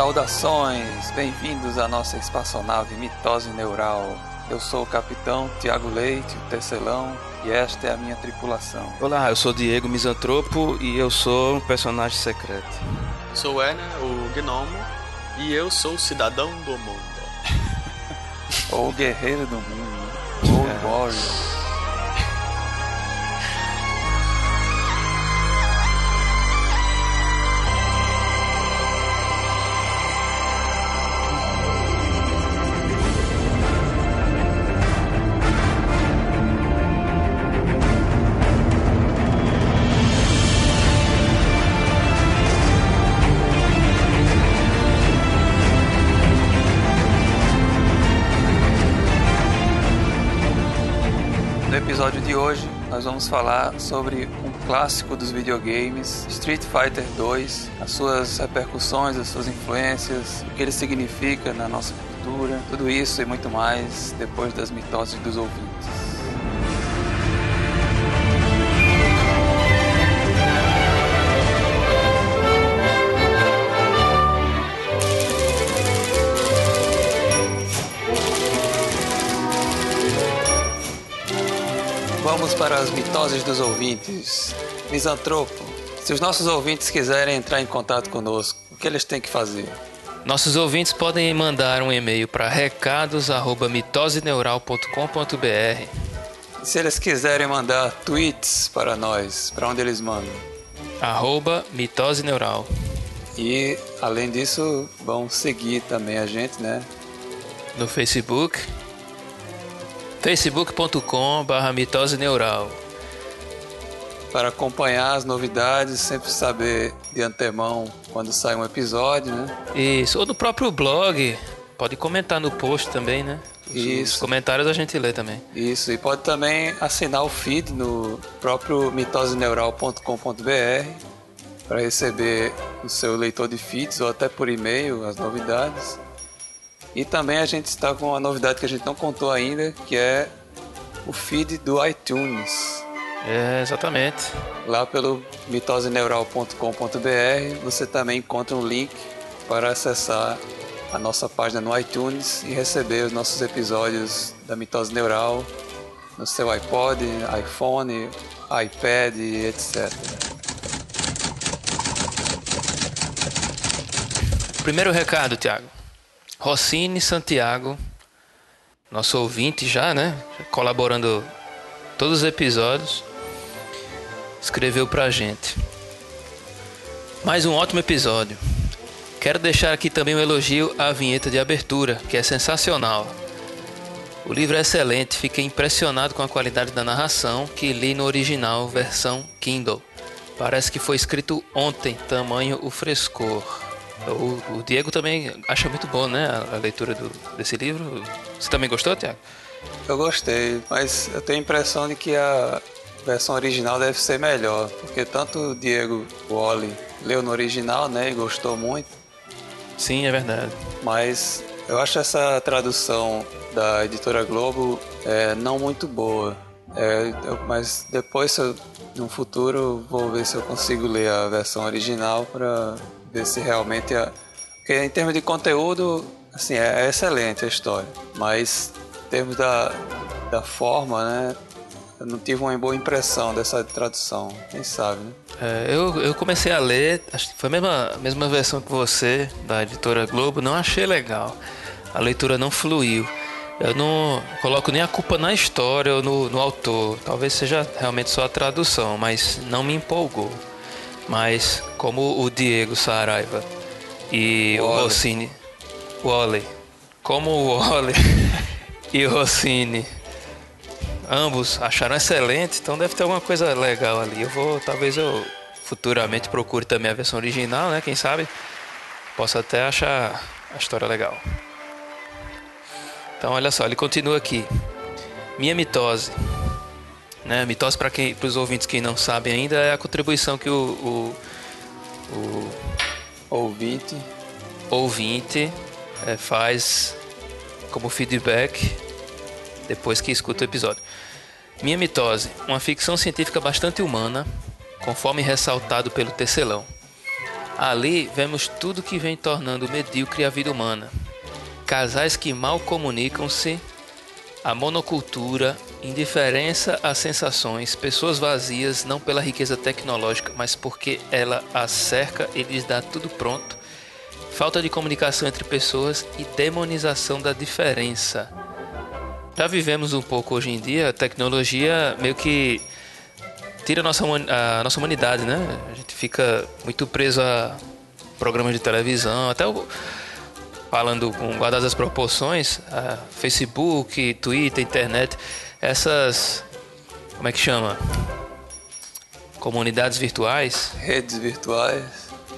Saudações, bem-vindos à nossa espaçonave Mitose Neural. Eu sou o capitão Tiago Leite, o tecelão, e esta é a minha tripulação. Olá, eu sou Diego Misantropo e eu sou um personagem secreto. Sou o Ena, o gnomo, e eu sou o cidadão do mundo. Ou o guerreiro do mundo, ou o warrior. Nós vamos falar sobre um clássico dos videogames, Street Fighter 2, as suas repercussões, as suas influências, o que ele significa na nossa cultura, tudo isso e muito mais depois das mitoses dos ouvintes. Vamos para as mitoses dos ouvintes. Misantropo, se os nossos ouvintes quiserem entrar em contato conosco, o que eles têm que fazer? Nossos ouvintes podem mandar um e-mail para recados@mitoseneural.com.br. E se eles quiserem mandar tweets para nós, para onde eles mandam? Arroba mitose neural. E além disso, vão seguir também a gente, né? No Facebook. facebook.com barra mitose neural. Para acompanhar as novidades, sempre saber de antemão quando sai um episódio, né? Isso, ou no próprio blog. Pode comentar no post também, né? Os- Os Isso. comentários a gente lê também. Isso, e pode também assinar o feed no próprio mitoseneural.com.br para receber no seu leitor de feeds ou até por e-mail as novidades. E também a gente está com uma novidade que a gente não contou ainda, que é o feed do iTunes. É, exatamente. Lá pelo mitoseneural.com.br você também encontra um link para acessar a nossa página no iTunes e receber os nossos episódios da Mitose Neural no seu iPod, iPhone, iPad, etc. Primeiro recado, Tiago. Rossini Santiago, nosso ouvinte já, né? Colaborando todos os episódios, escreveu pra gente. Mais um ótimo episódio. Quero deixar aqui também um elogio à vinheta de abertura, que é sensacional. O livro é excelente, fiquei impressionado com a qualidade da narração que li no original, versão Kindle. Parece que foi escrito ontem, tamanho o frescor. O, o Diego também acha muito bom, né, a, a leitura do- desse livro. Você também gostou, Tiago? Eu gostei, mas eu tenho a impressão de que a versão original deve ser melhor, porque tanto o Diego Wally leu no original, né, e gostou muito, Sim, é verdade. mas eu acho essa tradução da editora Globo é, não muito boa. É, eu- mas depois, eu, no futuro, vou ver se eu consigo ler a versão original para ver se realmente. É, porque em termos de conteúdo, assim, é, é excelente a história, mas em termos da, da forma, né? Eu não tive uma boa impressão dessa tradução, quem sabe, né? É, eu, eu comecei a ler, acho que foi a mesma, a mesma versão que você, da editora Globo, não achei legal. A leitura não fluiu. Eu não coloco nem a culpa na história ou no, no autor. Talvez seja realmente só a tradução, mas não me empolgou. Mas como o Diego Saraiva e o Wally. Rossini. Wally. Como o Wally e o Rossini ambos acharam excelente, então deve ter alguma coisa legal ali. Eu vou, talvez eu futuramente procure também a versão original, né? Quem sabe possa até achar a história legal. Então, olha só, ele continua aqui. Minha mitose. Né? Mitose, para os ouvintes que não sabem ainda, é a contribuição que o, o, o Ouvinte, ouvinte eh, faz como feedback depois que escuta o episódio. Minha mitose, uma ficção científica bastante humana, conforme ressaltado pelo tecelão. Ali vemos tudo que vem tornando medíocre a vida humana. Casais que mal comunicam-se, a monocultura, indiferença às sensações, pessoas vazias não pela riqueza tecnológica, mas porque ela as cerca e lhes dá tudo pronto, falta de comunicação entre pessoas e demonização da diferença. Já vivemos um pouco hoje em dia, a tecnologia meio que tira a nossa, a nossa humanidade, né? A gente fica muito preso a programas de televisão, até o falando com guardadas as proporções, Facebook, Twitter, internet, essas como é que chama? Comunidades virtuais, redes virtuais,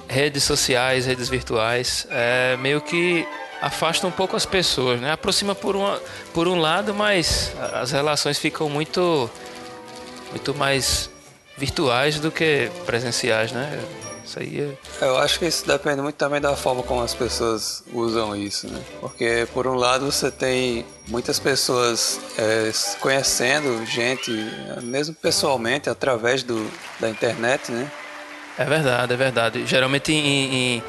redes sociais, redes virtuais, é, meio que afasta um pouco as pessoas, né? Aproxima por, uma, por um lado, mas as relações ficam muito muito mais virtuais do que presenciais, né? Isso aí é... Eu acho que isso depende muito também da forma como as pessoas usam isso, né? Porque, por um lado, você tem muitas pessoas é, conhecendo gente, mesmo pessoalmente, através do, da internet, né? É verdade, é verdade. Geralmente em, em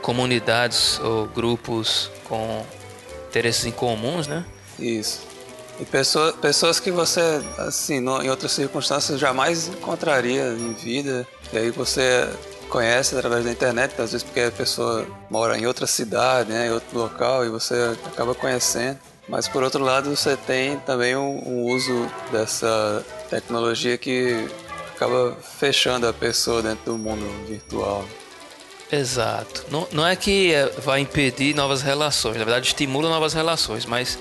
comunidades ou grupos com interesses em comuns, né? Isso. E pessoa, pessoas que você, assim, no, em outras circunstâncias jamais encontraria em vida. E aí você conhece através da internet, às vezes porque a pessoa mora em outra cidade, né, em outro local, e você acaba conhecendo. Mas por outro lado, você tem também um, um uso dessa tecnologia que acaba fechando a pessoa dentro do mundo virtual. Exato. Não, não é que é, vai impedir novas relações, na verdade estimula novas relações, mas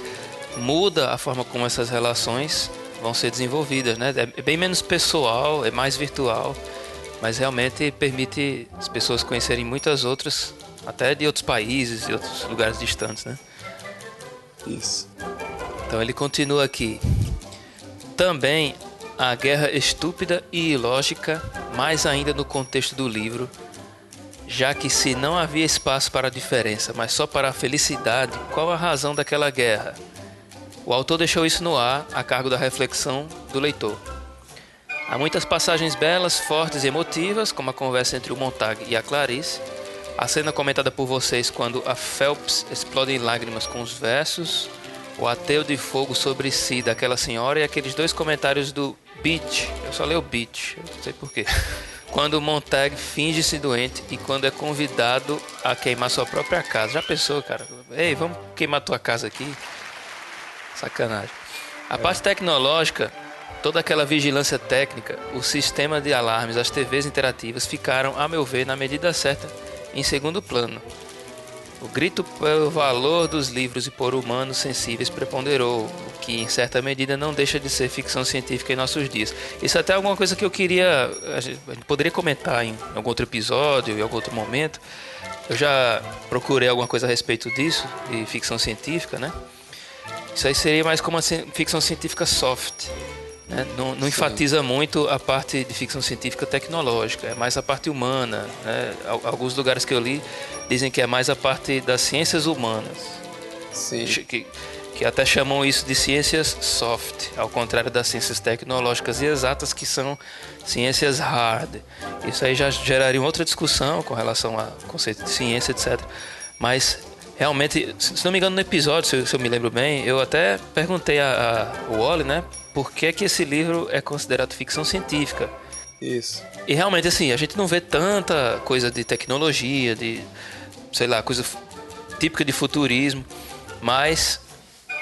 muda a forma como essas relações vão ser desenvolvidas, né? É bem menos pessoal, é mais virtual mas realmente permite as pessoas conhecerem muitas outras, até de outros países e outros lugares distantes, né? Isso. Então ele continua aqui. Também a guerra estúpida e ilógica, mais ainda no contexto do livro, já que se não havia espaço para a diferença, mas só para a felicidade, qual a razão daquela guerra? O autor deixou isso no ar a cargo da reflexão do leitor. Há muitas passagens belas, fortes e emotivas, como a conversa entre o Montag e a Clarice, a cena comentada por vocês quando a Phelps explode em lágrimas com os versos, o ateu de fogo sobre si daquela senhora e aqueles dois comentários do Beach, eu só leio Beach, não sei porquê, quando o Montag finge-se doente e quando é convidado a queimar sua própria casa. Já pensou, cara? Ei, vamos queimar tua casa aqui? Sacanagem. A parte tecnológica Toda aquela vigilância técnica, o sistema de alarmes, as TVs interativas ficaram, a meu ver, na medida certa, em segundo plano. O grito pelo valor dos livros e por humanos sensíveis preponderou, o que em certa medida não deixa de ser ficção científica em nossos dias. Isso é até alguma coisa que eu queria, a gente poderia comentar em algum outro episódio, em algum outro momento. Eu já procurei alguma coisa a respeito disso, de ficção científica, né? Isso aí seria mais como uma ficção científica soft. Né? Não, não enfatiza muito a parte de ficção científica tecnológica, é mais a parte humana. Né? Alguns lugares que eu li dizem que é mais a parte das ciências humanas. Sim. Que, que até chamam isso de ciências soft, ao contrário das ciências tecnológicas e exatas, que são ciências hard. Isso aí já geraria outra discussão com relação ao conceito de ciência, etc. Mas realmente, se não me engano, no episódio, se eu, se eu me lembro bem, eu até perguntei a, Wally, né, por que, que esse livro é considerado ficção científica. Isso. E realmente, assim, a gente não vê tanta coisa de tecnologia, de, sei lá, coisa típica de futurismo, mas,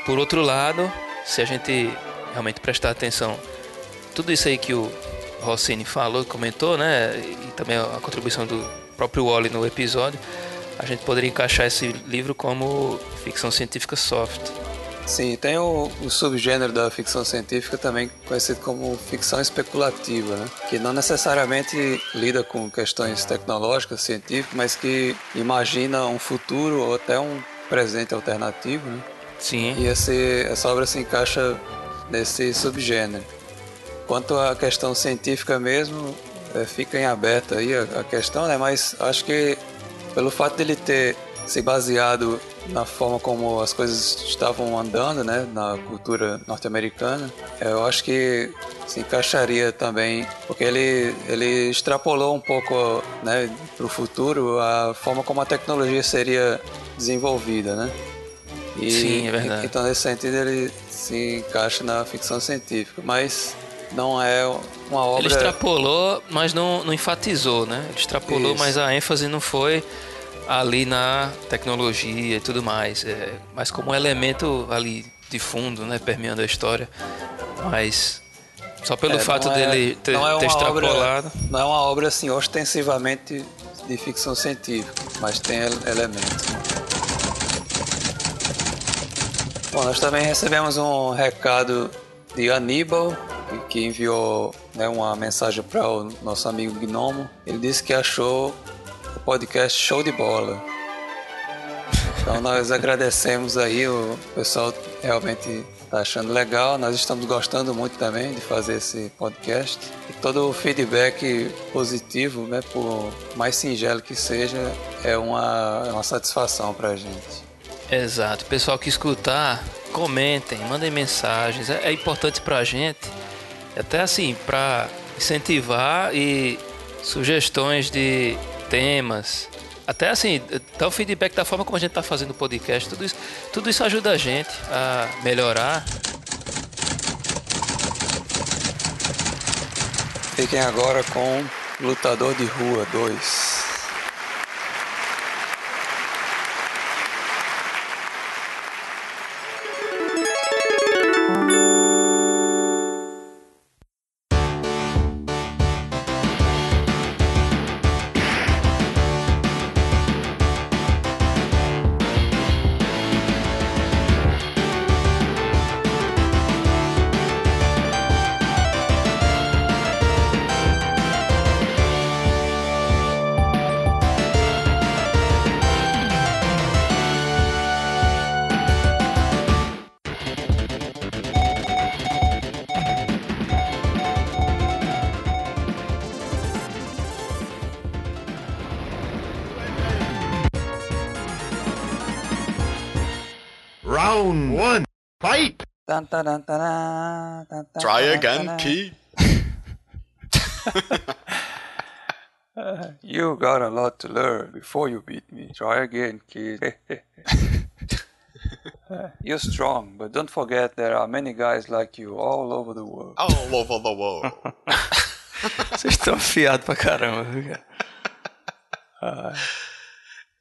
por outro lado, se a gente realmente prestar atenção, tudo isso aí que o Rossini falou, comentou, né, e também a contribuição do próprio Wally no episódio, a gente poderia encaixar esse livro como ficção científica soft. Sim, tem o, o, subgênero da ficção científica também conhecido como ficção especulativa, né? que não necessariamente lida com questões tecnológicas, científicas, mas que imagina um futuro ou até um presente alternativo. Né? Sim. E esse, essa obra se encaixa nesse subgênero. Quanto à questão científica mesmo, é, fica em aberto aí a, a questão, né? mas acho que pelo fato dele ter se baseado na forma como as coisas estavam andando, né, na cultura norte-americana, eu acho que se encaixaria também, porque ele, ele extrapolou um pouco, né, para o futuro a forma como a tecnologia seria desenvolvida, né? E, Sim, é verdade. Então, nesse sentido, ele se encaixa na ficção científica, mas não é uma obra. Ele extrapolou, mas não, não enfatizou, né? Ele extrapolou, Isso. mas a ênfase não foi ali na tecnologia e tudo mais, é, mas como um elemento ali de fundo, né, permeando a história. Mas só pelo é, fato é, dele ter, é ter extrapolado. Obra, não é uma obra assim ostensivamente de ficção científica, mas tem elementos. Bom, nós também recebemos um recado de Aníbal, que enviou né, uma mensagem para o nosso amigo Gnomo. Ele disse que achou o podcast show de bola. Então nós agradecemos aí, o pessoal realmente está achando legal. Nós estamos gostando muito também de fazer esse podcast. E todo o feedback positivo, né, por mais singelo que seja, é uma, é uma satisfação para a gente. Exato. Pessoal que escutar, comentem, mandem mensagens. É, é importante para a gente até assim, para incentivar e sugestões de temas. Até assim, dar o feedback da forma como a gente está fazendo o podcast, tudo isso, tudo isso ajuda a gente a melhorar. Fiquem agora com Lutador de Rua 2. Try again, P. you got a lot to learn before you beat me. Try again, kid. You're strong, but don't forget there are many guys like you all over the world. All over the world. Vocês estão afiados pra caramba, cara.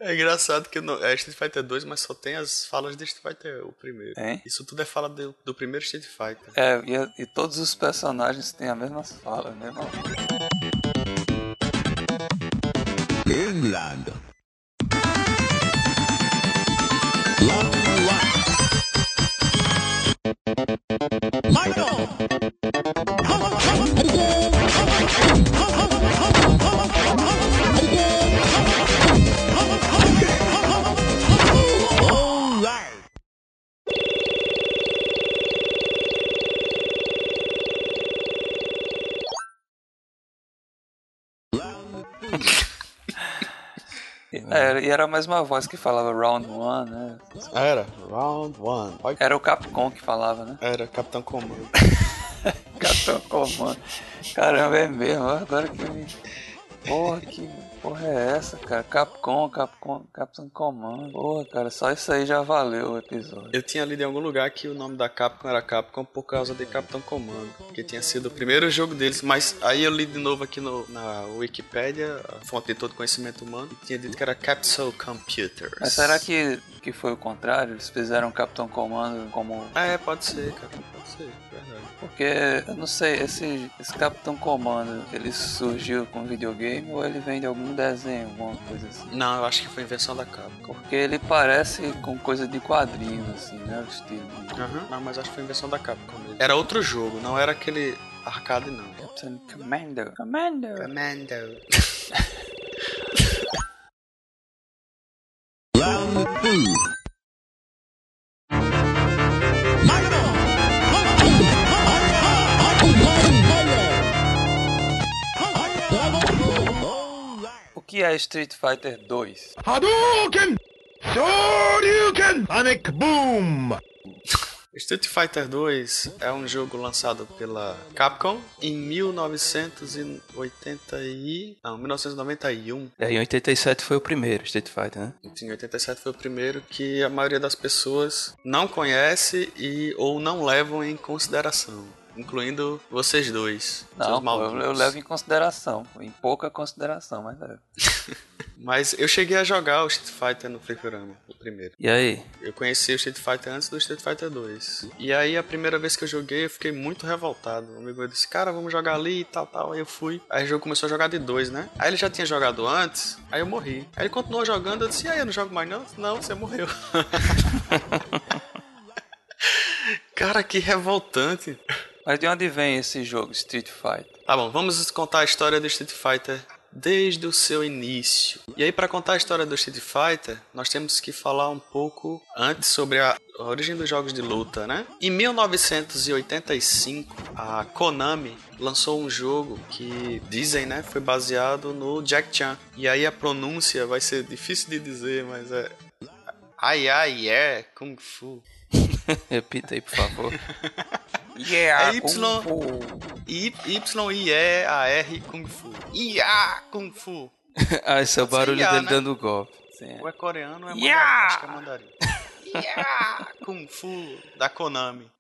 É engraçado que no, é Street Fighter 2, mas só tem as falas de Street Fighter o primeiro. Hein? Isso tudo é fala do, do primeiro Street Fighter. É, e, e, todos os personagens têm as mesmas falas, né, mano? England. É, e era mais uma voz que falava Round One, né? Era, Round One. Era o Capcom que falava, né? Era, Capitão Comando. Capitão Comando. Caramba, é mesmo, agora que eu me. Porra, que porra é essa, cara? Capcom, Capcom, Capcom Comando. Porra, cara, só isso aí já valeu o episódio. Eu tinha lido em algum lugar que o nome da Capcom era Capcom por causa de Capitão Comando, que tinha sido o primeiro jogo deles, mas aí eu li de novo aqui no, na Wikipedia, a fonte de todo conhecimento humano, e tinha dito que era Capsule Computers. Mas será que, que foi o contrário? Eles fizeram Capitão Comando como... É, pode ser, cara, pode ser. Porque, eu não sei, esse, esse Capitão Comando, ele surgiu com videogame ou ele vem de algum desenho, alguma coisa assim? Não, eu acho que foi invenção da Capcom. Porque ele parece com coisa de quadrinhos, assim, né? O estilo. Uhum. Não, mas acho que foi invenção da Capcom mesmo. Era outro jogo, não era aquele arcade, não. Captain Commando. Commando. Commando. Round que é Street Fighter 2? Hadouken! Shoryuken! Sonic Boom! Street Fighter 2 é um jogo lançado pela Capcom em 1980 e... Não, 1991. É, em 87 foi o primeiro Street Fighter, né? Em 87 foi o primeiro que a maioria das pessoas não conhece e ou não levam em consideração. Incluindo vocês dois. Não, eu, eu levo em consideração. Em pouca consideração, mas é. Mas eu cheguei a jogar o Street Fighter no Fliperama, o primeiro. E aí? Eu conheci o Street Fighter antes do Street Fighter 2. E aí, a primeira vez que eu joguei, eu fiquei muito revoltado. Um amigo disse, cara, vamos jogar ali e tal, tal. Aí eu fui. Aí o jogo começou a jogar de dois, né? Aí ele já tinha jogado antes, aí eu morri. Aí ele continuou jogando, eu disse, e aí, eu não jogo mais não? Não, você morreu. cara, que revoltante. Mas de onde vem esse jogo, Street Fighter? Tá bom, vamos contar a história do Street Fighter desde o seu início. E aí, para contar a história do Street Fighter, nós temos que falar um pouco antes sobre a origem dos jogos de luta, né? Em 1985, a Konami lançou um jogo que dizem, né, foi baseado no Jack Chan. E aí a pronúncia vai ser difícil de dizer, mas é Ai ai é Kung Fu. Repita aí, por favor. Yeah, É Y- Kung Fu. Y I E A R Kung Fu. IA Kung Fu. ah, esse é o barulho IA, dele né? dando golpe. Sim. Ou é coreano ou é mandarim. Yeah! Acho que é mandarim. Yeah! Kung Fu da Konami.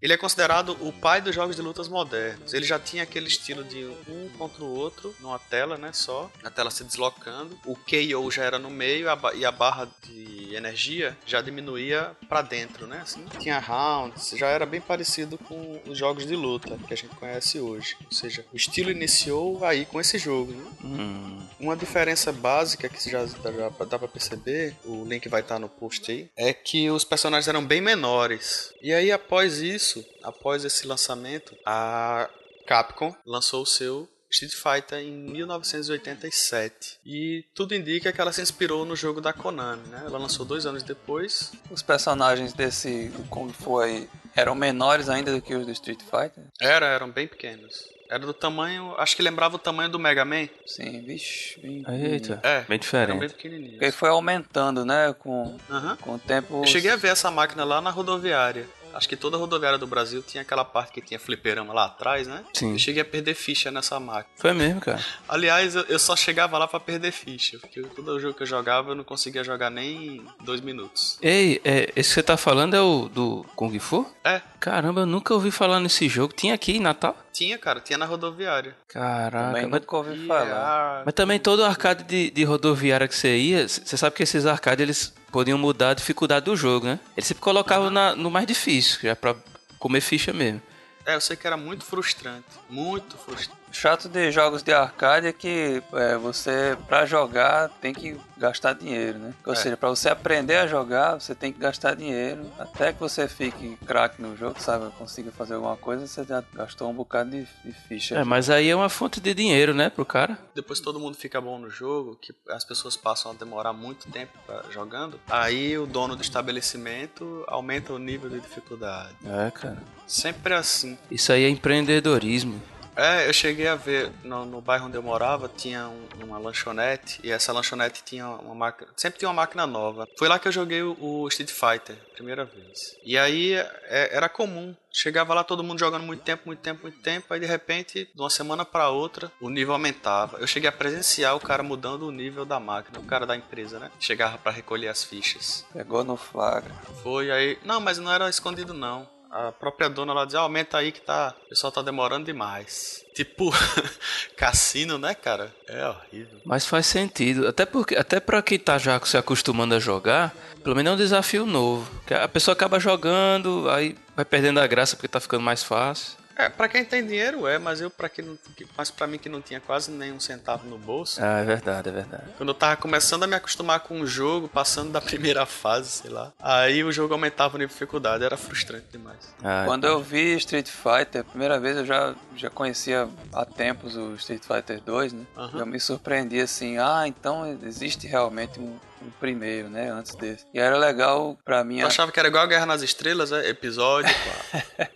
Ele é considerado o pai dos jogos de lutas modernos. Ele já tinha aquele estilo de um contra o outro, numa tela, né, só. A tela se deslocando. O KO já era no meio e a barra de energia já diminuía pra dentro, né, assim. Tinha rounds, já era bem parecido com os jogos de luta que a gente conhece hoje. Ou seja, o estilo iniciou aí com esse jogo, né? Hum, Uma diferença básica que já dá, dá pra perceber, o link vai estar no post aí, é que os personagens eram bem menores. E aí, após isso, após esse lançamento, a Capcom lançou o seu Street Fighter em 1987. E tudo indica que ela se inspirou no jogo da Konami, né? Ela lançou dois anos depois. Os personagens desse Kung Fu aí eram menores ainda do que os do Street Fighter? Era, eram bem pequenos. Era do tamanho, acho que lembrava o tamanho do Mega Man. Sim, vixe. Bem, eita, É, bem Eram diferente. bem. Porque foi aumentando, né? Com, com o tempo. Eu cheguei a ver essa máquina lá na rodoviária. Acho que toda rodoviária do Brasil tinha aquela parte que tinha fliperama lá atrás, né? Sim. Eu cheguei a perder ficha nessa máquina. Foi mesmo, cara. Aliás, eu, eu só chegava lá pra perder ficha. Porque todo jogo que eu jogava eu não conseguia jogar nem dois minutos. Ei, é, esse que você tá falando é o do Kung Fu? É, Caramba, eu nunca ouvi falar nesse jogo. Tinha aqui em Natal? tinha, cara. Tinha na rodoviária. Caraca. Também Mas, nunca ouvi falar. Mas também todo arcade de, de rodoviária que você ia, você sabe que esses arcades eles podiam mudar a dificuldade do jogo, né? Eles sempre colocavam na- no mais difícil, já pra comer ficha mesmo. É, eu sei que era muito frustrante. Muito frustrante. Chato de jogos de arcade é que é, você, pra jogar, tem que gastar dinheiro, né? Ou É. seja, pra você aprender a jogar, você tem que gastar dinheiro. Até que você fique craque no jogo, sabe? Consiga fazer alguma coisa, você já gastou um bocado de, de ficha. É, mas aí é uma fonte de dinheiro, né, pro cara? Depois que todo mundo fica bom no jogo, que as pessoas passam a demorar muito tempo pra- jogando, aí o dono do estabelecimento aumenta o nível de dificuldade. É, cara. Sempre assim. Isso aí é empreendedorismo. É, eu cheguei a ver no, no bairro onde eu morava, tinha um- uma lanchonete, e essa lanchonete tinha uma máquina. Sempre tinha uma máquina nova. Foi lá que eu joguei o, o Street Fighter, primeira vez. E aí é- era comum. Chegava lá todo mundo jogando muito tempo, muito tempo, muito tempo, aí de repente, de uma semana pra outra, o nível aumentava. Eu cheguei a presenciar o cara mudando o nível da máquina, o cara da empresa, né? Chegava pra recolher as fichas. Pegou no flagra. Foi aí. Não, mas não era escondido, não. A própria dona lá dizia: "Ah, aumenta aí que tá. O pessoal tá demorando demais. Tipo, cassino, né, cara? É horrível. Mas faz sentido. Até porque, até pra quem tá já se acostumando a jogar, pelo menos é um desafio novo. A pessoa acaba jogando, aí vai perdendo a graça porque tá ficando mais fácil. É, pra quem tem dinheiro é, mas eu, pra quem não. Mas pra mim que não tinha quase nenhum centavo no bolso. Ah, é verdade, é verdade. Quando eu tava começando a me acostumar com o jogo, passando da primeira fase, sei lá. Aí o jogo aumentava o nível de dificuldade, era frustrante demais. Ah, Quando eu vi Street Fighter, a primeira vez eu já, já conhecia há tempos o Street Fighter 2, né? Aham. Eu me surpreendi assim, ah, então existe realmente um, um primeiro, né? Antes desse. E era legal pra mim, Tu achava que era igual a Guerra nas Estrelas, é? Episódio 4.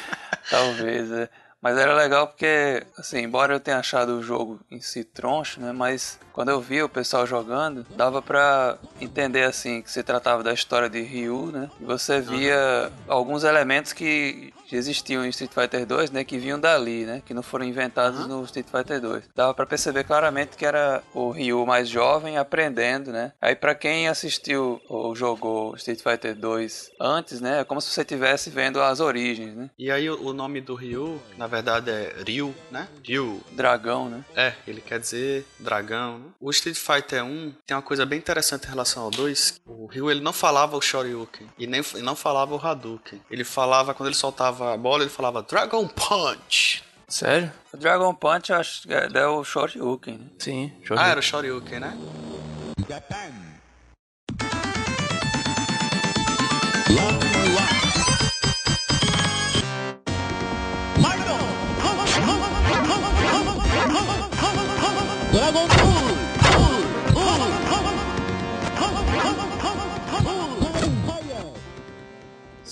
talvez, é. Mas era legal porque, assim, embora eu tenha achado o jogo em si troncho, né? Mas quando eu vi o pessoal jogando, dava pra entender, assim, que se tratava da história de Ryu, né? E você via alguns elementos que existiam em Street Fighter 2, né? Que vinham dali, né? Que não foram inventados no Street Fighter 2. Dava pra perceber claramente que era o Ryu mais jovem aprendendo, né? Aí pra quem assistiu ou jogou Street Fighter 2 antes, né? É como se você estivesse vendo as origens, né? E aí o o nome do Ryu, na verdade é Ryu, né? Ryu. Dragão, né? É, ele quer dizer dragão, né? O Street Fighter 1 tem uma coisa bem interessante em relação ao 2. O Ryu, ele não falava o Shoryuken e nem e não falava o Hadouken. Ele falava, quando ele soltava a bola, ele falava Dragon Punch. Sério? O Dragon Punch, eu acho que é o Shoryuken, né? Sim. Eu Ah, era o Shoryuken, né? Dragon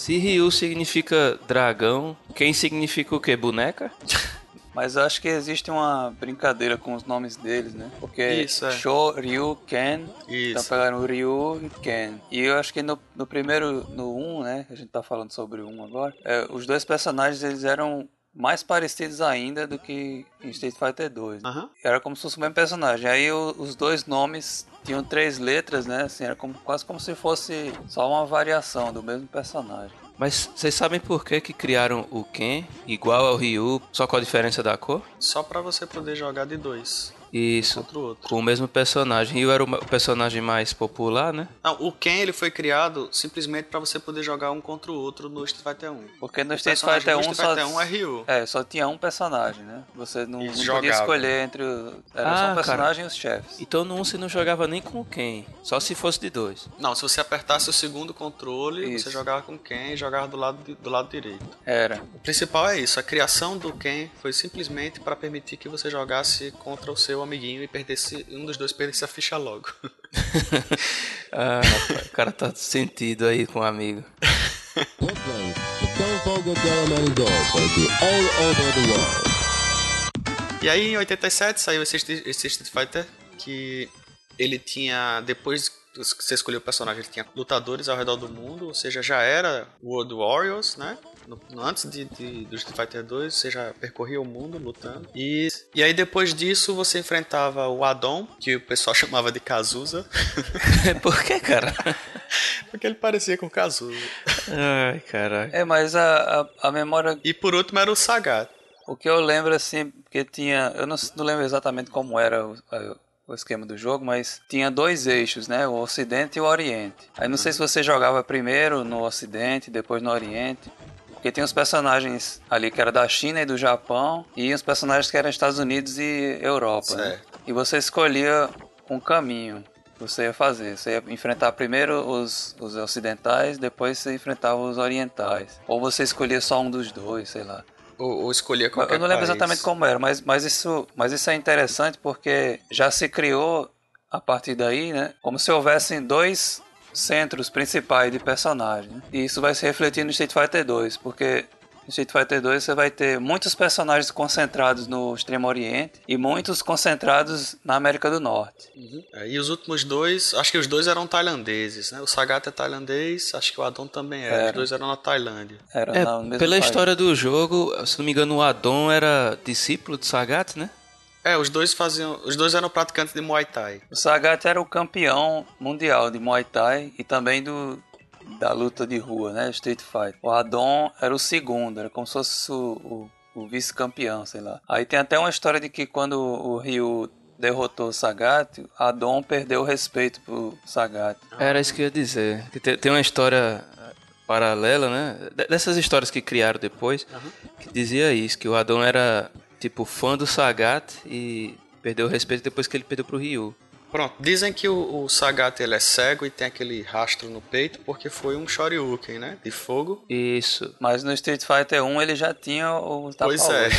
Se Ryu significa dragão, quem significa o quê? Boneca? Mas eu acho que existe uma brincadeira com os nomes deles, né? Porque Isso, é. Sho, Ryu, Ken. Então Isso. pegaram o Ryu e Ken. E eu acho que no, no primeiro, no 1, né? A gente tá falando sobre o 1 agora. é, os dois personagens, eles eram mais parecidos ainda do que em Street Fighter 2. né? Aham. Era como se fosse o mesmo personagem. Aí o- os dois nomes tinham três letras, né? Assim, era como, quase como se fosse só uma variação do mesmo personagem. Mas vocês sabem por que, que criaram o Ken igual ao Ryu, só com a diferença da cor? Só pra você poder jogar de dois Isso. contra o outro. Com o mesmo personagem. Ryu era o o personagem mais popular, né? Não, o Ken ele foi criado simplesmente pra você poder jogar um contra o outro no Street Fighter 1. Porque no O Street Fighter do 1 Street só, Fighter 1 é Ryu. É, só tinha um personagem, né? Você não, E não podia escolher entre os. Era Ah, só um cara. personagem e os chefes. Então no 1 você não jogava nem com o Ken, só se fosse de dois. Não, se você apertasse o segundo controle, Isso. você jogava com Ken e jogava do lado, de- do lado direito. Era. O principal é isso, a criação do Ken foi simplesmente para permitir que você jogasse contra o seu amiguinho e perdesse um dos dois perdesse a ficha logo. Ah, rapaz, o cara tá sentido aí com o amigo. All over the world. E aí em 87 saiu esse, Street- esse Street Fighter que ele tinha depois que você escolheu o personagem, ele tinha lutadores ao redor do mundo, ou seja, já era World Warriors, né? No- no- antes de, de- do Street Fighter 2, você já percorria o mundo lutando. E, e aí depois disso você enfrentava o Adon, que o pessoal chamava de Kazusa, por que, cara? porque ele parecia com Kazusa. Ai, caralho. É, mas a, a, a memória. E por último era o Sagat. O que eu lembro assim, porque tinha. Eu não, não lembro exatamente como era o, o esquema do jogo, mas tinha dois eixos, né? O Ocidente e o Oriente. Aí não sei se você jogava primeiro no Ocidente, depois no Oriente. Porque tem os personagens ali que era da China e do Japão, e os personagens que eram Estados Unidos e Europa, né? E você escolhia um caminho que você ia fazer. Você ia enfrentar primeiro os, os ocidentais, depois você enfrentava os orientais. Ou você escolhia só um dos dois, sei lá. Ou, ou escolhia qualquer Eu não lembro país. exatamente como era, mas, mas, isso, mas isso é interessante porque já se criou a partir daí, né? Como se houvessem dois centros principais de personagem. né? E isso vai se refletir no Street Fighter 2, porque no Street Fighter 2 você vai ter muitos personagens concentrados no Extremo Oriente e muitos concentrados na América do Norte. É, E os últimos dois, acho que os dois eram tailandeses, né? O Sagat é tailandês, acho que o Adon também era. Os Era. dois eram na Tailândia. Era É, na- no mesmo pela país. história do jogo, se não me engano, o Adon era discípulo de Sagat, né? É, os dois faziam. Os dois eram praticantes de Muay Thai. O Sagat era o campeão mundial de Muay Thai e também do da luta de rua, né? Street Fighter. O Adon era o segundo, era como se fosse o, o, o vice-campeão, sei lá. Aí tem até uma história de que quando o Ryu derrotou o Sagat, Adon perdeu o respeito pro Sagat. Era isso que eu ia dizer. Que Tem uma história eh, paralela, né? De- Dessas histórias que criaram depois, que dizia isso, que o Adon era, tipo, fã do Sagat e perdeu o respeito depois que ele perdeu pro Ryu. Pronto, dizem que o, o Sagat ele é cego e tem aquele rastro no peito porque foi um Shoryuken, né? De fogo. Isso. Mas no Street Fighter 1 ele já tinha o Pois tapa-olho. é.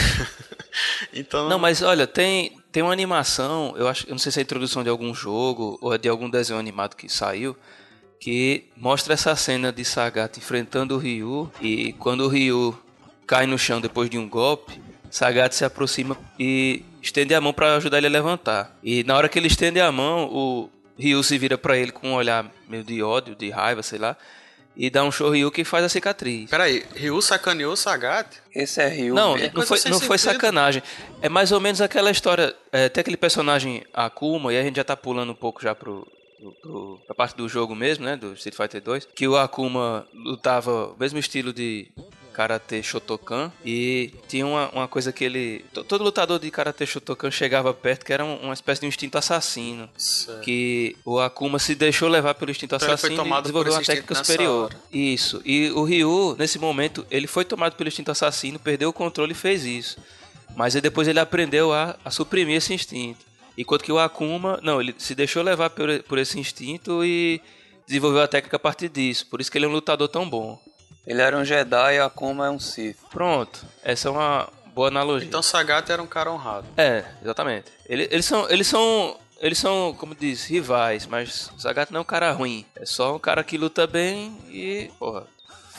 então. Não, mas olha, tem, tem uma animação, eu acho, eu não sei se é a introdução de algum jogo ou é de algum desenho animado que saiu, que mostra essa cena de Sagat enfrentando o Ryu e quando o Ryu cai no chão depois de um golpe, Sagat se aproxima e estende a mão pra ajudar ele a levantar. E na hora que ele estende a mão, o Ryu se vira pra ele com um olhar meio de ódio, de raiva, sei lá, e dá um Ryu que faz a cicatriz. Peraí, Ryu sacaneou o Sagat? Esse é Ryu. Não, mesmo. não foi, não foi sacanagem. É mais ou menos aquela história. É, tem aquele personagem Akuma, e a gente já tá pulando um pouco já pro. pro- pro- pra parte do jogo mesmo, né? Do Street Fighter 2. Que o Akuma lutava o mesmo estilo de Karate Shotokan. E tinha uma, uma coisa que ele. to- Todo lutador de Karate Shotokan chegava perto, que era um- uma espécie de um instinto assassino. Certo. Que o Akuma se deixou levar pelo instinto Então assassino e desenvolveu uma técnica superior. hora. Isso. E o Ryu, nesse momento, ele foi tomado pelo instinto assassino, perdeu o controle e fez isso. Mas aí depois ele aprendeu a, a suprimir esse instinto. Enquanto que o Akuma, não, ele se deixou levar por, por esse instinto e desenvolveu a técnica a partir disso. Por isso que ele é um lutador tão bom. Ele era um Jedi e Akuma é um Sith. Pronto. Essa é uma boa analogia. Então Sagat era um cara honrado. É, exatamente. Ele- eles são, eles são, eles são, como diz, rivais, mas o Sagat não é um cara ruim. É só um cara que luta bem e, porra,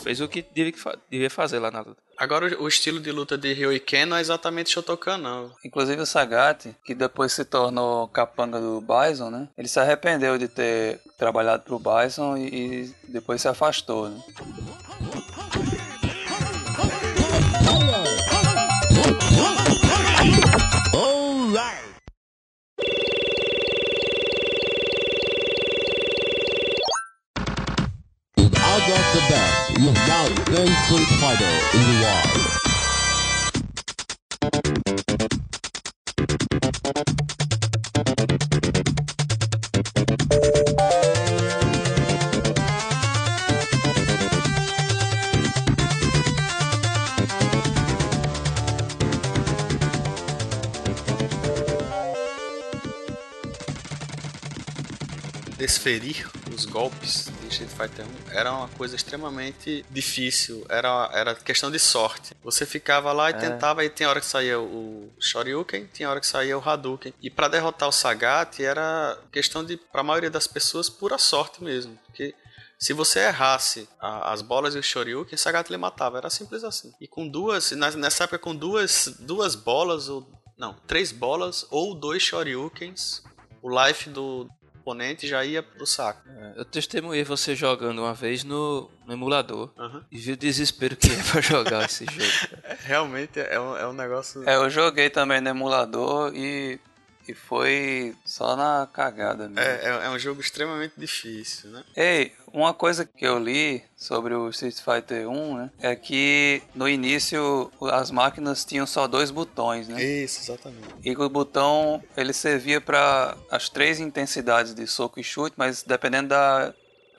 fez o que devia, fa- devia fazer lá na luta. Agora o o estilo de luta de Ryu e Ken não é exatamente Shotokan, não. Inclusive o Sagat, que depois se tornou capanga do Bison, né? Ele se arrependeu de ter trabalhado pro Bison e, e depois se afastou, né? Been Street Fighter in the. Desferir os golpes Street Fighter 1 era uma coisa extremamente difícil. Era, era questão de sorte. Você ficava lá e tentava, e tinha hora que saía o Shoryuken, tinha hora que saía o Hadouken. E pra derrotar o Sagat era questão de, pra maioria das pessoas, pura sorte mesmo. Porque se você errasse a- as bolas e o Shoryuken, Sagat ele matava. Era simples assim. E com duas, nessa época com duas, duas bolas, ou não, três bolas ou dois Shoryukens, o life do oponente já ia pro saco. Eu testemunhei você jogando uma vez no, no emulador Aham. e vi o desespero que é pra jogar esse jogo. Realmente é um, é um negócio. É, eu joguei também no emulador e, e foi só na cagada mesmo. É, é, é um jogo extremamente difícil, né? Ei, uma coisa que eu li sobre o Street Fighter 1, né, é que no início as máquinas tinham só dois botões, né? Isso, exatamente. E o botão ele servia para as três intensidades de soco e chute, mas dependendo da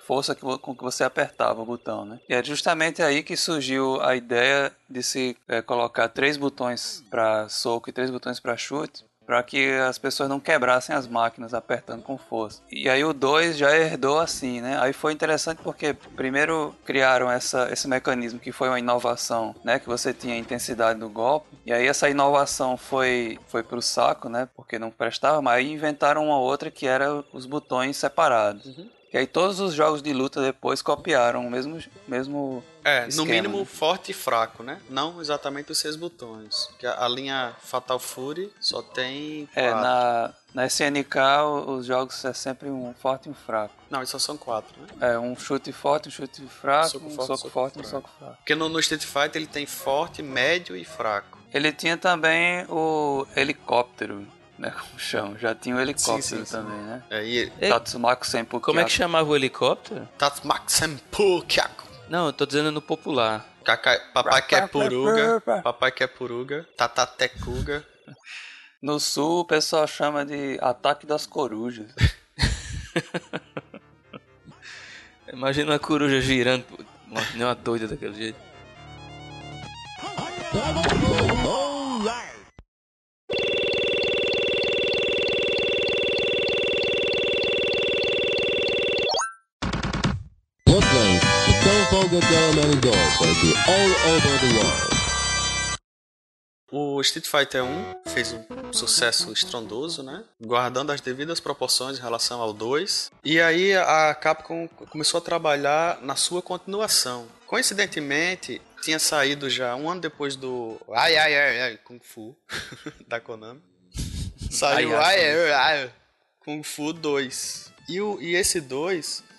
força que, com que você apertava o botão, né? E é justamente aí que surgiu a ideia de se eh, colocar três botões para soco e três botões para chute, para que as pessoas não quebrassem as máquinas apertando com força. E aí o 2 já herdou assim, né? Aí foi interessante porque primeiro criaram essa, esse mecanismo que foi uma inovação, né? Que você tinha a intensidade do golpe. E aí essa inovação foi, foi pro saco, né? Porque não prestava, mas aí inventaram uma outra que era os botões separados. E aí todos os jogos de luta depois copiaram o mesmo, mesmo É, no esquema, mínimo né? forte e fraco, né? Não exatamente os seis botões. Porque a, a linha Fatal Fury só tem. É, quatro. na, na SNK os jogos é sempre um forte e um fraco. Não, só são quatro, né? É, um chute forte, um chute fraco, Soco um forte, soco soco forte e um soco fraco. Porque no, no Street Fighter ele tem forte, médio e fraco. Ele tinha também o helicóptero, né? Como chama? Já tinha o helicóptero Sim, sim, sim. também, né? É, e Ei, Tatsumaki Senpu Como é que chamava o helicóptero? Tatsumaksenpu Kyaku. Não, eu tô dizendo no popular. Kakai- Papai quer puruga. Papai quer puruga. Tatatekuga. No sul o pessoal chama de ataque das corujas. Imagina uma coruja girando, nem uma doida daquele jeito. All over the world. O Street Fighter 1 fez um sucesso estrondoso, né? Guardando as devidas proporções em relação ao 2. E aí a Capcom começou a trabalhar na sua continuação. Coincidentemente, tinha saído já um ano depois do Ai Ai Ai, ai Kung Fu da Konami. Saiu Ai, Ai ai, Ai, ai Kung Fu 2. E, o, e esse 2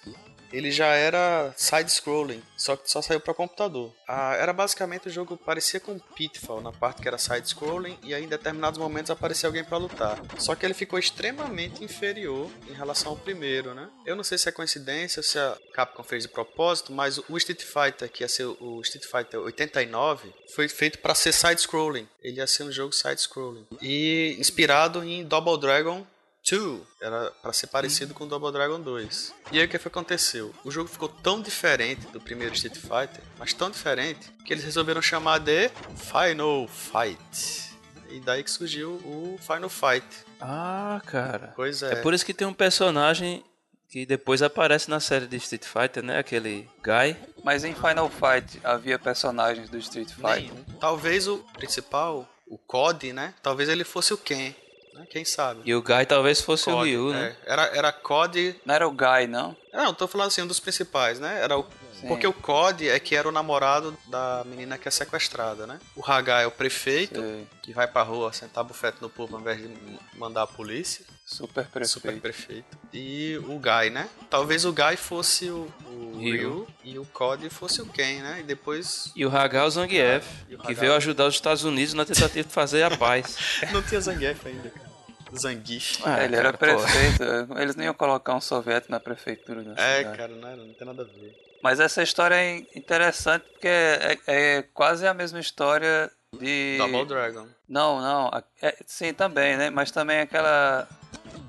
ele já era side-scrolling, só que só saiu para computador. Ah, era basicamente o jogo parecia com Pitfall, na parte que era side-scrolling, e aí em determinados momentos aparecia alguém para lutar. Só que ele ficou extremamente inferior em relação ao primeiro, né? Eu não sei se é coincidência, se a Capcom fez de propósito, mas o Street Fighter, que ia ser o Street Fighter 89, foi feito para ser side-scrolling. Ele ia ser um jogo side-scrolling. E inspirado em Double Dragon 2 era para ser parecido com Double Dragon 2. E aí o que foi que aconteceu? O jogo ficou tão diferente do primeiro Street Fighter, mas tão diferente, que eles resolveram chamar de Final Fight. E daí que surgiu o Final Fight. Ah, cara. Pois é. É por isso que tem um personagem que depois aparece na série de Street Fighter, né? Aquele Guy. Mas em Final Fight havia personagens do Street Fighter. Nenhum. Talvez o principal, o COD, né? Talvez ele fosse o Ken. Né? Quem sabe? E o Guy talvez fosse o Ryu, né? é. Era, era COD Não era o Guy, não? Não, tô falando assim, um dos principais, né? Era o. Sim. Porque o COD é que era o namorado da menina que é sequestrada, né? O Hagai é o prefeito, Sei. que vai pra rua sentar bufete no povo ao invés de mandar a polícia. Super prefeito. Super prefeito. E o Guy, né? Talvez o Guy fosse o, o Ryu. Ryu e o COD fosse o Ken, né? E depois. E o Hagal Zangief, E o que veio ajudar os Estados Unidos na tentativa de fazer a paz. Não tinha Zangief ainda, cara. Zangief. Ah, ele era cara, pô. prefeito. Eles não iam colocar um soviético na prefeitura da É, cidade. cara, não, era, não tem nada a ver. Mas essa história é interessante porque é, é quase a mesma história de. Double Dragon. Não, não. é- sim, também, né? Mas também aquela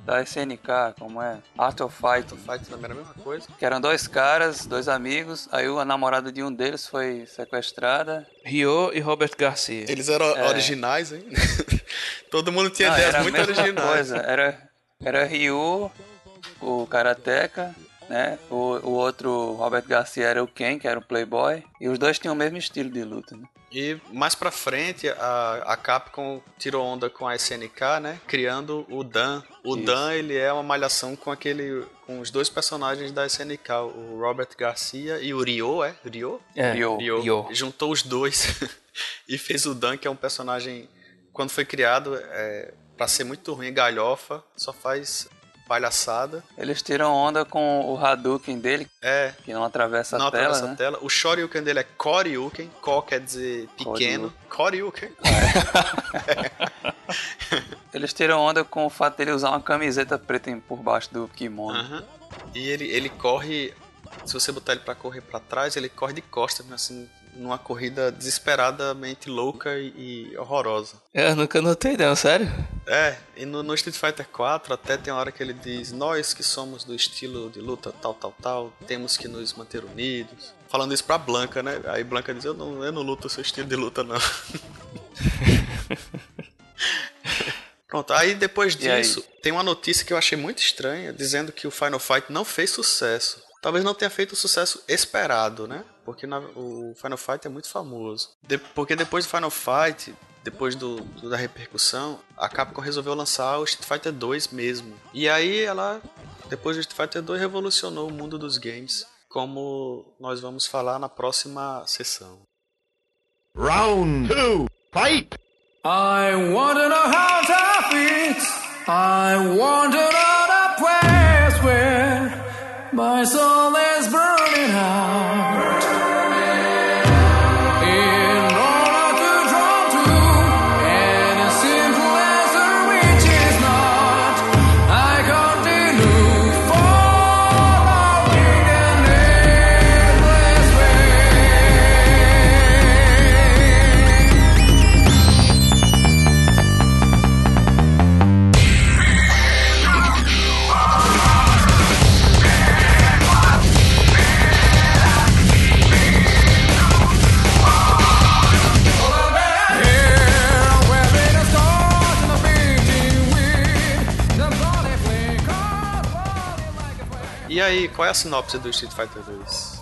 da SNK, como é? Art of Fight. Fight também era a mesma coisa. Que eram dois caras, dois amigos. Aí a namorada de um deles foi sequestrada. Ryo e Robert Garcia. Eles eram É. originais, hein? Todo mundo tinha Não, ideias era a muito mesma originais. coisa. Era, era Ryu, o Karateka, né? O, o outro, Robert Garcia, era o Ken, que era o Playboy. E os dois tinham o mesmo estilo de luta, né? E mais pra frente, a, a Capcom tirou onda com a SNK, né? Criando o Dan. O Isso. Dan, ele é uma malhação com aquele... Com os dois personagens da SNK, o Robert Garcia e o Ryo, é? Ryo? É, Ryo. Ryo. Ryo. Juntou os dois e fez o Dan, que é um personagem... Quando foi criado, é, pra ser muito ruim, galhofa, só faz palhaçada. Eles tiram onda com o Hadouken dele, É, que não atravessa não a tela, atravessa né? a tela. O Shoryuken dele é Koryuken. Ko quer dizer pequeno. Koryuken. Eles tiram onda com o fato dele usar uma camiseta preta por baixo do kimono. Aham. E ele, ele corre. Se você botar ele pra correr pra trás, ele corre de costas, assim, numa corrida desesperadamente louca e, e horrorosa. Eu nunca notei não, sério? É, e no, no Street Fighter 4 até tem uma hora que ele diz: Nós que somos do estilo de luta tal, tal, tal, temos que nos manter unidos. Falando isso pra Blanca, né? Aí Blanca diz: Eu não, eu não luto o seu estilo de luta, não. Pronto, aí depois disso, tem uma notícia que eu achei muito estranha, dizendo que o Final Fight não fez sucesso. Talvez não tenha feito o sucesso esperado, né? Porque na- o Final Fight é muito famoso. De- porque depois do Final Fight, depois do, do- da repercussão, a Capcom resolveu lançar o Street Fighter 2 mesmo. E aí ela, depois do Street Fighter 2, revolucionou o mundo dos games, como nós vamos falar na próxima sessão. Round two, fight! I want to know how to. I want to know the place where my soul qual é a sinopse do Street Fighter 2?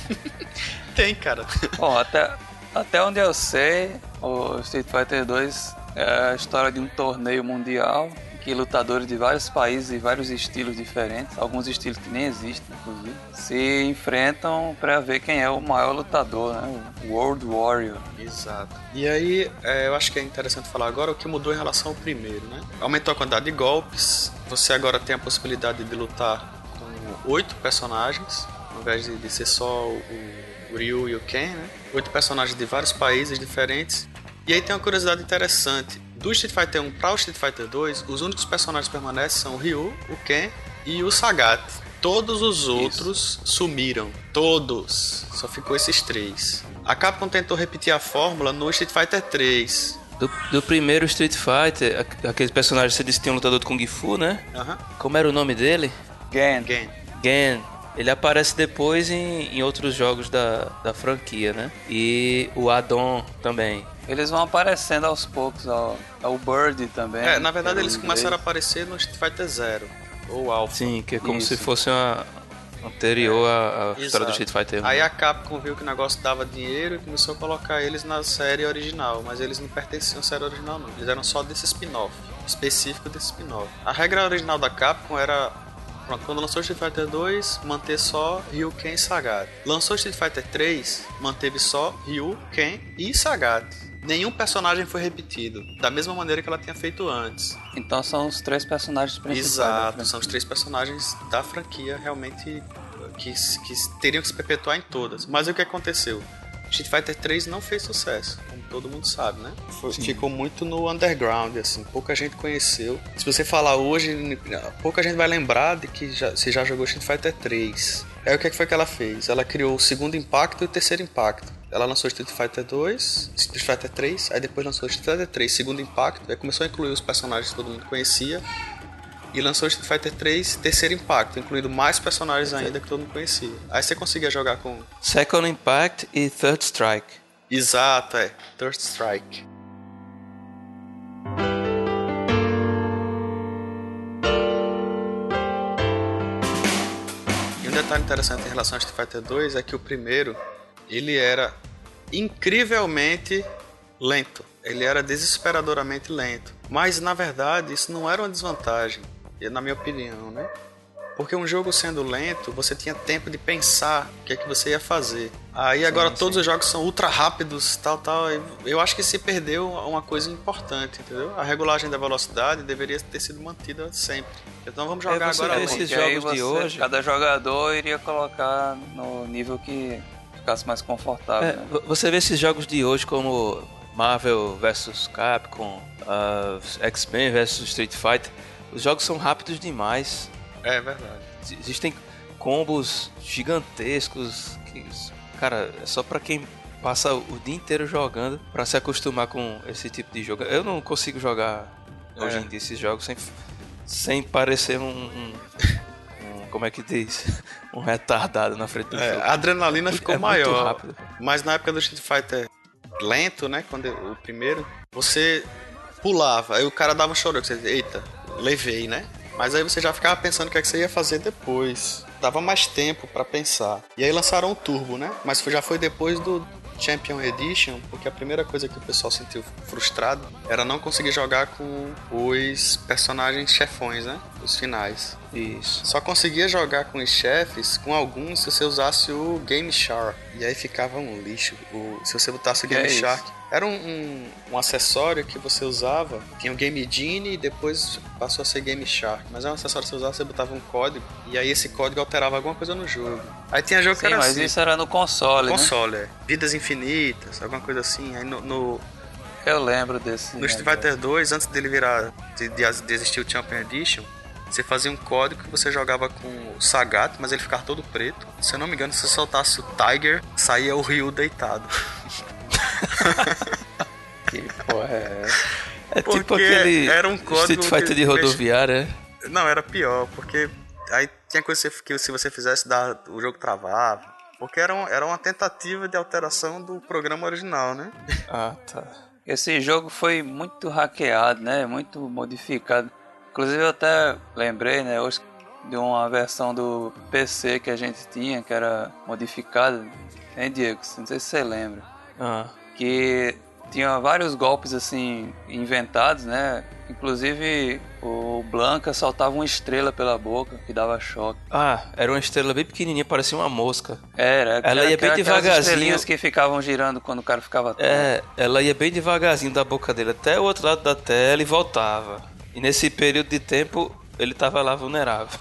tem, cara. Bom, até, até onde eu sei, O Street Fighter 2 é a história de um torneio mundial que lutadores de vários países e vários estilos diferentes, alguns estilos que nem existem, inclusive, se enfrentam para ver quem é o maior lutador, né? O World Warrior. Exato. E aí, é, eu acho que é interessante falar agora o que mudou em relação ao primeiro, né? Aumentou a quantidade de golpes, você agora tem a possibilidade de lutar oito personagens, ao invés de, de ser só o, o Ryu e o Ken, né? Oito personagens de vários países diferentes. E aí tem uma curiosidade interessante. Do Street Fighter 1 para o Street Fighter 2, os únicos personagens que permanecem são o Ryu, o Ken e o Sagat. Todos os outros sumiram. Todos. Só ficou esses três. A Capcom tentou repetir a fórmula no Street Fighter 3. Do, do primeiro Street Fighter, aqu- aquele personagem você disse que tinha um lutador de Kung Fu, né? Como era o nome dele? Gen. Again. Gen. Ele aparece depois em, em outros jogos da, da franquia, né? E o Adon também. Eles vão aparecendo aos poucos, ó. o Bird também. É, na verdade eles começaram a aparecer no Street Fighter Zero. Ou Alpha. Sim, que é como Isso. se fosse uma anterior à, história do. Street Fighter 1. Aí a Capcom viu que o negócio dava dinheiro e começou a colocar eles na série original, mas eles não pertenciam à série original não. Eles eram só desse spin-off, específico desse spin-off. A regra original da Capcom era Pronto, quando lançou Street Fighter 2, manter só Ryu, Ken e Sagat. Lançou Street Fighter 3, manteve só Ryu, Ken e Sagat. Nenhum personagem foi repetido, da mesma maneira que ela tinha feito antes. Então são os três personagens principais. Exato, são os três personagens da franquia realmente que, que teriam que se perpetuar em todas. Mas o que aconteceu? Street Fighter 3 não fez sucesso, todo mundo sabe, né? Foi- ficou muito no underground, assim, pouca gente conheceu. Se você falar hoje, pouca gente vai lembrar de que já, você já jogou Street Fighter 3. Aí o que é que foi que ela fez? Ela criou o segundo impacto e o terceiro impacto. Ela lançou Street Fighter 2, Street Fighter 3, aí depois lançou Street Fighter 3, segundo impacto, aí começou a incluir os personagens que todo mundo conhecia, e lançou Street Fighter 3 terceiro impacto, incluindo mais personagens ainda que todo mundo conhecia. Aí você conseguia jogar com. Second Impact e Third Strike. Exato, é. Third Strike. E um detalhe interessante em relação a Street Fighter 2 é que o primeiro ele era incrivelmente lento. Ele era desesperadoramente lento. Mas na verdade isso não era uma desvantagem, na minha opinião, né? Porque um jogo sendo lento, você tinha tempo de pensar o que é que você ia fazer. Aí agora todos os jogos são ultra rápidos, tal, tal. Eu acho que se perdeu uma coisa importante, entendeu? A regulagem da velocidade deveria ter sido mantida sempre. Então vamos jogar É, agora esses jogos de você- hoje- Cada jogador iria colocar no nível que ficasse mais confortável. É, né? vo- você vê esses jogos de hoje como Marvel vs Capcom, uh, X-Men vs Street Fighter. Os jogos são rápidos demais. É verdade. Ex- Existem combos gigantescos que, cara, é só pra quem passa o dia inteiro jogando pra se acostumar com esse tipo de jogo. Eu não consigo jogar hoje É. em dia esses jogos sem, sem parecer um, um- um- como é que diz, um retardado na frente do É, jogo. a adrenalina ficou É maior. rápido. Mas na época do Street Fighter lento, né? Quando eu- o primeiro, você pulava, aí o cara dava um chorão, você eita, levei, né? Mas aí você já ficava pensando o que, é que você ia fazer depois. Dava mais tempo pra pensar. E aí lançaram o Turbo, né? Mas já foi depois do Champion Edition, porque a primeira coisa que o pessoal sentiu frustrado era não conseguir jogar com os personagens chefões, né? Os finais. Isso. Só conseguia jogar com os chefes, com alguns, se você usasse o Game Shark. E aí ficava um lixo. O- se você botasse o Game é isso? Era um, um, um acessório que você usava. Tinha o Game Genie e depois passou a ser Game Shark. Mas é um acessório que você usava, você botava um código. E aí esse código alterava alguma coisa no jogo. Aí tinha jogo que Sim, era mas assim. isso era no console, né? Console, é. Vidas infinitas, alguma coisa assim. Aí no, no, Eu lembro desse. no Street. Fighter 2, antes dele virar, de, de, de existir o Champion Edition, você fazia um código que você jogava com o Sagat, mas ele ficava todo preto. Se eu não me engano, se você soltasse o Tiger, saía o Ryu deitado. Que porra é essa? É tipo Porque aquele era um código Street Fighter de rodoviária. Não, era pior, porque aí tinha coisa que se você fizesse, o jogo travava. Porque era, um- era uma tentativa de alteração do programa original, né? Ah, tá. Esse jogo foi muito hackeado, né? Muito modificado. Inclusive eu até lembrei, né, hoje de uma versão do PC que a gente tinha, que era modificada. Hein, Diego? Não sei se você lembra. Ah, Que tinha vários golpes assim inventados, né? Inclusive o Blanca soltava uma estrela pela boca que dava choque. Ah, era uma estrela bem pequenininha, parecia uma mosca. Era, Ela era ia bem devagarzinho. estrelinhas que ficavam girando quando o cara ficava tonto. É, ela ia bem devagarzinho da boca dele até o outro lado da tela e voltava. E nesse período de tempo ele tava lá vulnerável.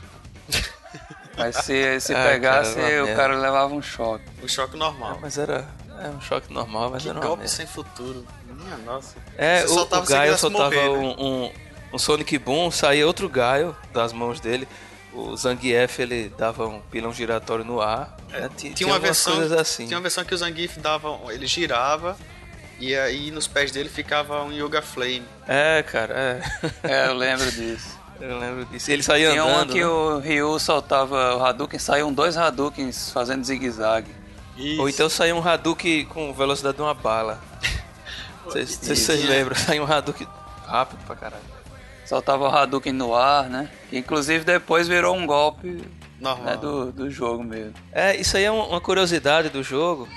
Mas se, se Ah, pegasse, cara, o cara levava um choque. O choque normal. Mas era é um choque normal, mas Que era uma golpe merda. sem futuro. Minha nossa. É, Você o, o Gaio soltava morrer, né? um, um, um Sonic Boom, saía outro Gaio das mãos dele. O Zangief ele dava um pilão giratório no ar. né? Tinha, Tinha uma versão, assim. tinha uma versão que o Zangief dava, ele girava e aí nos pés dele ficava um Yoga Flame. É, cara, é. É, eu lembro disso. Eu lembro disso. Ele saía Tinha uma andando. que né? o Ryu soltava o Hadouken, saíam dois Hadoukens fazendo zigue-zague. Ou então saía um Hadouken com velocidade de uma bala. Não sei se vocês e- lembram, saía um Hadouken rápido pra caralho. Soltava o Hadouken no ar, né? Que inclusive depois virou um golpe normal. né, do, do jogo mesmo. É, isso aí é uma uma curiosidade do jogo,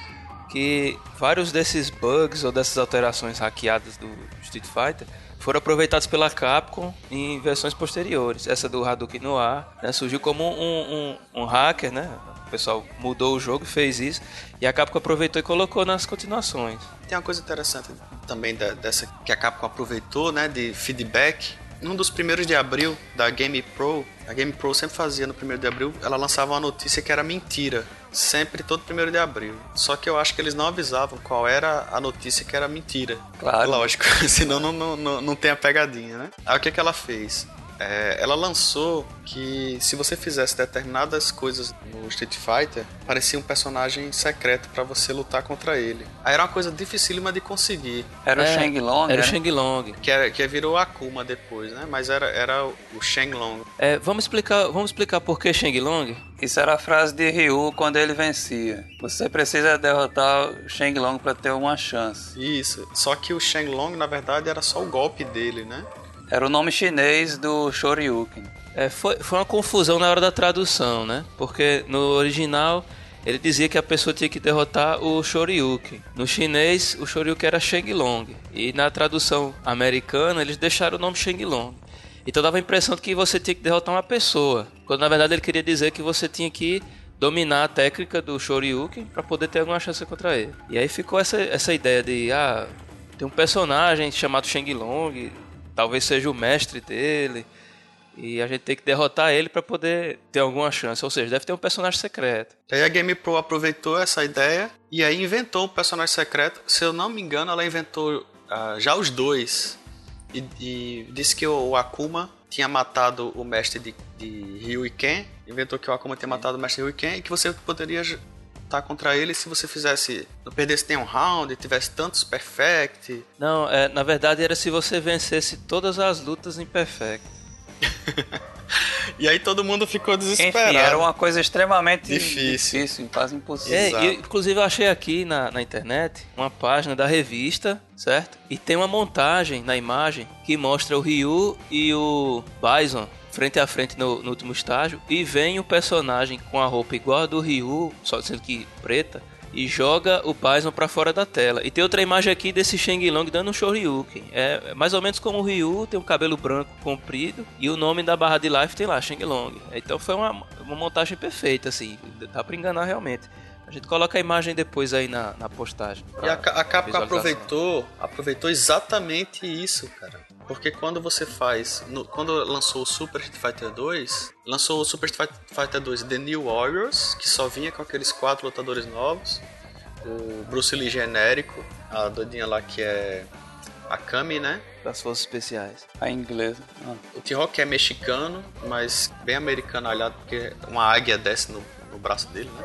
que vários desses bugs ou dessas alterações hackeadas do Street Fighter foram aproveitados pela Capcom em versões posteriores. Essa do Hadouken no ar né, surgiu como um, um, um hacker, né? O pessoal mudou o jogo e fez isso, e a Capcom aproveitou e colocou nas continuações. Tem uma coisa interessante também da- dessa que a Capcom aproveitou, né, de feedback. Num dos primeiros de abril da Game Pro, a Game Pro sempre fazia no primeiro de abril, ela lançava uma notícia que era mentira. Sempre todo primeiro de abril. Só que eu acho que eles não avisavam qual era a notícia que era mentira. Claro. Lógico, senão não, não, não, não tem a pegadinha, né? Aí o que, que ela fez? É, ela lançou que se você fizesse determinadas coisas no Street Fighter, parecia um personagem secreto pra você lutar contra ele. Aí era uma coisa dificílima de conseguir. Era o É, Shang Long, Era o né? Shang Long. Que, era, que virou Akuma depois, né? Mas era, era o Shenlong. É, vamos explicar, vamos explicar por que Shang Long? Isso era a frase de Ryu quando ele vencia. Você precisa derrotar o Shang Long pra ter uma chance. Isso. Só que o Shenlong, na verdade, era só o golpe dele, né? Era o nome chinês do Shoryuken. É, foi, foi uma confusão na hora da tradução, né? Porque no original ele dizia que a pessoa tinha que derrotar o Shoryuken. No chinês, o Shoryuken era Shenlong. E na tradução americana, eles deixaram o nome Shenlong. Então dava a impressão de que você tinha que derrotar uma pessoa. Quando na verdade ele queria dizer que você tinha que dominar a técnica do Shoryuken para poder ter alguma chance contra ele. E aí ficou essa, essa ideia de, ah, tem um personagem chamado Shenlong, talvez seja o mestre dele. E a gente tem que derrotar ele para poder ter alguma chance. Ou seja, deve ter um personagem secreto. Aí a Game Pro aproveitou essa ideia e aí inventou um personagem secreto. Se eu não me engano, ela inventou ah, já os dois. E, e disse que o, o Akuma tinha matado o mestre de, de Ryu e Ken. Inventou que o Akuma tinha matado o mestre Ryu e Ken e que você poderia lutar contra ele se você fizesse. Não perdesse nenhum round, tivesse tantos perfect. Não, é, na verdade era se você vencesse todas as lutas em perfect. E aí todo mundo ficou Enfim, desesperado. era uma coisa extremamente Difícil. difícil quase impossível. É, e, inclusive eu achei aqui na, na internet uma página da revista, certo? E tem uma montagem na imagem que mostra o Ryu e o Bison frente a frente no, no último estágio. E vem o personagem com a roupa igual a do Ryu, só sendo que preta. E joga o Bison pra fora da tela. E tem outra imagem aqui desse Shang Long dando um Shoryuken. É é mais ou menos como o Ryu, tem um cabelo branco comprido. E o nome da barra de life tem lá, Shang Long. Então foi uma, uma montagem perfeita, assim. Dá pra enganar realmente. A gente coloca a imagem depois aí na, na postagem. E a, a Capcom aproveitou, aproveitou exatamente isso, cara. Porque quando você faz. no- quando lançou o Super Street Fighter 2, lançou o Super Street Fighter 2 The New Warriors, que só vinha com aqueles quatro lutadores novos. O Bruce Lee genérico, a doidinha lá que é a Kami, né? Das forças especiais. A inglesa. Ah. O T-Rock é mexicano, mas bem americano olhado, porque uma águia desce no, no braço dele, né?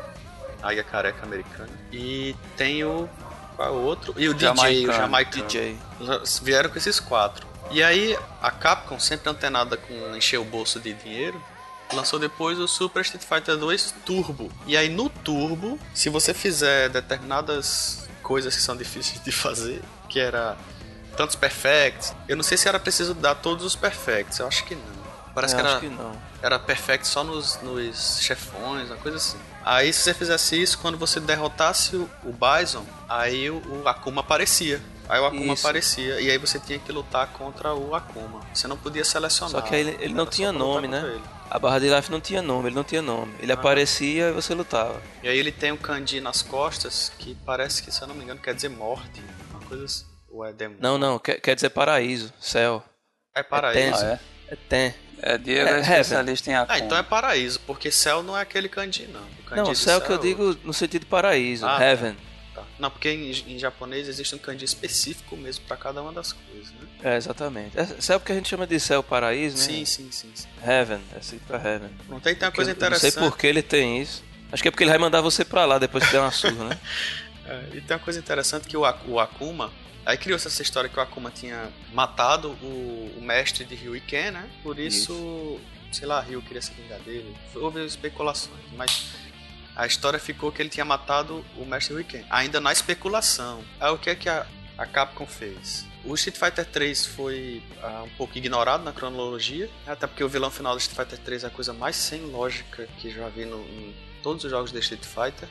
Águia careca americana. E tem o. Qual é o outro? E o DJ, o jamaicano. DJ. Vieram com esses quatro. E aí, a Capcom, sempre antenada com encher o bolso de dinheiro, lançou depois o Super Street Fighter 2 Turbo. E aí, no Turbo, se você fizer determinadas coisas que são difíceis de fazer, que era tantos perfects, eu não sei se era preciso dar todos os perfects, eu acho que não. Parece Eu que era, que não. era perfect só nos, nos chefões, uma coisa assim. Aí se você fizesse isso, quando você derrotasse o, o Bison, aí o, o Akuma aparecia. Aí o Akuma Isso. aparecia e aí você tinha que lutar contra o Akuma. Você não podia selecionar. Só que ele, ele não só tinha nome, né? ele. A barra de life não tinha nome, ele não tinha nome. Ele aparecia e você lutava. E aí ele tem um kanji nas costas que parece que, se eu não me engano, quer dizer morte. Uma coisa assim. Ou é demônio? Não, não, quer, quer dizer paraíso, céu. É paraíso. Ah, é? É tem. É, Diego é, É, especialista em Akuma. Ah, então é paraíso, porque céu não é aquele kanji, não. O kanji Não, de céu que eu digo no sentido de paraíso, Ah, tá. heaven. Tá. Não, porque em, em japonês existe um kanji específico mesmo pra cada uma das coisas, né? É, exatamente. É, céu porque a gente chama de céu paraíso, né? Sim, sim, sim, sim. Heaven, é assim pra heaven. Pronto, aí tem uma coisa Eu Não sei interessante. por que ele tem isso. Acho que é porque ele vai mandar você pra lá depois que der uma surra, né? É, e tem uma coisa interessante que o, o Akuma. Aí criou-se essa história que o Akuma tinha matado o, o mestre de Ryu e Ken, né? Por isso, sei lá, Ryu queria se vingar dele. Houve especulações, mas a história ficou que ele tinha matado o mestre Ken. Ainda na especulação. Aí o que é que a, a Capcom fez? O Street Fighter 3 foi ah, um pouco ignorado na cronologia, até porque o vilão final do Street Fighter 3 é a coisa mais sem lógica que já vi no, em todos os jogos de Street Fighter.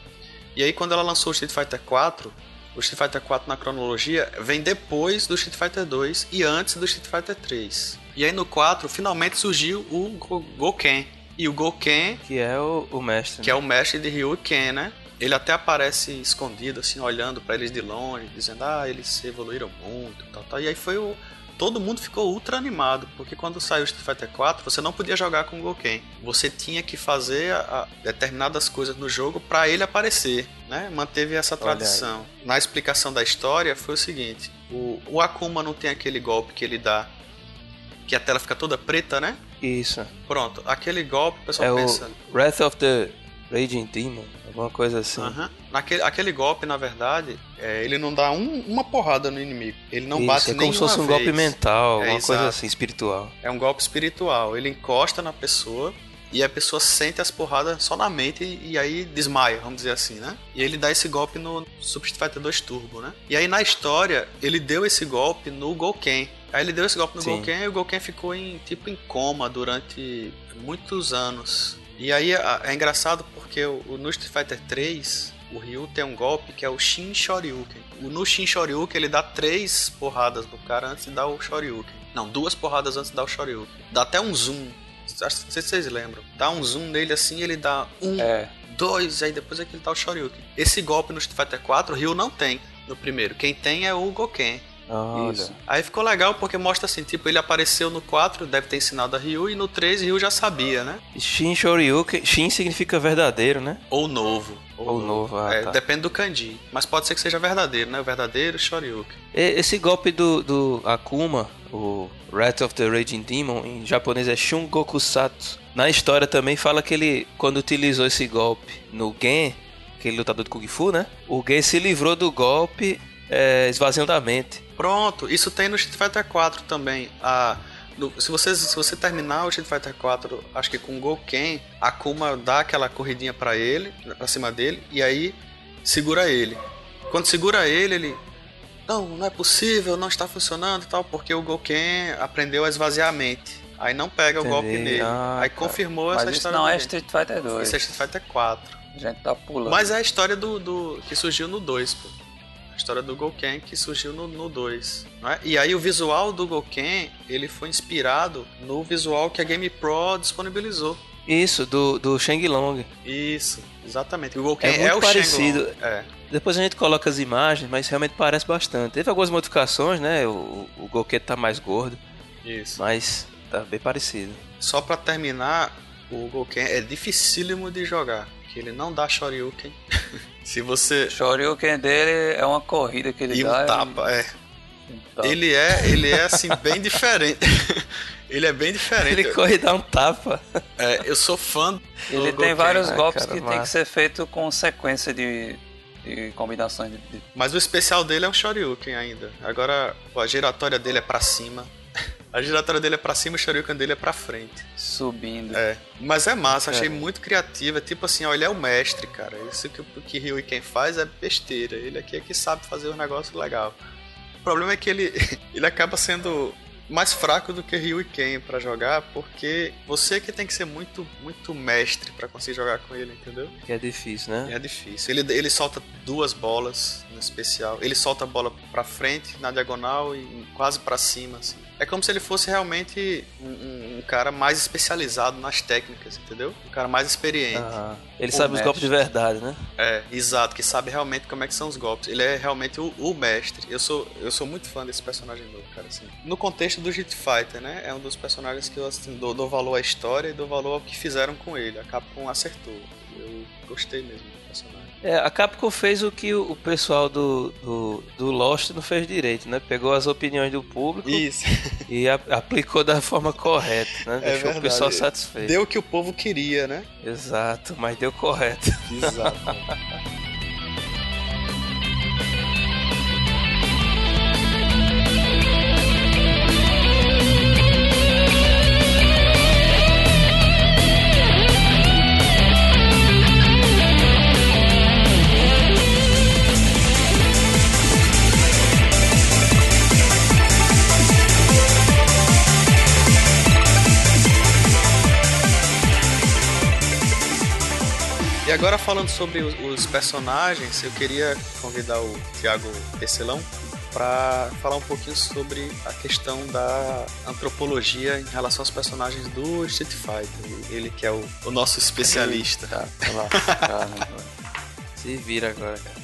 E aí quando ela lançou o Street Fighter 4, o Street Fighter 4 na cronologia vem depois do Street Fighter 2 e antes do Street Fighter 3. E aí no 4 finalmente surgiu o Go- Goken. E o Goken, Que é o, o mestre. que é o mestre de Ryu e Ken, né? Ele até aparece escondido, assim, olhando pra eles de longe, dizendo, ah, eles evoluíram muito, tal, tal. E aí foi o. Todo mundo ficou ultra animado, porque quando saiu o Street Fighter 4, você não podia jogar com o Goken. Você tinha que fazer a- a determinadas coisas no jogo pra ele aparecer, né? Manteve essa tradição. Na explicação da história foi o seguinte: o, o Akuma não tem aquele golpe que ele dá, que a tela fica toda preta, né? Isso. Pronto, aquele golpe o É pessoal o pensa. Wrath of the Raging Demon, alguma coisa assim. Aham. Naquele, aquele golpe, na verdade, é, ele não dá um- uma porrada no inimigo. Ele não Isso, bate é como se fosse um vez. golpe mental, É, alguma coisa exato. assim, espiritual. É um golpe espiritual. Ele encosta na pessoa e a pessoa sente as porradas só na mente e, e aí desmaia, vamos dizer assim, né? E ele dá esse golpe no Super Street Fighter 2 Turbo, né? E aí na história, ele deu esse golpe no Gouken. Aí ele deu esse golpe no Sim. Gouken e o Gouken ficou em tipo em coma durante muitos anos. E aí é, engraçado porque o, no Street Fighter 3, o Ryu tem um golpe que é o Shin Shoryuken. O- No Shin Shoryuken ele dá três porradas no cara antes de dar o Shoryuken. Não, duas porradas antes de dar o Shoryuken. Dá até um zoom. Acho- Não sei se vocês lembram. Dá um zoom nele assim ele dá um, É, dois, aí depois é que ele dá o Shoryuken. Esse golpe no Street Fighter 4, o Ryu não tem no primeiro. Quem tem é o Goken. Olha. isso. Aí ficou legal porque mostra assim, tipo, ele apareceu no 4, deve ter ensinado a Ryu, e no 3 Ryu já sabia, né? Shin Shoryuken, Shin significa verdadeiro, né? Ou novo. Ou novo, ah, é, tá. Depende do kanji. Mas pode ser que seja verdadeiro, né? O verdadeiro Shoryuken. Esse golpe do, do Akuma, o Wrath of the Raging Demon, em japonês é Shungokusatsu. Na história também fala que ele, quando utilizou esse golpe no Gen, aquele lutador de Kung Fu, né? O Gen se livrou do golpe é, esvaziando a mente. Pronto, isso tem no Street Fighter 4 também. A, no- se, você, se você terminar o Street Fighter 4, acho que com o Goken, a Akuma dá aquela corridinha pra ele, pra cima dele, e aí segura ele. Quando segura ele, ele. Não, não é possível, não está funcionando e tal, porque o Goken aprendeu a esvaziar a mente. Aí não pega o Entendi. golpe nele. Ah, aí tá. confirmou Mas essa isso história não é. Street Fighter 2. Isso é Street Fighter 4. A gente tá pulando. Mas é a história do, do que surgiu no 2, pô. História do Gouken que surgiu no, no 2. não é? E aí o visual do Gouken, ele foi inspirado no visual que a Game Pro disponibilizou. Isso, do, do Shang Long. Isso, exatamente. O Gouken É é, muito o parecido. É. Depois a gente coloca as imagens, mas realmente parece bastante. Teve algumas modificações, né? O, o Goku tá mais gordo, Isso. mas tá bem parecido. Só pra terminar, o Gouken é dificílimo de jogar. Que ele não dá Shoryuken. Se você... O Shoryuken dele é uma corrida que ele E um dá. tapa, é. um tapa. Ele é, ele é assim, bem diferente. ele é bem diferente. Ele corre e dá um tapa. É, eu sou fã do Ele tem vários golpes cara, que tem que ser feito com sequência de, de combinações de, de- Mas o especial dele é um Shoryuken ainda. Agora, a giratória dele é pra cima. A giratória dele é pra cima e o Shoryuken dele é pra frente. subindo. É. Mas é massa, achei É. muito criativo. É tipo assim, ó, ele é o mestre, cara. Isso que, o que Ryu quem faz é besteira. Ele aqui é que sabe fazer um negócio legal. O problema é que ele, ele acaba sendo mais fraco do que Ryu e Ken pra jogar, porque você que tem que ser muito, muito mestre pra conseguir jogar com ele, entendeu? Que é difícil, né? É difícil. Ele, ele solta duas bolas no especial. Ele solta a bola pra frente, na diagonal e quase pra cima, assim. É como se ele fosse realmente um, um- um cara mais especializado nas técnicas, entendeu? Um cara mais experiente. Aham. Ele O sabe os mestre. golpes de verdade, né? É, exato, que sabe realmente como é que são os golpes. Ele é realmente o, o mestre. Eu sou, eu sou muito fã desse personagem novo, cara, assim. No contexto do Street Fighter, né? É um dos personagens que eu assim, dou, dou valor à história e dou valor ao que fizeram com ele. A Capcom acertou. Eu gostei mesmo. É, a Capcom fez o que o o pessoal do, do, do Lost não fez direito, né? Pegou as opiniões do público Isso. e a- aplicou da forma correta, né? É Deixou o verdade. pessoal satisfeito. Deu o que o povo queria, né? Exato, mas deu correto. Exato. E agora falando sobre os, os personagens, eu queria convidar o Thiago Tecelão para falar um pouquinho sobre a questão da antropologia em relação aos personagens do Street Fighter. Ele que é o, o nosso especialista. Tá, tá agora. Se vira agora, cara.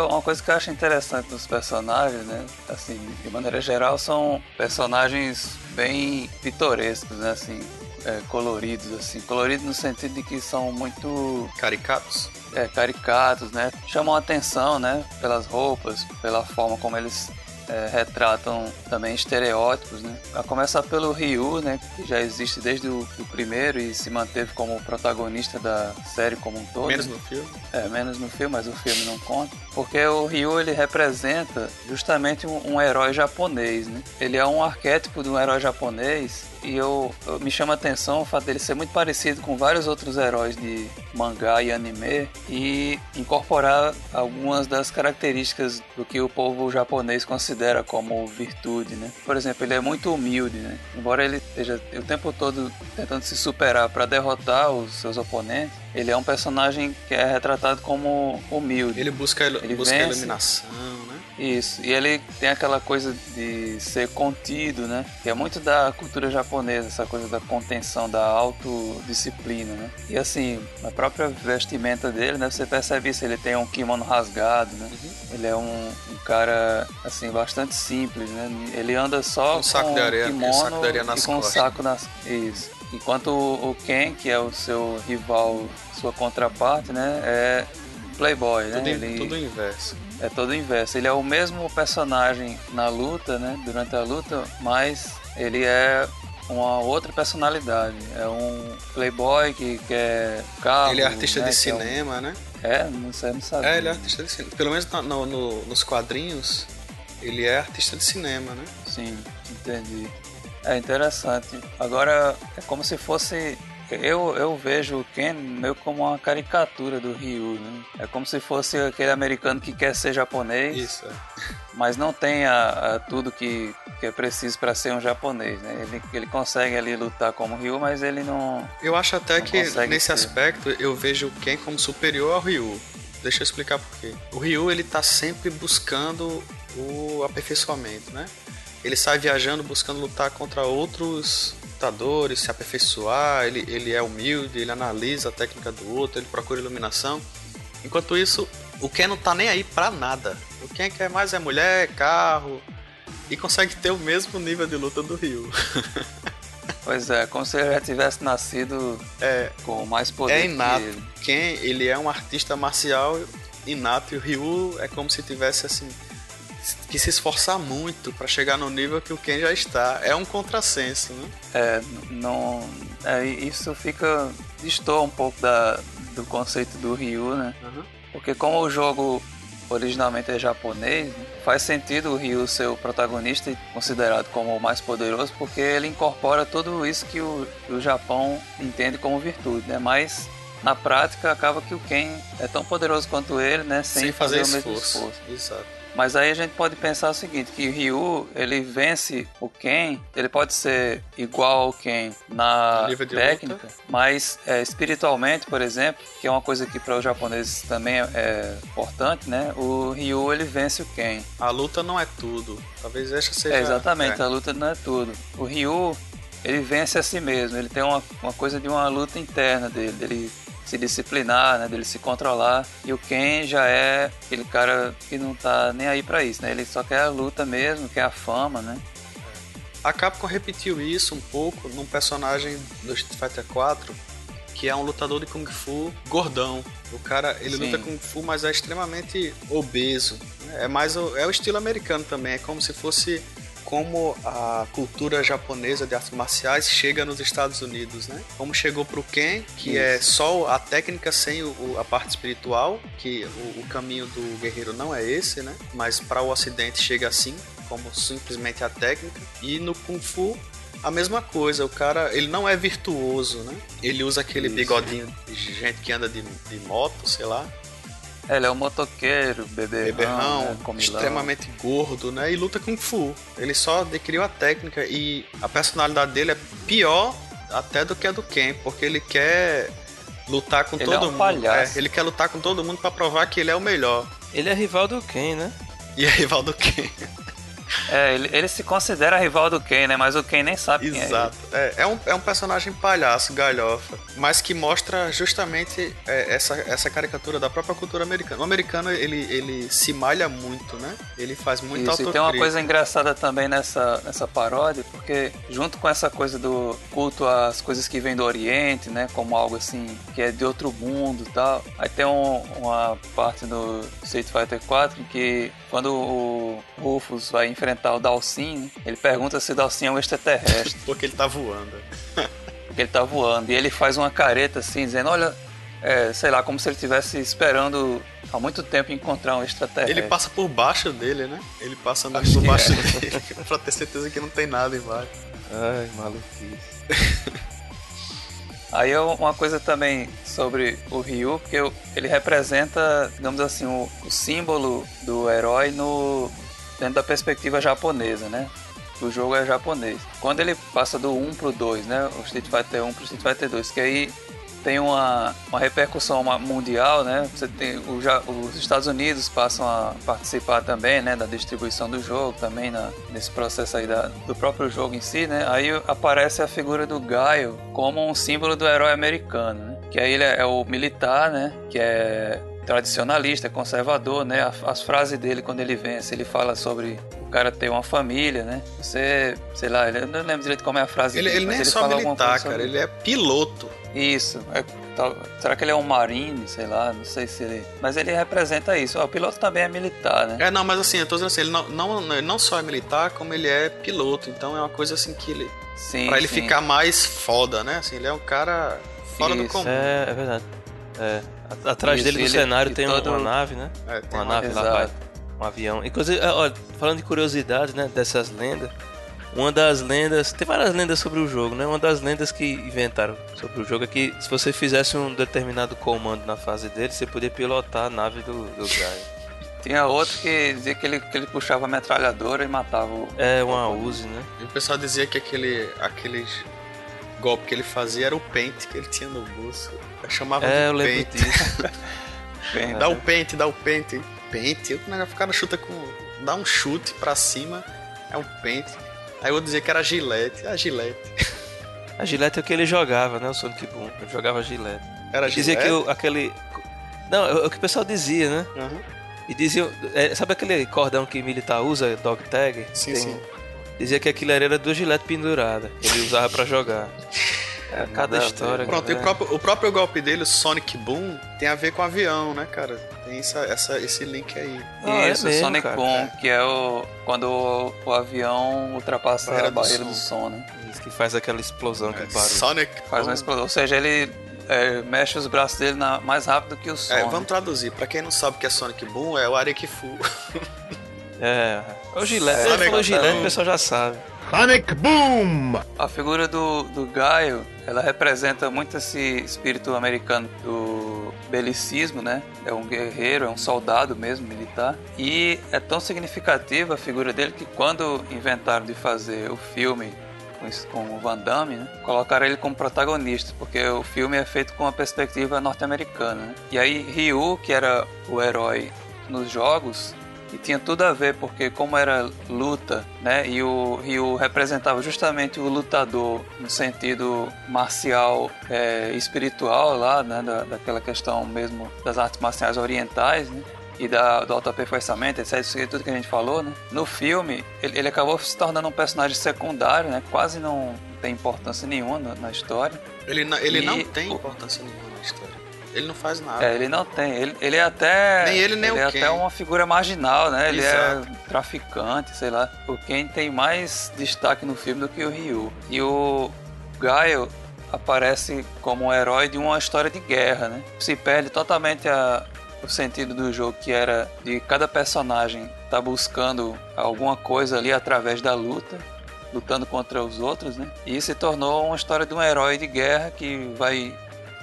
Eu- Uma coisa que eu acho interessante dos personagens, né? Assim, de maneira geral, são personagens bem pitorescos, né? Assim, é, coloridos, assim. Coloridos no sentido de que são muito Caricatos. é, caricatos, né? Chamam a atenção, né? Pelas roupas, pela forma como eles é, retratam também estereótipos, né? A começar pelo Ryu, né? Que já existe desde o primeiro e se manteve como protagonista da série como um todo. Menos no filme. É, menos no filme, mas o filme não conta. Porque o Ryu, ele representa justamente um, um herói japonês, né? Ele é um arquétipo de um herói japonês e eu, eu- me chama a atenção o fato dele ser muito parecido com vários outros heróis de mangá e anime e incorporar algumas das características do que o povo japonês considera como virtude, né? Por exemplo, ele é muito humilde, né? Embora ele esteja o tempo todo tentando se superar para derrotar os seus oponentes, ele é um personagem que é retratado como humilde. Ele busca, Ele busca vence. iluminação? Isso, e ele tem aquela coisa de ser contido, né? Que é muito da cultura japonesa, essa coisa da contenção, da autodisciplina, né? E assim, a própria vestimenta dele, né? Você percebe isso, ele tem um kimono rasgado, né? Ele é um, um cara, assim, bastante simples, né? Ele anda só Com um saco com de areia- kimono um saco de areia nas e com um costas. saco nas... Isso. Enquanto o Ken, que é o seu rival, sua contraparte, né? É playboy, né? Tudo, Ele- tudo o inverso. é todo o inverso. Ele é o mesmo personagem na luta, né? Durante a luta, mas ele é uma outra personalidade. É um playboy que quer carro. ele é artista né, de que é um- cinema, né? É, não sei, não sabe. É, ele é artista de cinema. Pelo menos no- no- nos quadrinhos, ele é artista de cinema, né? Sim, entendi. É interessante. Agora, é como se fosse. Eu, eu vejo o Ken meio como uma caricatura do Ryu, né? É como se fosse aquele americano que quer ser japonês, Isso, é. mas não tem a, a tudo que, que é preciso para ser um japonês, né? Ele, ele consegue ali lutar como Ryu, mas ele não. Eu acho até que nesse ser. aspecto eu vejo o Ken como superior ao Ryu. Deixa eu explicar por quê. O Ryu ele tá sempre buscando o aperfeiçoamento, né? Ele sai viajando buscando lutar contra outros lutadores, se aperfeiçoar, ele, ele é humilde, ele analisa a técnica do outro, ele procura iluminação. Enquanto isso, o Ken não tá nem aí pra nada. O Ken quer mais é mulher, carro e consegue ter o mesmo nível de luta do Ryu. Pois é, como se ele já tivesse nascido É, com mais poder. É que inato. ele. Ken, ele é um artista marcial inato e o Ryu é como se tivesse assim que se esforçar muito pra chegar no nível que o Ken já está. É um contrassenso, né? É, não. É, isso fica. destoa um pouco da, do conceito do Ryu, né? Uhum. Porque como o jogo originalmente é japonês, faz sentido o Ryu ser o protagonista e considerado como o mais poderoso, porque ele incorpora tudo isso que o, o Japão entende como virtude, né? Mas na prática acaba que o Ken é tão poderoso quanto ele, né? Sem, Sem fazer o mesmo esforço. esforço. Exato. Mas aí a gente pode pensar o seguinte, que o Ryu, ele vence o Ken, ele pode ser igual ao Ken na técnica, luta. mas é, espiritualmente, por exemplo, que é uma coisa que para os japoneses também é, é importante, né? O Ryu, ele vence o Ken. A luta não é tudo. Talvez essa seja. É, exatamente, é. a luta não é tudo. O Ryu, ele vence a si mesmo, ele tem uma, uma coisa de uma luta interna dele, dele se disciplinar, né, dele se controlar. E o Ken já é aquele cara que não tá nem aí pra isso, né? Ele só quer a luta mesmo, quer a fama, né? A Capcom repetiu isso um pouco num personagem do Street Fighter 4 que é um lutador de Kung Fu gordão. O cara, ele Sim. luta Kung Fu, mas é extremamente obeso. É mais o, é o estilo americano também, é como se fosse como a cultura japonesa de artes marciais chega nos Estados Unidos, né? Como chegou pro Ken, que é só a técnica sem o- o- a parte espiritual, que o, o caminho do guerreiro não é esse, né? Mas para o ocidente chega assim, como simplesmente a técnica. E no Kung Fu a mesma coisa, o cara, ele não é virtuoso, né? Ele usa aquele bigodinho de gente que anda de, de moto, sei lá, É, ele é um motoqueiro, beberrão, beberrão, né, extremamente gordo, né? E luta Kung Fu. Ele só adquiriu a técnica e a personalidade dele é pior até do que a do Ken, porque ele quer lutar com Ele todo é um mundo. palhaço. É, ele quer lutar com todo mundo pra provar que ele é o melhor. Ele é rival do Ken, né? E é rival do Ken. É, ele, ele se considera rival do Ken, né? Mas o Ken nem sabe quem é. Exato. É, é, um, é um personagem palhaço, galhofa, mas que mostra justamente é, essa, essa caricatura da própria cultura americana. O americano, ele, ele se malha muito, né? Ele faz ele. muita Isso, e tem uma autocrítica. coisa engraçada também nessa, nessa paródia, porque junto com essa coisa do culto às coisas que vêm do Oriente, né? Como algo assim, que é de outro mundo e tal. Aí tem um- uma parte do Street Fighter 4 em que quando o Rufus vai enfrentar o Dalsin, né, ele pergunta se o Dalsin é um extraterrestre. Porque ele tá voando. porque ele tá voando. E ele faz uma careta assim, dizendo, olha, é, sei lá, como se ele estivesse esperando há muito tempo encontrar um extraterrestre. Ele passa por baixo dele, né? Ele passa Acho por baixo é. dele pra ter certeza que não tem nada embaixo. Ai, maluquice. Aí é uma coisa também sobre o Ryu, porque ele representa, digamos assim, o, o símbolo do herói no dentro da perspectiva japonesa, né? O jogo é japonês. Quando ele passa do 1 pro 2, né? O Street Fighter 1 pro Street Fighter 2, que aí tem uma, uma repercussão mundial, né? Você tem, o os Estados Unidos passam a participar também, né? Da distribuição do jogo, também na, nesse processo aí da, do próprio jogo em si, né? Aí aparece a figura do Gaio como um símbolo do herói americano, né? Que aí ele é, é o militar, né? Que é tradicionalista, conservador, né? As, as frases dele quando ele vence, ele fala sobre o cara ter uma família, né? Você, sei lá, eu não lembro direito como é a frase Ele, dele, ele nem é só militar, cara, ele é piloto. isso. É, tal- será que ele é um marine? Sei lá, não sei se ele. Mas ele representa isso. O piloto também é militar, né? É, não, mas assim, eu tô dizendo assim, ele não, não, ele não só é militar, como ele é piloto. Então é uma coisa assim que ele. Sim. pra ele sim. ficar mais foda, né? Assim, ele é um cara fora do Isso. comum. É, é verdade. É. Atrás Isso, dele no ele- cenário tem todo- uma nave, né? É, tem Uma uma- nave lá, Exato. vai. Um avião. Inclusive, é, olha, falando de curiosidades, né, dessas lendas, uma das lendas, tem várias lendas sobre o jogo, né? Uma das lendas que inventaram sobre o jogo é que se você fizesse um determinado comando na fase dele, você podia pilotar a nave do, do Gaio. Tinha outro que dizia que ele, que ele puxava a metralhadora e matava o. É uma Uzi, né? E o pessoal dizia que aquele, aqueles golpe que ele fazia era o pente que ele tinha no bolso. Eu chamava É, de eu lembro pente. disso. Dá o pente, dá o pente. Pente? O negócio- o cara chuta com. dá um chute pra cima, é um pente. Aí eu vou dizer que era gilete. Ah, gilete. A Gillette é o que ele jogava, né? O Sonic Boom. Ele jogava Gillette. Era E dizia gilete. que o- aquele. Não, é o que o pessoal dizia, né? Aham. E dizia. é, sabe aquele cordão que militar usa, dog tag? Sim, Tem- sim. Dizia que aquilo era do gilete pendurada. Ele usava pra jogar. É, cada nada história. Pronto, cara. o próprio, o próprio golpe dele, o Sonic Boom, tem a ver com avião, né, cara? Tem essa, essa- esse link aí. Ah, é Isso, mesmo, Sonic cara. Boom, que é o. quando o, o avião ultrapassa Barreira a do barreira som. do som, né? Isso que faz aquela explosão que É, barulho. Sonic Faz Boom. uma explosão. Ou seja, ele é, mexe os braços dele na- mais rápido que o som. É, né? vamos traduzir. Pra quem não sabe o que é Sonic Boom, é o Arequifu. É. O. É, Ele Sonic falou gilete, Boom. o pessoal já sabe. Sonic Boom! A figura do, do Gaio, ela representa muito esse espírito americano do belicismo, né? É um guerreiro, é um soldado mesmo, militar. E é tão significativa a figura dele que quando inventaram de fazer o filme com, o Van Damme, né? Colocaram ele como protagonista, porque o filme é feito com uma perspectiva norte-americana, né? E aí Ryu, que era o herói nos jogos, e tinha tudo a ver, porque como era luta, né? E o Ryu representava justamente o lutador no sentido marcial é, espiritual lá, né? Da, daquela questão mesmo das artes marciais orientais, né? E da, do autoaperfeiçoamento, etc. Isso aí, tudo que a gente falou, né? No filme, ele, ele acabou se tornando um personagem secundário, né? Quase não tem importância nenhuma na, na história. Ele, ele E não tem importância nenhuma na história. Ele não faz nada. É, ele não tem. Ele, ele é até. Nem ele, nem o é Ken. até uma figura marginal, né? Ele Exato. é traficante, sei lá. O Ken tem mais destaque no filme do que o Ryu. E o Gaio aparece como um herói de uma história de guerra, né? Se perde totalmente a, o sentido do jogo, que era de cada personagem tá buscando alguma coisa ali através da luta. Lutando contra os outros, né? E se tornou uma história de um herói de guerra que vai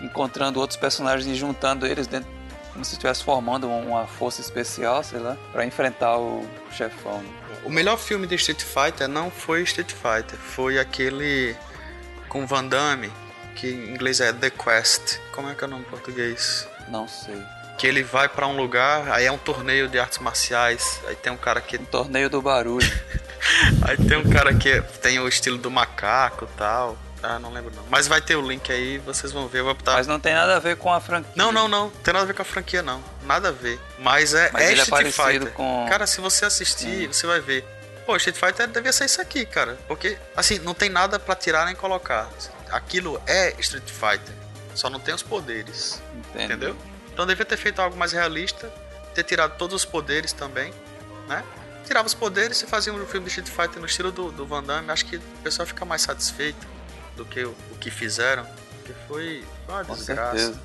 encontrando outros personagens e juntando eles dentro como se estivesse formando um, uma força especial, sei lá, pra enfrentar o chefão. O melhor filme de Street Fighter não foi Street Fighter, foi aquele com Van Damme, que em inglês é The Quest. Como é que é o nome em português? Não sei. Que ele vai pra um lugar, aí é um torneio de artes marciais, aí tem um cara que Um torneio do barulho. aí tem um cara que tem o estilo do macaco, e tal. Ah, não lembro não. Mas vai ter o link aí, vocês vão ver, eu vou botar Mas não tem nada a ver com a franquia. Não, não, não. Tem nada a ver com a franquia, não. Nada a ver. Mas é, Mas é ele é Street parecido Fighter. com- Cara, se você assistir, você vai ver. Pô, Street Fighter devia ser isso aqui, cara. Porque, assim, não tem nada pra tirar nem colocar. Aquilo é Street Fighter. Só não tem os poderes. Entendo. Entendeu? Então devia ter feito algo mais realista. Ter tirado todos os poderes também, né? Tirava os poderes e fazia um filme de Street Fighter no estilo do, do Van Damme. Acho que o pessoal fica mais satisfeito do que o, o que fizeram. Porque foi uma Com desgraça. certeza.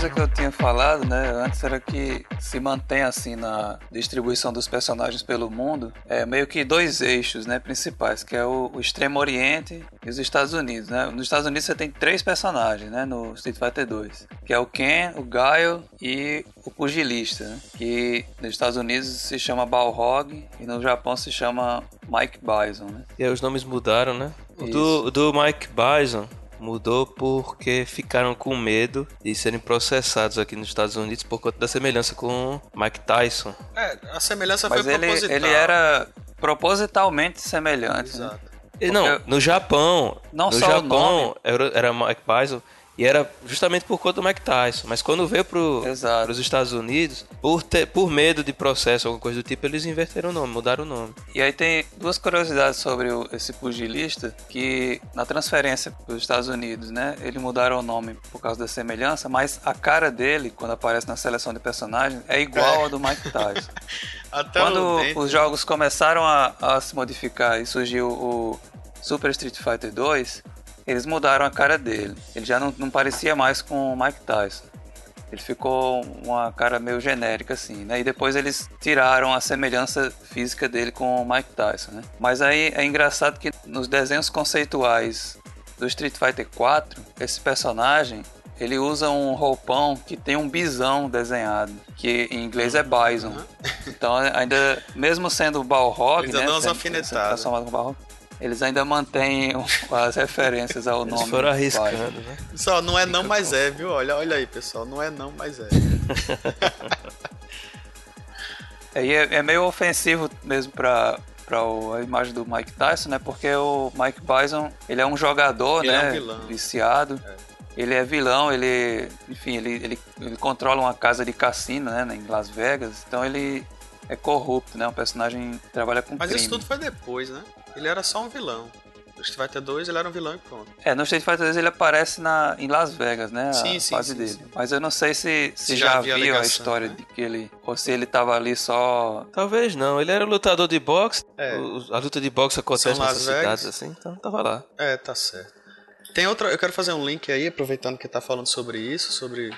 Coisa que eu tinha falado, né, antes era que se mantém assim na distribuição dos personagens pelo mundo, é meio que dois eixos, né, principais, que é o, o Extremo Oriente e os Estados Unidos, né? Nos Estados Unidos você tem três personagens, né, no Street Fighter 2, que é o Ken, o Guile e o pugilista, né? Que nos Estados Unidos se chama Balrog e no Japão se chama Mike Bison, né? E aí os nomes mudaram, né? O do, o do Mike Bison mudou porque ficaram com medo de serem processados aqui nos Estados Unidos por conta da semelhança com Mike Tyson. É, a semelhança Mas foi ele, proposital. ele era propositalmente semelhante, né? Exato. E não, no Japão, Não no só o Japão nome. era, era Mike Bison e era justamente por conta do Mike Tyson. Mas quando veio Exato. pros Estados Unidos, por, ter, por medo de processo, alguma coisa do tipo, eles inverteram o nome, mudaram o nome. E aí tem duas curiosidades sobre o- esse pugilista, que na transferência para os Estados Unidos, né, eles mudaram o nome por causa da semelhança, mas a cara dele, quando aparece na seleção de personagens, é igual É. a do Mike Tyson. Até quando os jogos começaram a, a se modificar e surgiu o Super Street Fighter 2, eles mudaram a cara dele. Ele já não, não parecia mais com o Mike Tyson. Ele ficou uma cara meio genérica assim, né? E depois eles tiraram a semelhança física dele com o Mike Tyson, né? Mas aí é engraçado que nos desenhos conceituais do Street Fighter 4, esse personagem ele usa um roupão que tem um bisão desenhado, que em inglês é bison. Então ainda, mesmo sendo o Balrog, né? umas sendo- alfinetadas. sendo transformado com Balrog, eles ainda mantêm as referências ao Eles nome. foram do arriscando, né? Pessoal, não é não, mas é, viu? Olha, olha aí, pessoal. Não é não, mas é. É, e é, é meio ofensivo mesmo pra, o- a imagem do Mike Tyson, né? Porque o Mike Bison, ele é um jogador, Ele é né? um vilão. Viciado. Ele é vilão, ele... Enfim, ele, ele, ele controla uma casa de cassino, né? Em Las Vegas. Então ele é corrupto, né? Um personagem que trabalha com Mas crime. isso tudo foi depois, né? Ele era só um vilão. No Street Fighter 2 ele era um vilão e pronto. É, no Street Fighter 2 ele aparece na, em Las Vegas, né? Sim, a sim, fase sim, dele. sim. Mas eu não sei se, se Se já, já viu a ligação, história né? de que ele. Ou se ele tava ali só. Talvez não. Ele era lutador de boxe. É. O- a luta de boxe acontece São nessas cidades assim, então tava lá. É, tá certo. Tem outra. Eu quero fazer um link aí, aproveitando que tá falando sobre isso, sobre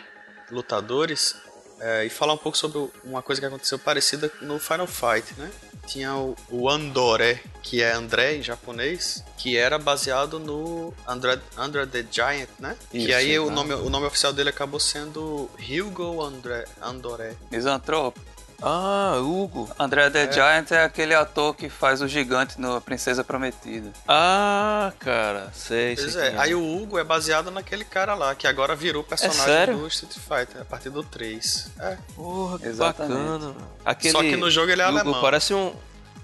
lutadores, é, e falar um pouco sobre uma coisa que aconteceu parecida no Final Fight, né? Tinha o, o Andoré, que é André em japonês, que era baseado no André, André the Giant, né? que Isso, aí o nome, o nome oficial dele acabou sendo Hugo André, Andoré. Misantropo. Ah, Hugo. André the Giant é aquele ator que faz o gigante no Princesa Prometida. Ah, cara, sei, Pois sei. é, quem aí o Hugo é baseado naquele cara lá, que agora virou personagem sério? do Street Fighter, a partir do 3. É. Porra, que Exatamente. bacana. Aquele Só que no jogo ele é Hugo alemão. parece um,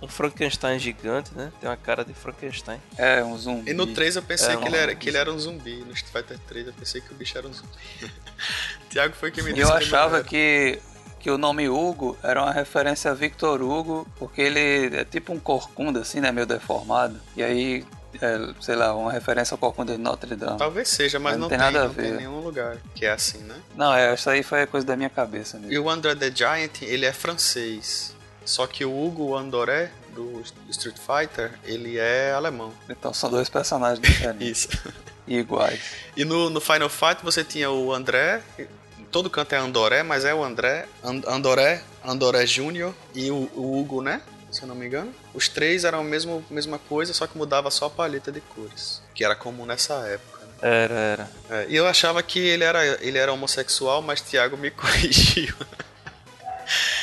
um Frankenstein gigante, né? Tem uma cara de Frankenstein. É, um zumbi. E no 3 eu pensei É, que, ele um- era, que ele era um zumbi. No Street Fighter 3 eu pensei que o bicho era um zumbi. Tiago foi quem me disse eu que não achava era. que, que o nome Hugo era uma referência a Victor Hugo, porque ele é tipo um corcunda, assim, né? Meio deformado. E aí, é, sei lá, uma referência ao corcunda de Notre Dame. Talvez seja, mas, Mas não, tem tem, nada a não tem ver. nenhum lugar que é assim, né? Não, é, isso aí foi coisa da minha cabeça mesmo. E o André the Giant, ele é francês. Só que o Hugo Andoré, do Street Fighter, ele é alemão. Então são dois personagens diferentes Isso. e iguais. E no, no Final Fight você tinha o André, todo canto é Andoré, mas é o André, And- Andoré, Andoré Júnior e o, o Hugo, né? Se eu não me engano. Os três eram a mesma, mesma coisa, só que mudava só a paleta de cores, que era comum nessa época. né? Era, era. É, e eu achava que ele era, ele era homossexual, mas Thiago me corrigiu.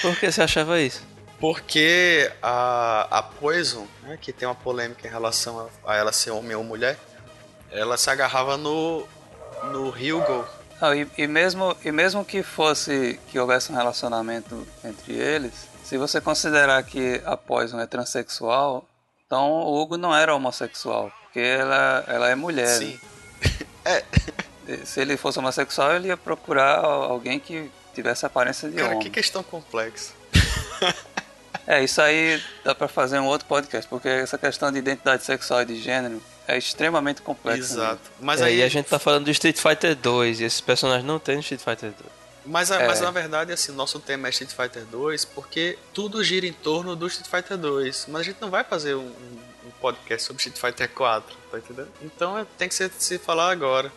Por que você achava isso? Porque a, a Poison, né, que tem uma polêmica em relação a, a ela ser homem ou mulher, ela se agarrava no, no Hugo. Não, e, e mesmo, e mesmo que fosse que houvesse um relacionamento entre eles, se você considerar que a Poison é transexual, então o Hugo não era homossexual, porque ela, ela é mulher. Sim. né? Se ele fosse homossexual, ele ia procurar alguém que tivesse aparência de Cara, homem. que questão complexa. É, isso aí dá pra fazer um outro podcast, porque essa questão de identidade sexual e de gênero é extremamente complexa. Exato. Mas É, aí e a gente tá falando do Street Fighter 2 e esses personagens não tem no Street Fighter 2. Mas, a- mas É. na verdade, assim, nosso tema é Street Fighter 2 porque tudo gira em torno do Street Fighter 2. Mas a gente não vai fazer um, um- um podcast sobre Street Fighter 4, tá entendendo? Então é- tem que ser, se falar agora.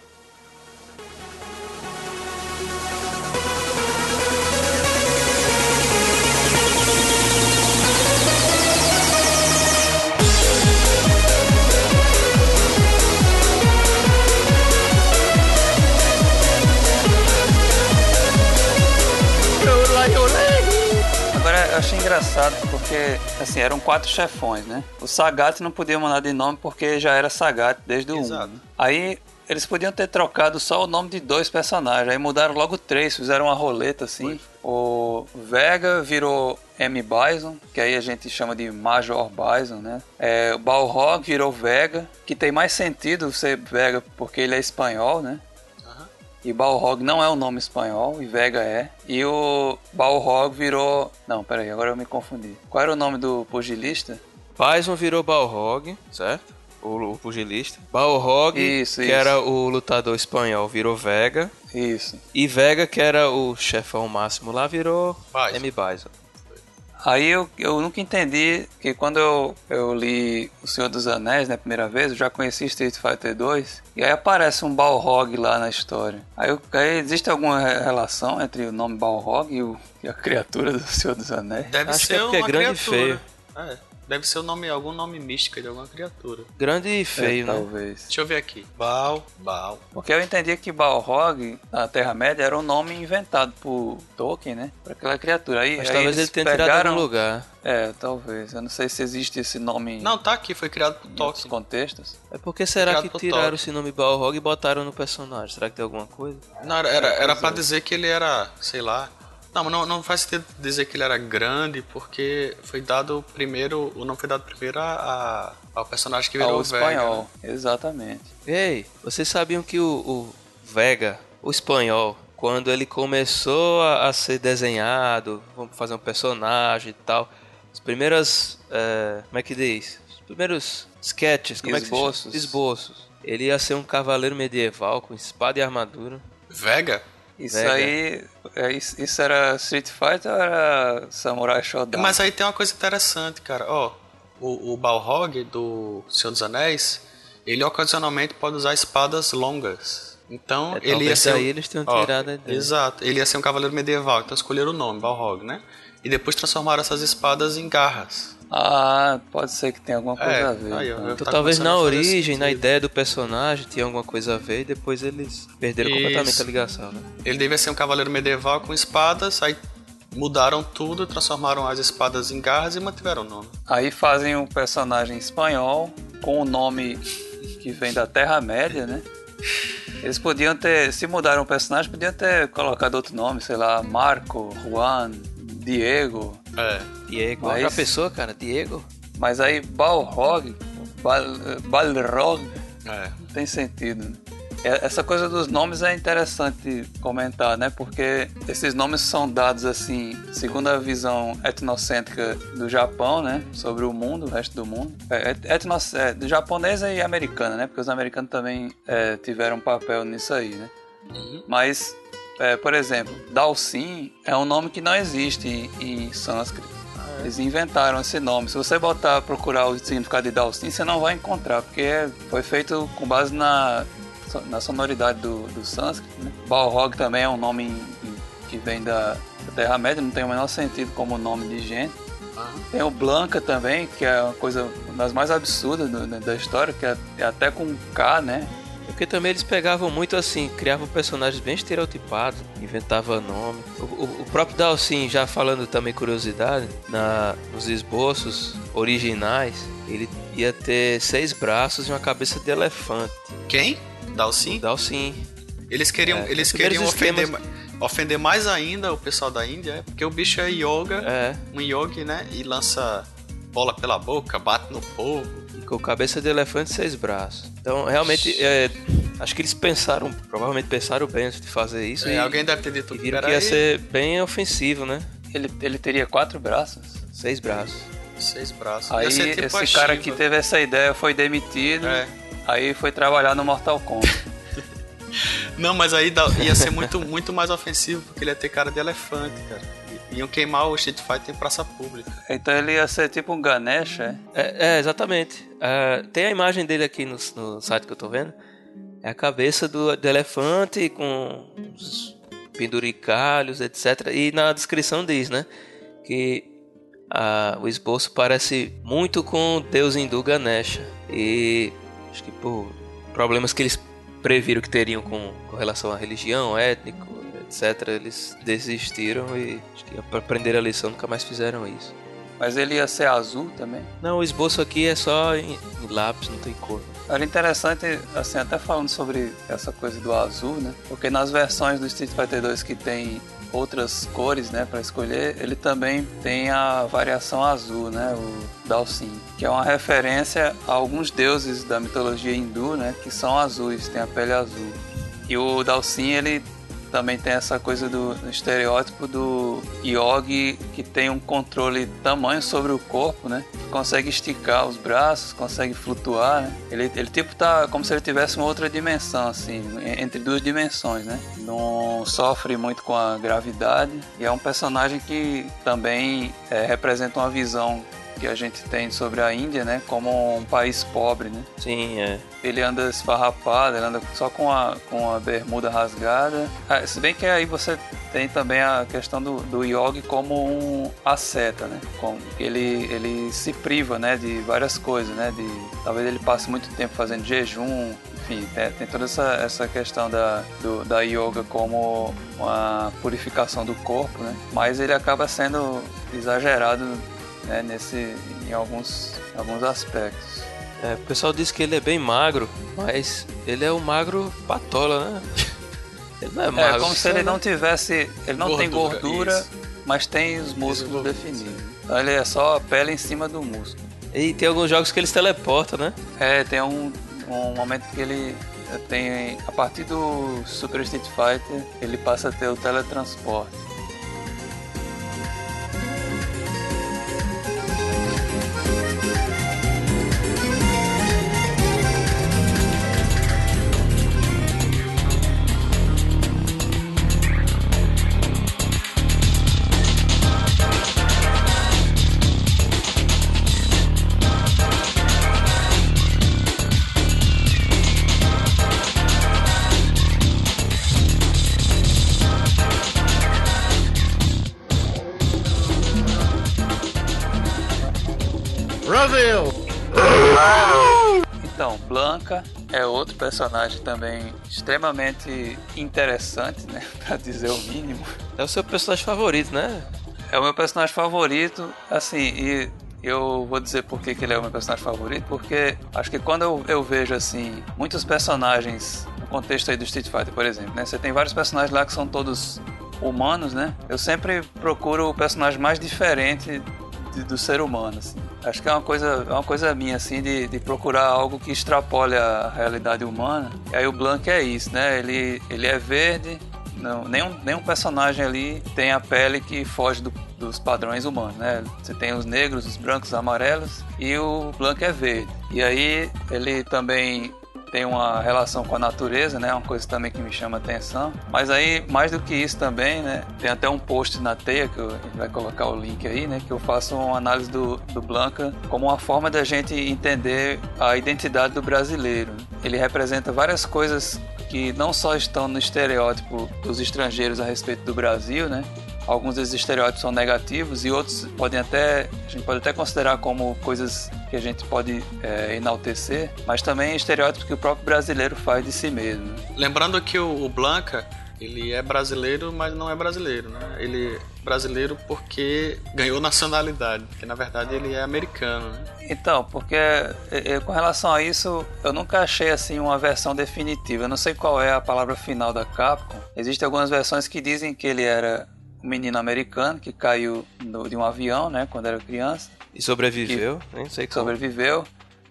Engraçado porque assim, eram quatro chefões, né? O Sagat não podia mudar de nome porque já era Sagat desde o 1. Exato. né? Aí eles podiam ter trocado só o nome de dois personagens, aí mudaram logo três, fizeram uma roleta assim. O Vega virou M. Bison, que aí a gente chama de Major Bison, né? É, o Balrog virou Vega, que tem mais sentido ser Vega porque ele é espanhol, né? E Balrog não é um nome espanhol, e Vega é. E o Balrog virou. Não, peraí, agora eu me confundi. Qual era o nome do pugilista? Bison virou Balrog, certo? O, o pugilista. Balrog, Isso, que isso. era o lutador espanhol, virou Vega. Isso. E Vega, que era o chefão máximo lá, virou Bison. M. Bison. Aí eu, eu nunca entendi que quando eu, eu li O Senhor dos Anéis, né, primeira vez, eu já conheci Street Fighter 2, e aí aparece um Balrog lá na história. Aí, eu, aí existe alguma re- relação entre o nome Balrog e, o, e a criatura do Senhor dos Anéis? Deve Acho que ser é porque é uma grande e criatura. É, deve ser o nome, algum nome místico de alguma criatura. Grande e feio, É, né? Talvez. Deixa eu ver aqui. Bal, Bal. Porque eu entendia que Balrog, na Terra-média, era um nome inventado por Tolkien, né? Para aquela criatura. Aí, Mas aí talvez ele eles tenha tirado pegaram... algum lugar. É, talvez. Eu não sei se existe esse nome Não, tá aqui, foi criado por em Tolkien. contextos. É porque será que por tiraram Tolkien. esse nome Balrog e botaram no personagem? Será que tem alguma coisa? Não, era, era, era pra dizer que ele era, sei lá. Não, mas não, não faz sentido dizer que ele era grande, porque foi dado primeiro. O nome foi dado primeiro a, a- ao personagem que virou Ao o Vega. espanhol. né? Exatamente. Ei, vocês sabiam que o, o Vega, o espanhol, quando ele começou a, a ser desenhado, vamos fazer um personagem e tal, as primeiras, é, como é que diz? As primeiros sketches, como Esboços. é que chama? Esboços. Ele ia ser um cavaleiro medieval com espada e armadura. Vega? Isso Vega. aí. é, Isso isso era Street Fighter ou era Samurai Shodown? Mas aí tem uma coisa interessante, cara. Ó, o, o Balrog do Senhor dos Anéis, ele ocasionalmente pode usar espadas longas. Então, É, ele ia ser. daí eles tenham ó, tirado a ideia. Exato. Ele ia ser um cavaleiro medieval, então escolheram o nome, Balrog, né? E depois transformaram essas espadas em garras. Ah, pode ser que tenha alguma coisa É, a ver. aí, então. eu- Então Tá talvez na origem, na ideia do personagem, tinha alguma coisa a ver e depois eles perderam Isso. completamente a ligação, né? Ele devia ser um cavaleiro medieval com espadas, aí mudaram tudo, transformaram as espadas em garras e mantiveram o nome. Aí fazem um personagem espanhol com o nome que vem da Terra-média, né? Eles podiam ter, se mudaram o personagem, podiam ter colocado outro nome, sei lá, Marco, Juan, Diego. É. Diego. Mas- Outra pessoa, cara, Diego. Mas aí Balrog, Bal, Balrog, É. não tem sentido. né? É- Essa coisa dos nomes é interessante comentar, né? Porque esses nomes são dados assim, segundo a visão etnocêntrica do Japão, né? Sobre o mundo, o resto do mundo. É, et- etno, é, do japonesa e americana, né? Porque os americanos também é, tiveram um papel nisso aí, né? Mas, é, por exemplo, Dalsin é um nome que não existe em, em sânscrito. Eles inventaram esse nome. Se você botar procurar o significado de Dalsin, você não vai encontrar, porque foi feito com base na, na sonoridade do, do sânscrito. Né? Balrog também é um nome em- em- que vem da, da Terra-média, não tem o menor sentido como nome de gente. Tem o Blanca também, que é uma coisa uma das mais absurdas do- da história, que é, é até com K, né? Porque também eles pegavam muito assim, criavam personagens bem estereotipados, inventavam nome. O, o- o próprio Dalsin, já falando também curiosidade, na, nos esboços originais, ele ia ter seis braços e uma cabeça de elefante. Quem? Dalsin? Dalsin. Eles queriam, É, eles queriam ofender, esquemas- ma- ofender mais ainda o pessoal da Índia, é, porque o bicho é yoga, É, um yogi, né? E lança bola pela boca, bate no povo. Com cabeça de elefante e seis braços. Então, realmente, é, acho que eles pensaram, provavelmente pensaram bem antes de fazer isso É, e, alguém deve ter dito e viram que "Peraí, ia ser bem ofensivo, né? Ele, ele teria quatro braços. Seis braços. seis braços. Aí tipo esse cara que teve essa ideia foi demitido. É. Aí foi trabalhar no Mortal Kombat. Não, mas aí ia ser muito, muito mais ofensivo, porque ele ia ter cara de elefante, cara. Iam queimar o Street Fighter em praça pública. então ele ia ser tipo um Ganesh, é? É, é, exatamente. É, tem a imagem dele aqui no, no site que eu tô vendo. É a cabeça do, do elefante com os penduricalhos, etc. E na descrição diz, né? Que ah, o esboço parece muito com o deus hindu Ganesha. E acho que por problemas que eles previram que teriam com, com relação à religião, étnico, etc., eles desistiram e acho que para aprender a lição nunca mais fizeram isso. Mas ele ia ser azul também. Não, o esboço aqui é só em, em lápis, não tem cor. Era interessante, assim, até falando sobre essa coisa do azul, né? Porque nas versões do Street Fighter 2 que tem outras cores, né, para escolher, ele também tem a variação azul, né, o Dalsin, que é uma referência a alguns deuses da mitologia hindu, né, que são azuis, tem a pele azul. E o Dalsin, ele também tem essa coisa do, estereótipo do yogi que tem um controle tamanho sobre o corpo, né? Que consegue esticar os braços, consegue flutuar, né? Ele, ele tipo tá como se ele tivesse uma outra dimensão, assim, en- entre duas dimensões, né? Não sofre muito com a gravidade e é um personagem que também é, representa uma visão que a gente tem sobre a Índia, né? Como um país pobre, né? Sim, é. Ele anda esfarrapado, ele anda só com a, com a bermuda rasgada. Ah, se bem que aí você tem também a questão do, do yogi como um asceta, né? Como ele, ele se priva, né, de várias coisas, né? De, talvez ele passe muito tempo fazendo jejum, enfim, tem, tem toda essa, essa questão da, do, da yoga como uma purificação do corpo, né? Mas ele acaba sendo exagerado né, nesse, em alguns, alguns aspectos. É, o pessoal diz que ele é bem magro, mas ele é o magro patola, né? Ele não é magro. É como se ele não tivesse. Ele não tem Gordura, gordura, isso. mas tem os músculos definidos. Então ele é só a pele em cima do músculo. E tem alguns jogos que eles teleportam, né? É, tem um, um momento que ele tem. A partir do Super Street Fighter, ele passa a ter o teletransporte. É outro personagem também extremamente interessante, né? Pra dizer o mínimo. É o seu personagem favorito, né? É o meu personagem favorito, assim, e eu vou dizer por que, que ele é o meu personagem favorito, porque acho que quando eu, eu vejo, assim, muitos personagens no contexto aí do Street Fighter, por exemplo, né? Você tem vários personagens lá que são todos humanos, né? Eu sempre procuro o personagem mais diferente de- do ser humano, assim. Acho que é uma coisa, é uma coisa minha, assim, de, de procurar algo que extrapole a realidade humana. E aí o Blanc é isso, né? Ele, ele é verde, não, nenhum, nenhum personagem ali tem a pele que foge do- dos padrões humanos, né? Você tem os negros, os brancos, os amarelos e o Blanc é verde. E aí ele também tem uma relação com a natureza, né? Uma coisa também que me chama a atenção. Mas aí, mais do que isso também, né? Tem até um post na teia, que eu, a gente vai colocar o link aí, né? Que eu faço uma análise do, do Blanca como uma forma da gente entender a identidade do brasileiro. Ele representa várias coisas que não só estão no estereótipo dos estrangeiros a respeito do Brasil, né? Alguns desses estereótipos são negativos e outros podem até a gente pode até considerar como coisas que a gente pode é, enaltecer, mas também estereótipos que o próprio brasileiro faz de si mesmo. Lembrando que o, o Blanca, ele é brasileiro, mas não é brasileiro, né? Ele é brasileiro porque ganhou nacionalidade, porque na verdade ele é americano, né? Então, porque é, é, com relação a isso, eu nunca achei assim uma versão definitiva. Eu não sei qual é a palavra final da Capcom. Existem algumas versões que dizem que ele era um menino americano que caiu no- de um avião, né, quando era criança. E sobreviveu, nem sei que como. sobreviveu.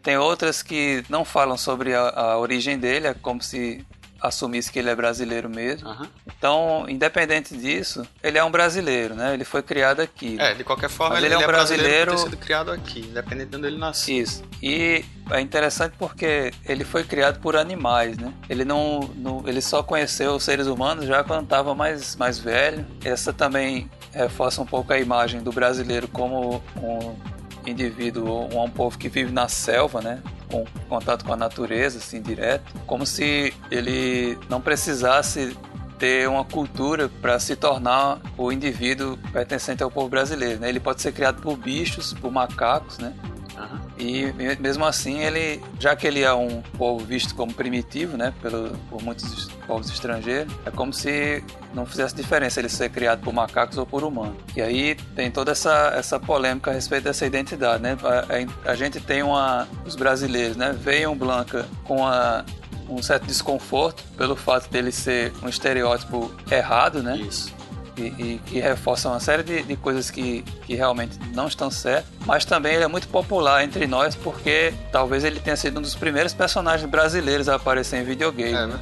Tem outras que não falam sobre a, a origem dele, é como se assumisse que ele é brasileiro mesmo. Aham. Então, independente disso, ele é um brasileiro, né? Ele foi criado aqui. É, de qualquer forma, Mas ele, ele é um é brasileiro, sido criado aqui, independente de onde ele nasceu. Isso. E é interessante porque ele foi criado por animais, né? Ele não, não- ele só conheceu os seres humanos já quando estava mais, mais velho. Essa também reforça um pouco a imagem do brasileiro como um indivíduo, um, povo que vive na selva, né? Com contato com a natureza, assim, direto. Como se ele não precisasse ter uma cultura para se tornar o indivíduo pertencente ao povo brasileiro. Né? Ele pode ser criado por bichos, por macacos, né? E me- mesmo assim, ele, já que ele é um povo visto como primitivo, né, pelo, por muitos povos estrangeiros, é como se não fizesse diferença ele ser criado por macacos ou por humanos. E aí tem toda essa, essa polêmica a respeito dessa identidade, né? A, a- a gente tem uma, os brasileiros, né, o Blanca com a, um certo desconforto pelo fato dele ser um estereótipo errado, né? Isso. E, e que reforça uma série de, de coisas que, que realmente não estão certas, mas também ele é muito popular entre nós porque talvez ele tenha sido um dos primeiros personagens brasileiros a aparecer em videogame. É, né?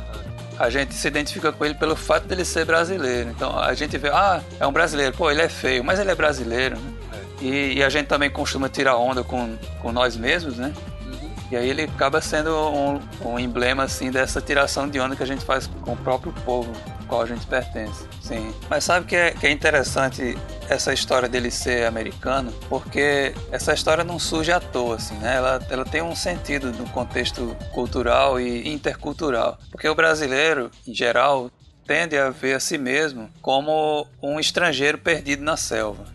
A gente se identifica com ele pelo fato dele ser brasileiro. Então a gente vê, ah, é um brasileiro, pô, ele é feio, mas ele é brasileiro, né? E, e a gente também costuma tirar onda com, com nós mesmos, né? E aí ele acaba sendo um, um emblema assim dessa tiração de onda que a gente faz com o próprio povo qual a gente pertence. Sim. Mas sabe que é, que é interessante essa história dele ser americano? Porque essa história não surge à toa, assim, né? Ela, ela tem um sentido no contexto cultural e intercultural. Porque o brasileiro, em geral, tende a ver a si mesmo como um estrangeiro perdido na selva.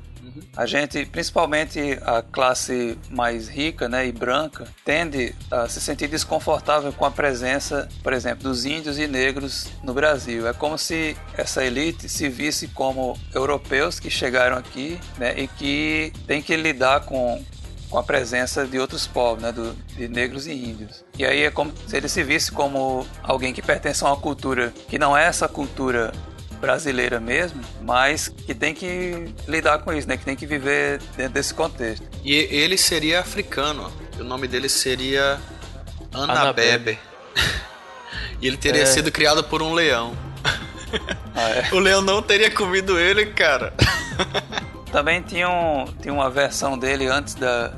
A gente, principalmente a classe mais rica né, e branca, tende a se sentir desconfortável com a presença, por exemplo, dos índios e negros no Brasil. É como se essa elite se visse como europeus que chegaram aqui né, e que tem que lidar com, com a presença de outros povos, né, do, de negros e índios. E aí é como se ele se visse como alguém que pertence a uma cultura que não é essa cultura brasileira mesmo, mas que tem que lidar com isso, né? Que tem que viver dentro desse contexto. E ele seria africano. O nome dele seria Anabebe. Anabebe. e ele teria É. sido criado por um leão. Ah, é. O leão não teria comido ele, cara. Também tinha, um, tinha uma versão dele antes da,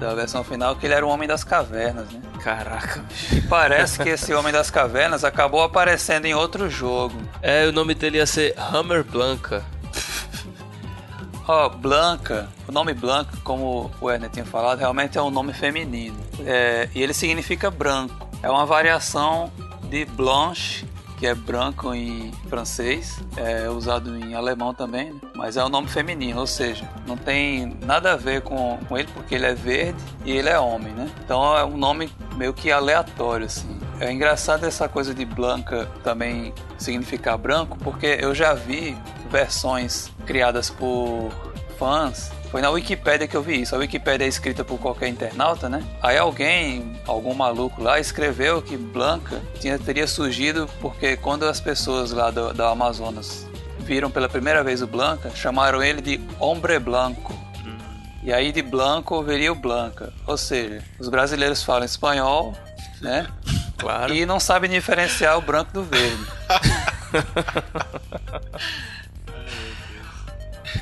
da versão final que ele era o Homem das Cavernas, né? Caraca, bicho. E parece que esse Homem das Cavernas acabou aparecendo em outro jogo. É, o nome dele ia ser Hammer Blanca. Ó, Blanca, o nome Blanca, como o Werner tinha falado, realmente é um nome feminino. É, e ele significa branco. É uma variação de Blanche, que é branco em francês, é usado em alemão também, né? mas é um nome feminino, ou seja, não tem nada a ver com, com ele porque ele é verde e ele é homem, né? Então é um nome meio que aleatório, assim. É engraçado essa coisa de Blanca também significar branco, porque eu já vi versões criadas por fãs. Foi na Wikipédia que eu vi isso. A Wikipédia é escrita por qualquer internauta, né? Aí alguém, algum maluco lá, escreveu que Blanca tinha, teria surgido porque quando as pessoas lá do, da Amazonas viram pela primeira vez o Blanca, chamaram ele de Hombre Blanco. E aí de Blanco viria o Blanca. Ou seja, os brasileiros falam espanhol, né? Claro. E não sabem diferenciar o branco do verde.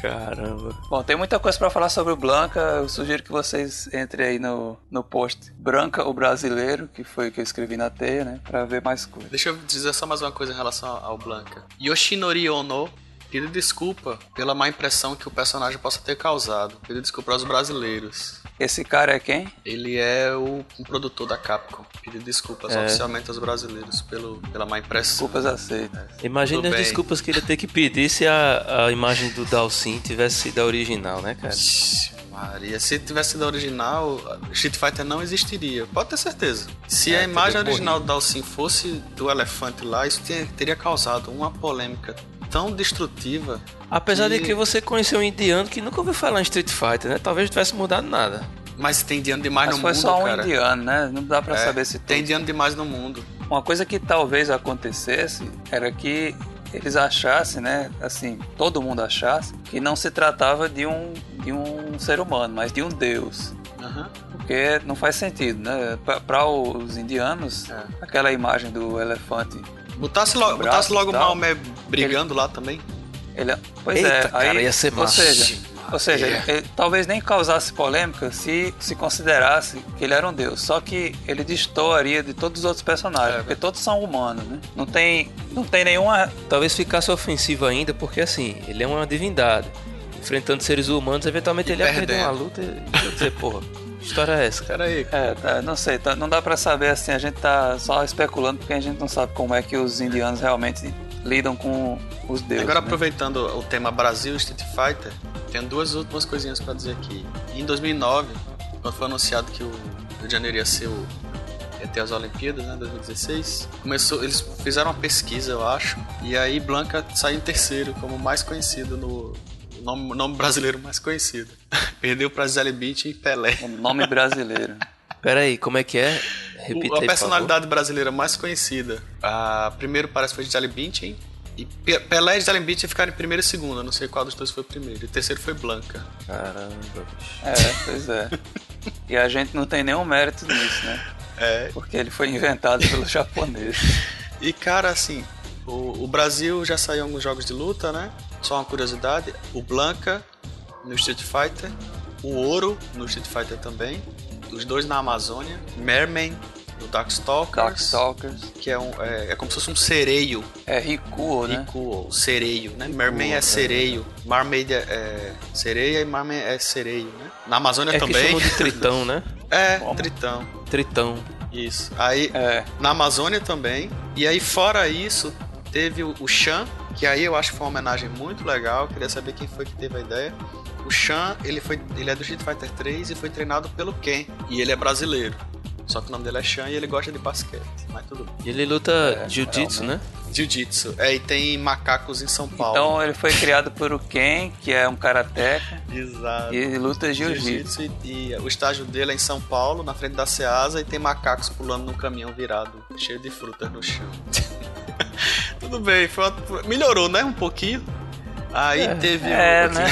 Caramba. Bom, tem muita coisa pra falar sobre o Blanca. Eu sugiro que vocês entrem aí no, no post Branca, o Brasileiro, que foi o que eu escrevi na teia, né? Pra ver mais coisas. Deixa eu dizer só mais uma coisa em relação ao Blanca. Yoshinori Ono pediu desculpa pela má impressão que o personagem possa ter causado. Pediu desculpa aos brasileiros. Esse cara é quem? Ele é o um produtor da Capcom. Pediu desculpas É. oficialmente aos brasileiros pelo, pela má impressão. Desculpas aceitas. Imagina Tudo as desculpas que ele ia ter que pedir se a, a imagem do Dalsin tivesse sido a original, né, cara? Maria, se tivesse sido original, Street Fighter não existiria. Pode ter certeza. Se É, a imagem original do Dalsin fosse do elefante lá, isso te- teria causado uma polêmica tão destrutiva. Apesar de E- que você conheceu um indiano que nunca ouviu falar em Street Fighter, né? Talvez não tivesse mudado nada. Mas tem indiano demais Mas no foi mundo, só um cara. indiano, né? Não dá pra É, saber se tem tem. indiano demais no mundo. Uma coisa que talvez acontecesse era que eles achassem, né? Assim, todo mundo achasse que não se tratava de um, de um ser humano, mas de um deus. Aham. Porque não faz sentido, né? Para os indianos, É. aquela imagem do elefante, Botasse, lo- Braços botasse logo o. Maomé brigando lá também. ele, pois Eita, é, cara, aí, ia ser ou seja, ou seja, É. ele- ele talvez nem causasse polêmica se se considerasse que ele era um deus. Só que ele destoaria de todos os outros personagens, É, porque todos são humanos, né? Não tem, não tem nenhuma Talvez ficasse ofensivo ainda, porque assim, ele é uma divindade. Enfrentando seres humanos, eventualmente E ele ia perder perdendo. uma luta e ia dizer, porra, que história é essa, cara? Pera aí. É, tá, não sei, tá- não dá pra saber assim, a gente tá só especulando porque a gente não sabe como é que os indianos realmente lidam com os deuses. Agora né? aproveitando o tema Brasil Street Fighter, tenho duas últimas coisinhas pra dizer aqui. Em 2009, quando foi anunciado que o Rio de Janeiro ia ser o ter as Olimpíadas, né, 2016, começou, eles fizeram uma pesquisa, eu acho, e aí Blanca saiu em terceiro como mais conhecido no o nome, nome brasileiro mais conhecido. Perdeu pra Zelly Beach e Pelé. O nome brasileiro. Pera aí, como é que é? Repita a personalidade brasileira mais conhecida. A primeiro parece que foi Jelly Bündchen. E Pe- Pelé e Jelly Bündchen ficaram em primeiro e segundo. Não sei qual dos dois foi o primeiro. E o terceiro foi Blanca. Caramba, bicho. É, pois é. E a gente não tem nenhum mérito nisso, né? É. Porque ele foi inventado pelos japoneses. E cara, assim, o, o Brasil já saiu em alguns jogos de luta, né? Só uma curiosidade. O Blanca no Street Fighter. O Ouro no Street Fighter também. Os dois na Amazônia. Merman no Darkstalkers. Darkstalkers. Que é, um, é, é como se fosse um sereio. É Rikuo, né? Rico, ou sereio, né? Merman é sereio. Marmaid é, é sereia e Marman é sereio, né? Na Amazônia É que também. chamam de tritão, né? É, Como? tritão. Tritão. Isso. Aí, É. na Amazônia também. E aí, fora isso, teve o, o Shan, que aí eu acho que foi uma homenagem muito legal. Queria saber quem foi que teve a ideia. O Shan, ele, foi, ele é do Street Fighter 3 e foi treinado pelo Ken. E ele é brasileiro. Só que o nome dele é Shan e ele gosta de basquete. Mas tudo bem. E ele luta É, jiu-jitsu, né? Jiu-Jitsu. É, e tem macacos em São Paulo. Então ele foi criado por o Ken, que é um karateca, Exato. e ele luta jiu-jitsu. Jiu-Jitsu e, e o estágio dele é em São Paulo, na frente da Ceasa, e tem macacos pulando num caminhão virado, cheio de frutas no chão. Tudo bem, foi uma- melhorou, né? Um pouquinho. Aí teve, é, o, né?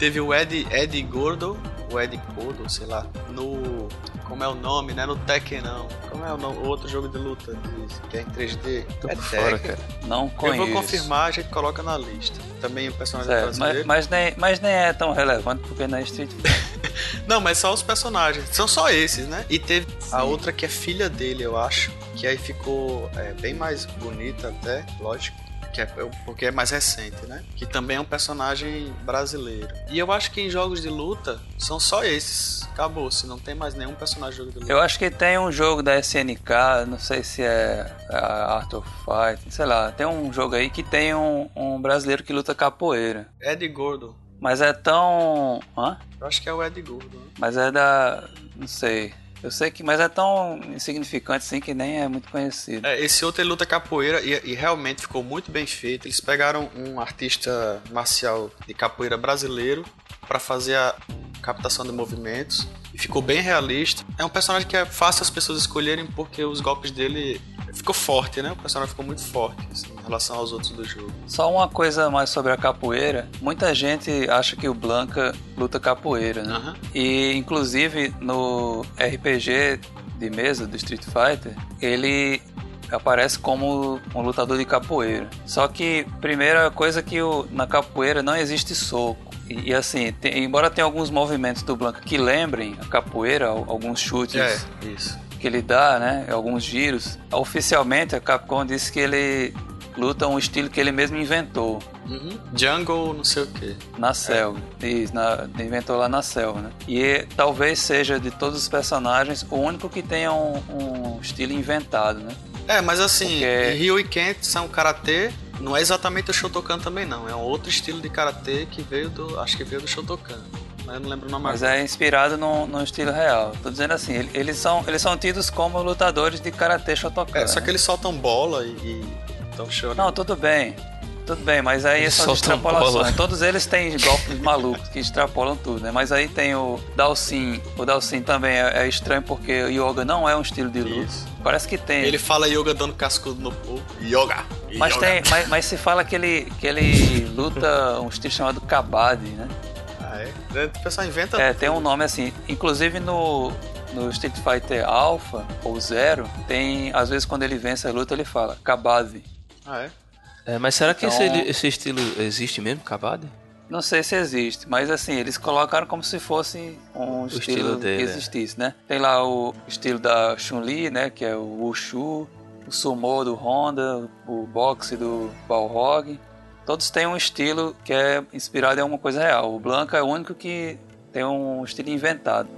Teve o Ed, Ed Gordo, o Ed Gordo, sei lá, no. Como é o nome, né? No Tekken não. Como é o, nome, o outro jogo de luta de- que é em 3D? Tô é fora, Tekken. cara. Não Eu conheço. vou confirmar, a gente coloca na lista. Também o personagem É, mas, brasileiro. mas, nem, mas nem é tão relevante porque na Street Fighter. Não, mas só os personagens. São só esses, né? E teve a outra que é filha dele, eu acho. Que aí ficou é, bem mais bonita até, lógico. Que é, porque é mais recente, né? Que também é um personagem brasileiro. E eu acho que em jogos de luta são só esses. Acabou, se não tem mais nenhum personagem de jogo de luta. Eu acho que tem um jogo da SNK, não sei se é a Art of Fight, sei lá, tem um jogo aí que tem um, um brasileiro que luta capoeira. Ed Gordo. Mas é tão. Hã? Eu acho que é o Ed Gordo. Né? Mas é da. Não sei. Eu sei que, mas é tão insignificante assim que nem é muito conhecido. É, esse outro ele luta capoeira e, e realmente ficou muito bem feito. Eles pegaram um artista marcial de capoeira brasileiro para fazer a captação de movimentos e ficou bem realista. É um personagem que é fácil as pessoas escolherem porque os golpes dele ficou forte, né? O personagem ficou muito forte assim, em relação aos outros do jogo. Só uma coisa mais sobre a capoeira. Muita gente acha que o Blanca luta capoeira, né? Aham. E inclusive no RPG de mesa do Street Fighter, ele aparece como um lutador de capoeira. Só que primeira coisa que o, na capoeira não existe soco. E, e assim, tem- embora tenha alguns movimentos do Blanca que lembrem a capoeira, al- alguns chutes É, isso. Que ele dá, né? Alguns giros. Oficialmente a Capcom disse que ele luta um estilo que ele mesmo inventou Uhum. Jungle, não sei o que. na selva. Isso, na- inventou lá na selva, né? E talvez seja de todos os personagens o único que tenha um, um estilo inventado, né? É, mas assim, Porque- Ryu e Kent são karatê, não é exatamente o Shotokan também não, é um outro estilo de karatê que veio do, acho que veio do Shotokan. Mas eu não lembro o nome Mas é inspirado no, no estilo real. Tô dizendo assim, ele- eles são, eles são tidos como lutadores de karatê Shotokan. É, só né? que eles soltam bola e, e estão chorando. Não, tudo bem. Tudo bem, mas aí Eles são extrapolações. bola. Todos eles têm golpes malucos que extrapolam tudo, né? Mas aí tem o Dalsin. O Dalsin também é, é estranho porque o Yoga não é um estilo de luta. Isso. Parece que tem. Ele fala yoga dando cascudo no povo. Yoga! Mas, yoga. tem, mas, mas se fala que ele, que ele luta um estilo chamado Kabaddi, né? Ah, é? O pessoal inventa. É, tem um nome assim. Inclusive no, no Street Fighter Alpha ou Zero, tem, às vezes quando ele vence a luta, ele fala Kabaddi. Ah, é? É, mas será que Então- esse, esse estilo existe mesmo, Kabaddi? Não sei se existe, mas assim, eles colocaram como se fosse um estilo, estilo dele, que é. existisse, né? Tem lá o estilo da Chun-Li, né? Que é o Wushu, o Sumo do Honda, o boxe do Balrog. Todos têm um estilo que é inspirado em alguma coisa real. O Blanca é o único que tem um estilo inventado.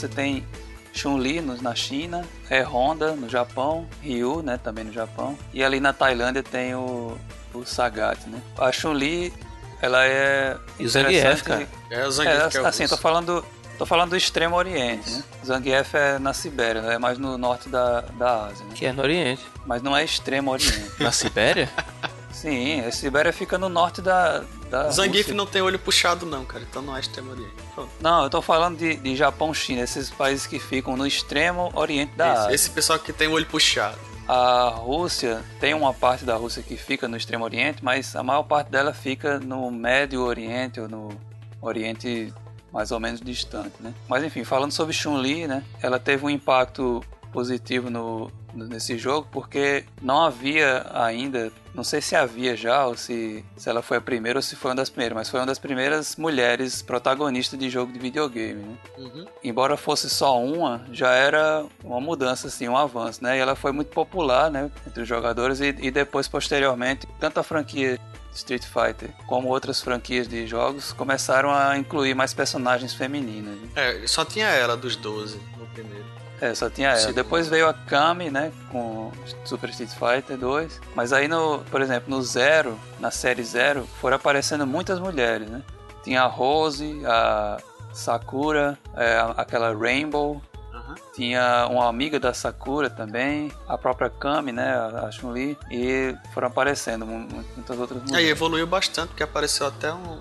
Você tem Chun-Li na China, é Honda no Japão, Ryu, né, também no Japão, e ali na Tailândia tem o, o Sagat, né. A Chun-Li, ela é E o Zangief, interessante- cara. É o Zangief É, que é o assim, tô falando, tô falando do Extremo Oriente, né. Zangief é na Sibéria, é mais no norte da, da Ásia, né. Que é no Oriente. Mas não é Extremo Oriente. Na Sibéria? Sim, a Sibéria fica no norte da, da O Zangief Rússia. não tem olho puxado não, cara, então não é extremo oriente. Pronto. Não, eu tô falando de, de Japão, China, esses países que ficam no extremo oriente da Esse, Ásia. esse pessoal que tem o olho puxado. A Rússia tem uma parte da Rússia que fica no extremo oriente, mas a maior parte dela fica no médio oriente ou no oriente mais ou menos distante, né? Mas enfim, falando sobre Chun-Li, né? Ela teve um impacto positivo no- nesse jogo porque não havia ainda, não sei se havia já ou se, se ela foi a primeira ou se foi uma das primeiras, mas foi uma das primeiras mulheres protagonistas de jogo de videogame, né? Uhum. embora fosse só uma, já era uma mudança, assim, um avanço, né? E ela foi muito popular, né, entre os jogadores e, e depois, posteriormente, tanto a franquia Street Fighter como outras franquias de jogos começaram a incluir mais personagens femininas. né? É, só tinha ela dos 12 no primeiro. É, só tinha ela. Depois veio a Kami, né, com Super Street Fighter 2. Mas aí, no, por exemplo, no Zero, na série Zero, foram aparecendo muitas mulheres, né? Tinha a Rose, a Sakura, é, aquela Rainbow, tinha uma amiga da Sakura também, a própria Kami, né, a Chun-Li, e foram aparecendo mu- mu- muitas outras Aí mulheres. evoluiu bastante, porque apareceu até um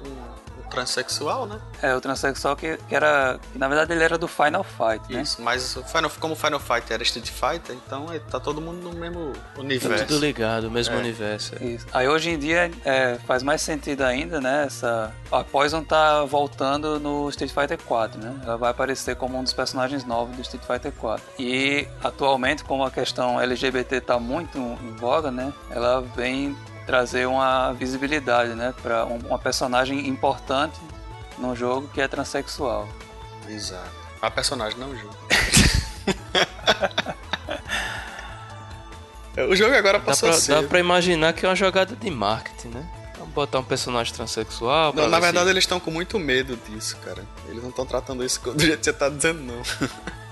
transexual, né? É, o transexual que, que era, que na verdade ele era do Final Fight, né? Isso, mas o Final, como o Final Fight era Street Fighter, então é, tá todo mundo no mesmo Tá universo. tudo ligado, o mesmo É. universo. é. Isso. Aí hoje em dia é, faz mais sentido ainda, né? Essa... A Poison tá voltando no Street Fighter 4, né? Ela vai aparecer como um dos personagens novos do Street Fighter 4. E atualmente, como a questão LGBT tá muito em voga, né? Ela vem trazer uma visibilidade, né? Para uma personagem importante num jogo que é transexual. Exato. A personagem não o jogo. o jogo agora Dá passou pra, a ser. dá pra imaginar que é uma jogada de marketing, né? Vamos botar um personagem transexual. Não, na ver se- verdade eles estão com muito medo disso, cara. Eles não estão tratando isso do jeito que você tá dizendo, não.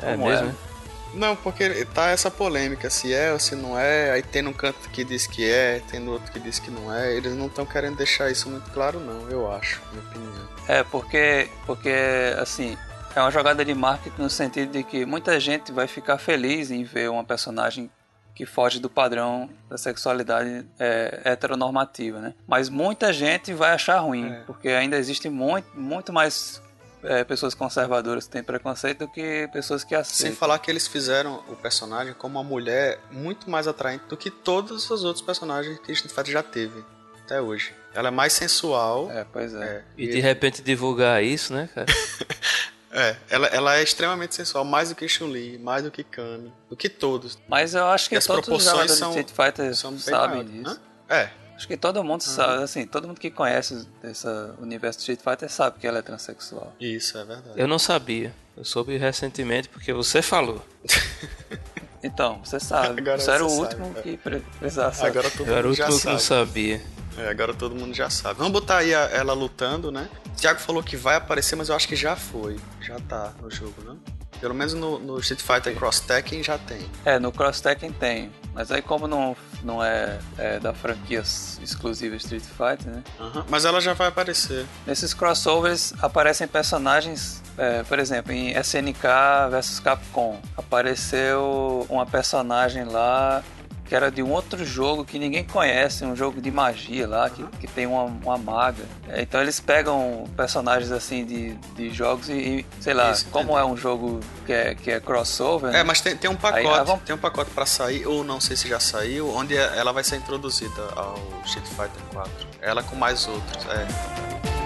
É Como mesmo? é? Não, porque tá essa polêmica, se é ou se não é, aí tem um canto que diz que é, tem no outro que diz que não é, eles não estão querendo deixar isso muito claro não, eu acho, minha opinião. É, porque, porque assim, é uma jogada de marketing no sentido de que muita gente vai ficar feliz em ver uma personagem que foge do padrão da sexualidade é, heteronormativa, né? Mas muita gente vai achar ruim, É. porque ainda existe muito, muito mais é, pessoas conservadoras que têm preconceito do que pessoas que Sem aceitam. falar que eles fizeram o personagem como uma mulher muito mais atraente do que todos os outros personagens que Street Fighter já teve até hoje. Ela é mais sensual. É, pois é. é, E de repente divulgar isso, né, cara? é, ela, ela é extremamente sensual, mais do que Chun-Li, mais do que Kami, do que todos. Mas eu acho que E as todos os proporções jogadores são- de Street Fighter São bem sabem disso. Hã? É, Acho que todo mundo sabe, assim, todo mundo que conhece esse universo de Street Fighter sabe que ela é transexual. isso é verdade. Eu não sabia. Eu soube recentemente porque você falou. Então, você sabe. Agora você era o último sabe, é. que pre- precisava saber. Agora todo Eu era o mundo já último que não sabe. sabia. É, agora todo mundo já sabe. Vamos botar aí a- ela lutando, né? O Thiago falou que vai aparecer, mas eu acho que já foi. Já tá no jogo, não? Pelo menos no, no Street Fighter Cross Tekken já tem. É, no Cross Tekken tem. Mas aí como não, não é, é da franquia exclusiva Street Fighter, né? Aham. Mas ela já vai aparecer. Nesses crossovers aparecem personagens, é, por exemplo, em SNK vs Capcom. Apareceu uma personagem lá que era de um outro jogo que ninguém conhece, um jogo de magia lá, que, que tem uma, uma maga. É, então eles pegam personagens assim de, de jogos e, e, sei lá, Isso, como é um jogo que é, que é crossover, né? É, mas tem, tem um pacote. Aí, vamos- Tem um pacote pra sair, ou não sei se já saiu, onde ela vai ser introduzida ao Street Fighter 4. Ela com mais outros, é.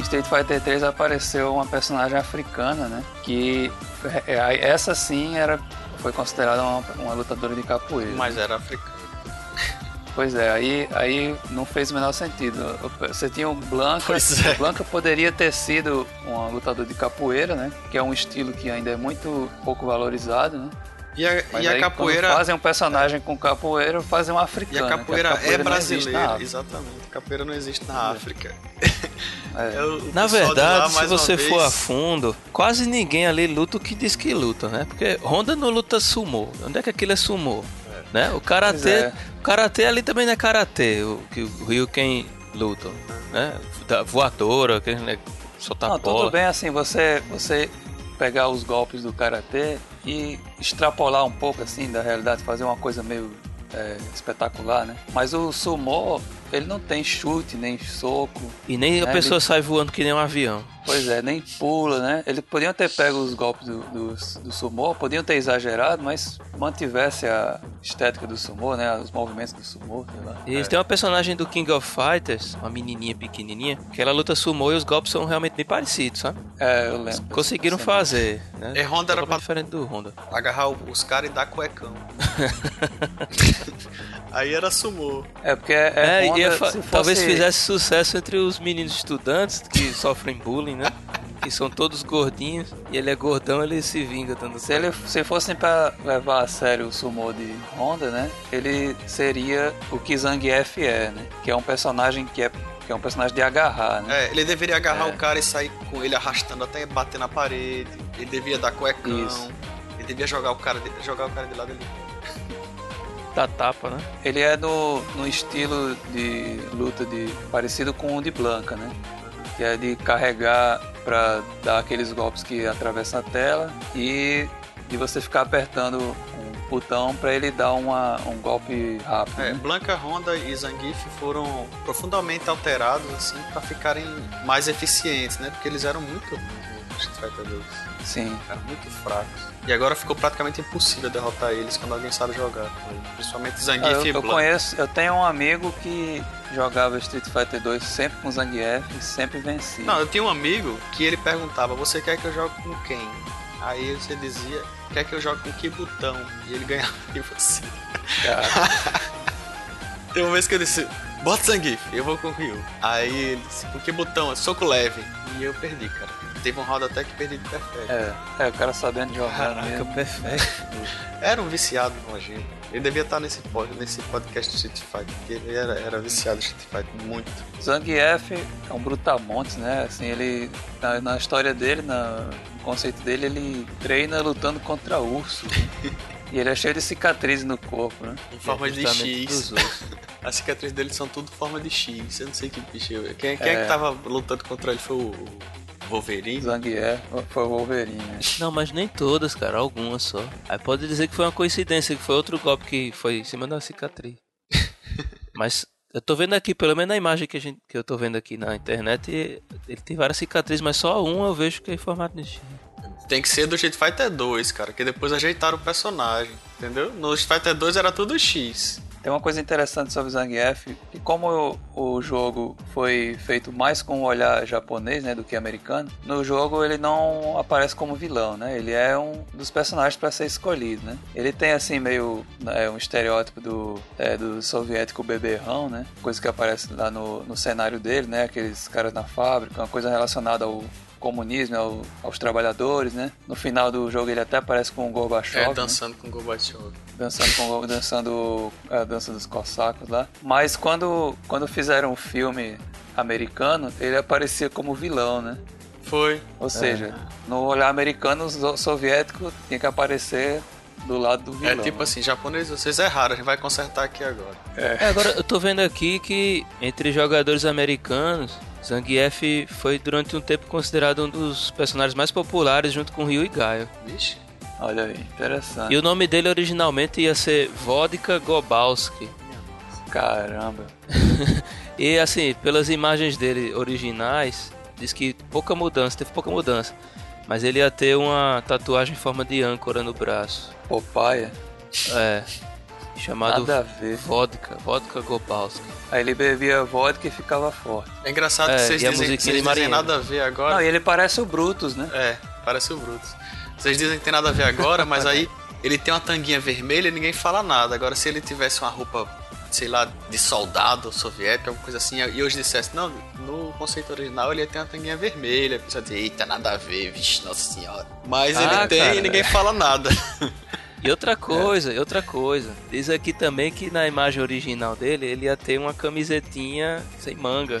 Em Street Fighter 3 apareceu uma personagem africana, né? Que é, é, essa sim era foi considerada uma, uma lutadora de capoeira. Mas era africano. Pois é, aí, aí não fez o menor sentido. Você tinha o Blanca, é. o Blanca poderia ter sido um lutador de capoeira, né? Que é um estilo que ainda é muito pouco valorizado, né? E a, Mas e a capoeira. fazem um personagem com capoeira, fazem um E africano. a né? Que capoeira, é brasileira, exatamente. A capoeira não existe na África. É. É Na pessoal de lá, verdade, se você vez, for a fundo, quase ninguém ali luta o que diz que luta, né? Porque Honda não luta sumô. Onde é que aquilo é sumô? Né? O karatê, é. o karatê ali também não é karatê, o que o Ryuken luta, né? Da voadora, que né, soltar Não, bola. tudo bem assim, você, você pegar os golpes do karatê e extrapolar um pouco assim da realidade, fazer uma coisa meio é, espetacular, né? Mas o sumo, ele não tem chute, nem soco, E nem a É, pessoa ele- sai voando que nem um avião. pois é, nem pula, né? Eles podiam ter pego os golpes do, do, do sumo, podiam ter exagerado, mas mantivesse a estética do sumo, né? Os movimentos do sumo, sei lá. E tem uma personagem do King of Fighters, uma menininha pequenininha, que ela luta sumô e os golpes são realmente bem parecidos, sabe? É, eu lembro. Conseguiram Sim. fazer, né? É, Honda era pra- diferente do Honda. Agarrar os caras e dar cuecão. Aí era sumô. É, porque é, É, Honda, ia fa- se fosse- talvez fizesse sucesso entre os meninos estudantes que sofrem bullying, né? Que são todos gordinhos e ele é gordão, ele se vinga dando Se ele se fossem pra levar a sério o sumo de Honda, né? Ele seria o que Zangief é, né? Que é um personagem que é que é um personagem de agarrar, né? É, ele deveria agarrar É. o cara e sair com ele arrastando até bater na parede. Ele devia dar cuecão. Isso. Ele devia jogar o cara de, jogar o cara de lado ali. Da tapa, né? Ele é no, no estilo de luta de parecido com o de Blanca, né? Que é de carregar pra dar aqueles golpes que atravessam a tela e de você ficar apertando um botão pra ele dar uma, um golpe rápido. É, né? Blanca, Honda e Zangief foram profundamente alterados assim para ficarem mais eficientes, né? Porque eles eram muito Street Fighter 2. Sim. Eram muito fracos. E agora ficou praticamente impossível derrotar eles quando alguém sabe jogar. Principalmente Ah, Zangief eu, e eu Blanca. conheço, eu tenho um amigo que jogava Street Fighter 2 sempre com Zangief e sempre vencia. Não, eu tinha um amigo que ele perguntava: Você quer que eu jogue com quem? Aí você dizia: Quer que eu jogue com que botão? E ele ganhava de você. Cara, Tem uma vez que eu disse: Bota Zangief, eu vou com o Ryu. Aí ele disse: Com que botão? Soco leve. E eu perdi, cara. Teve um round até que perdi de perfeito. é, é, o cara sabendo jogar Caraca, mesmo. perfeito. Era um viciado nojento. Ele devia estar nesse, pod, nesse podcast do Street Fighter, porque ele era, era viciado em Street Fighter muito. Zangief é um brutamontes, né? Assim, ele na, na história dele, na, no conceito dele, ele treina lutando contra urso. e ele é cheio de cicatrizes no corpo, né? Em forma de Justamente X. As cicatrizes dele são tudo forma de X. Eu não sei que bicho. é. Quem, quem é. É. que tava lutando contra ele foi o Wolverine? Zangief foi o Wolverine. né? Não, mas nem todas, cara, algumas só. Aí pode dizer que foi uma coincidência, que foi outro golpe que foi em cima da cicatriz. mas eu tô vendo aqui, pelo menos na imagem que, a gente, que eu tô vendo aqui na internet, ele tem várias cicatrizes, mas só uma eu vejo que é em formato de X. Tem que ser do Street Fighter 2, cara, que depois ajeitaram o personagem, entendeu? No Street Fighter 2 era tudo X. Tem uma coisa interessante sobre Zangief, que como o, jogo foi feito mais com o olhar japonês, né, do que americano, no jogo ele não aparece como vilão, né? Ele é um dos personagens para ser escolhido, né? Ele tem assim meio é, um estereótipo do, é, do soviético beberrão, né? Coisa que aparece lá no, no cenário dele, né? Aqueles caras na fábrica, uma coisa relacionada ao comunismo, ao- aos trabalhadores, né? No final do jogo ele até aparece com o Gorbachev, É, né? dançando com o Gorbachev. dançando com dançando a dança dos cossacos lá. Mas quando quando fizeram o filme americano, ele aparecia como vilão, né? Foi. Ou seja, no olhar americano, o so- soviético tinha que aparecer do lado do vilão. É tipo né? assim, japonês, vocês erraram, a gente vai consertar aqui agora. É, agora eu tô vendo aqui que entre jogadores americanos, Zangief foi durante um tempo considerado um dos personagens mais populares junto com Ryu e Gaio. Vixe. Olha aí, interessante. E o nome dele originalmente ia ser Vodka Gobalski. Caramba. E assim, pelas imagens dele originais, diz que pouca mudança, teve pouca mudança. Mas ele ia ter uma tatuagem em forma de âncora no braço. Popeye. É. Chamado Nada a ver. Vodka, Vodka Gobalski. Aí ele bebia vodka e ficava forte. É engraçado É, que vocês dizem, musiquinha vocês dizem nada a ver agora. Não, e ele parece o Brutus, né? É, parece o Brutus. Vocês dizem que tem nada a ver agora, mas aí ele tem uma tanguinha vermelha e ninguém fala nada. Agora, se ele tivesse uma roupa, sei lá, de soldado soviético, alguma coisa assim, e hoje dissesse, não, no conceito original ele ia ter uma tanguinha vermelha, a pessoa eita, nada a ver, vixe, nossa senhora. Mas Ah, ele tem cara. e ninguém fala nada. E outra coisa, e outra coisa. Diz aqui também que na imagem original dele, ele ia ter uma camisetinha sem manga.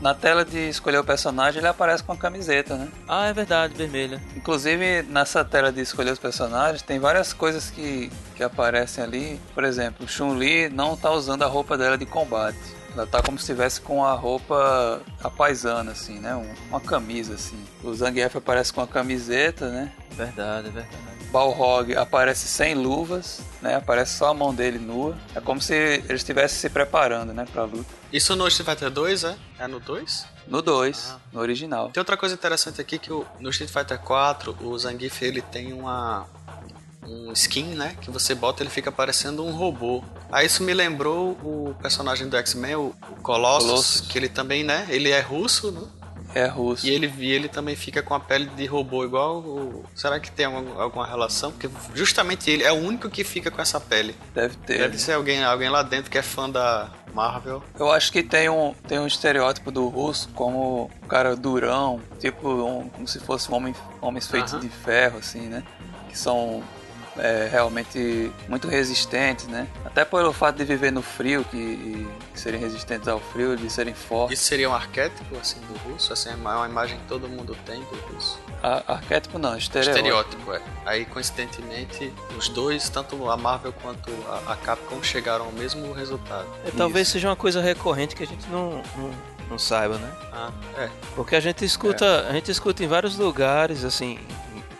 Na tela de escolher o personagem, ele aparece com a camiseta, né? Ah, é verdade, vermelha. Inclusive, nessa tela de escolher os personagens, tem várias coisas que, que aparecem ali. Por exemplo, Chun-Li não tá usando a roupa dela de combate. Ela tá como se estivesse com a roupa a paisana, assim, né? Um- uma camisa, assim. O Zangief aparece com a camiseta, né? É verdade, é verdade. Balrog aparece sem luvas, né? Aparece só a mão dele nua. É como se ele estivesse se preparando, né? Pra luta. Isso no Street Fighter 2, é? É no 2? No 2, no original. Tem outra coisa interessante aqui que o- no Street Fighter 4, o Zangief ele tem uma um skin, né, que você bota ele fica parecendo um robô. Aí isso me lembrou o personagem do X-Men, o o Colossus, Colossus. que ele também, né, ele é russo, né? É russo. E ele, e ele também fica com a pele de robô igual o... Será que tem alguma, alguma relação? Porque justamente ele é o único que fica com essa pele. Deve ter. Deve né? ser alguém, alguém lá dentro que é fã da Marvel. Eu acho que tem um, tem um estereótipo do russo como um cara durão, tipo um- como se fosse um homem, homens feitos Aham. de ferro, assim, né? Que são é, realmente muito resistentes, né? Até pelo fato de viver no frio, que, serem resistentes ao frio, de serem fortes. Isso seria um arquétipo, assim, do russo? Assim, é uma imagem que todo mundo tem do russo. A- arquétipo não, estereótipo. Estereótipo, é. Aí, coincidentemente, os dois, tanto a Marvel quanto a, a Capcom, chegaram ao mesmo resultado. É, talvez seja uma coisa recorrente que a gente não, não, não saiba, né? Ah, é. Porque a gente escuta, a gente escuta em vários lugares, assim,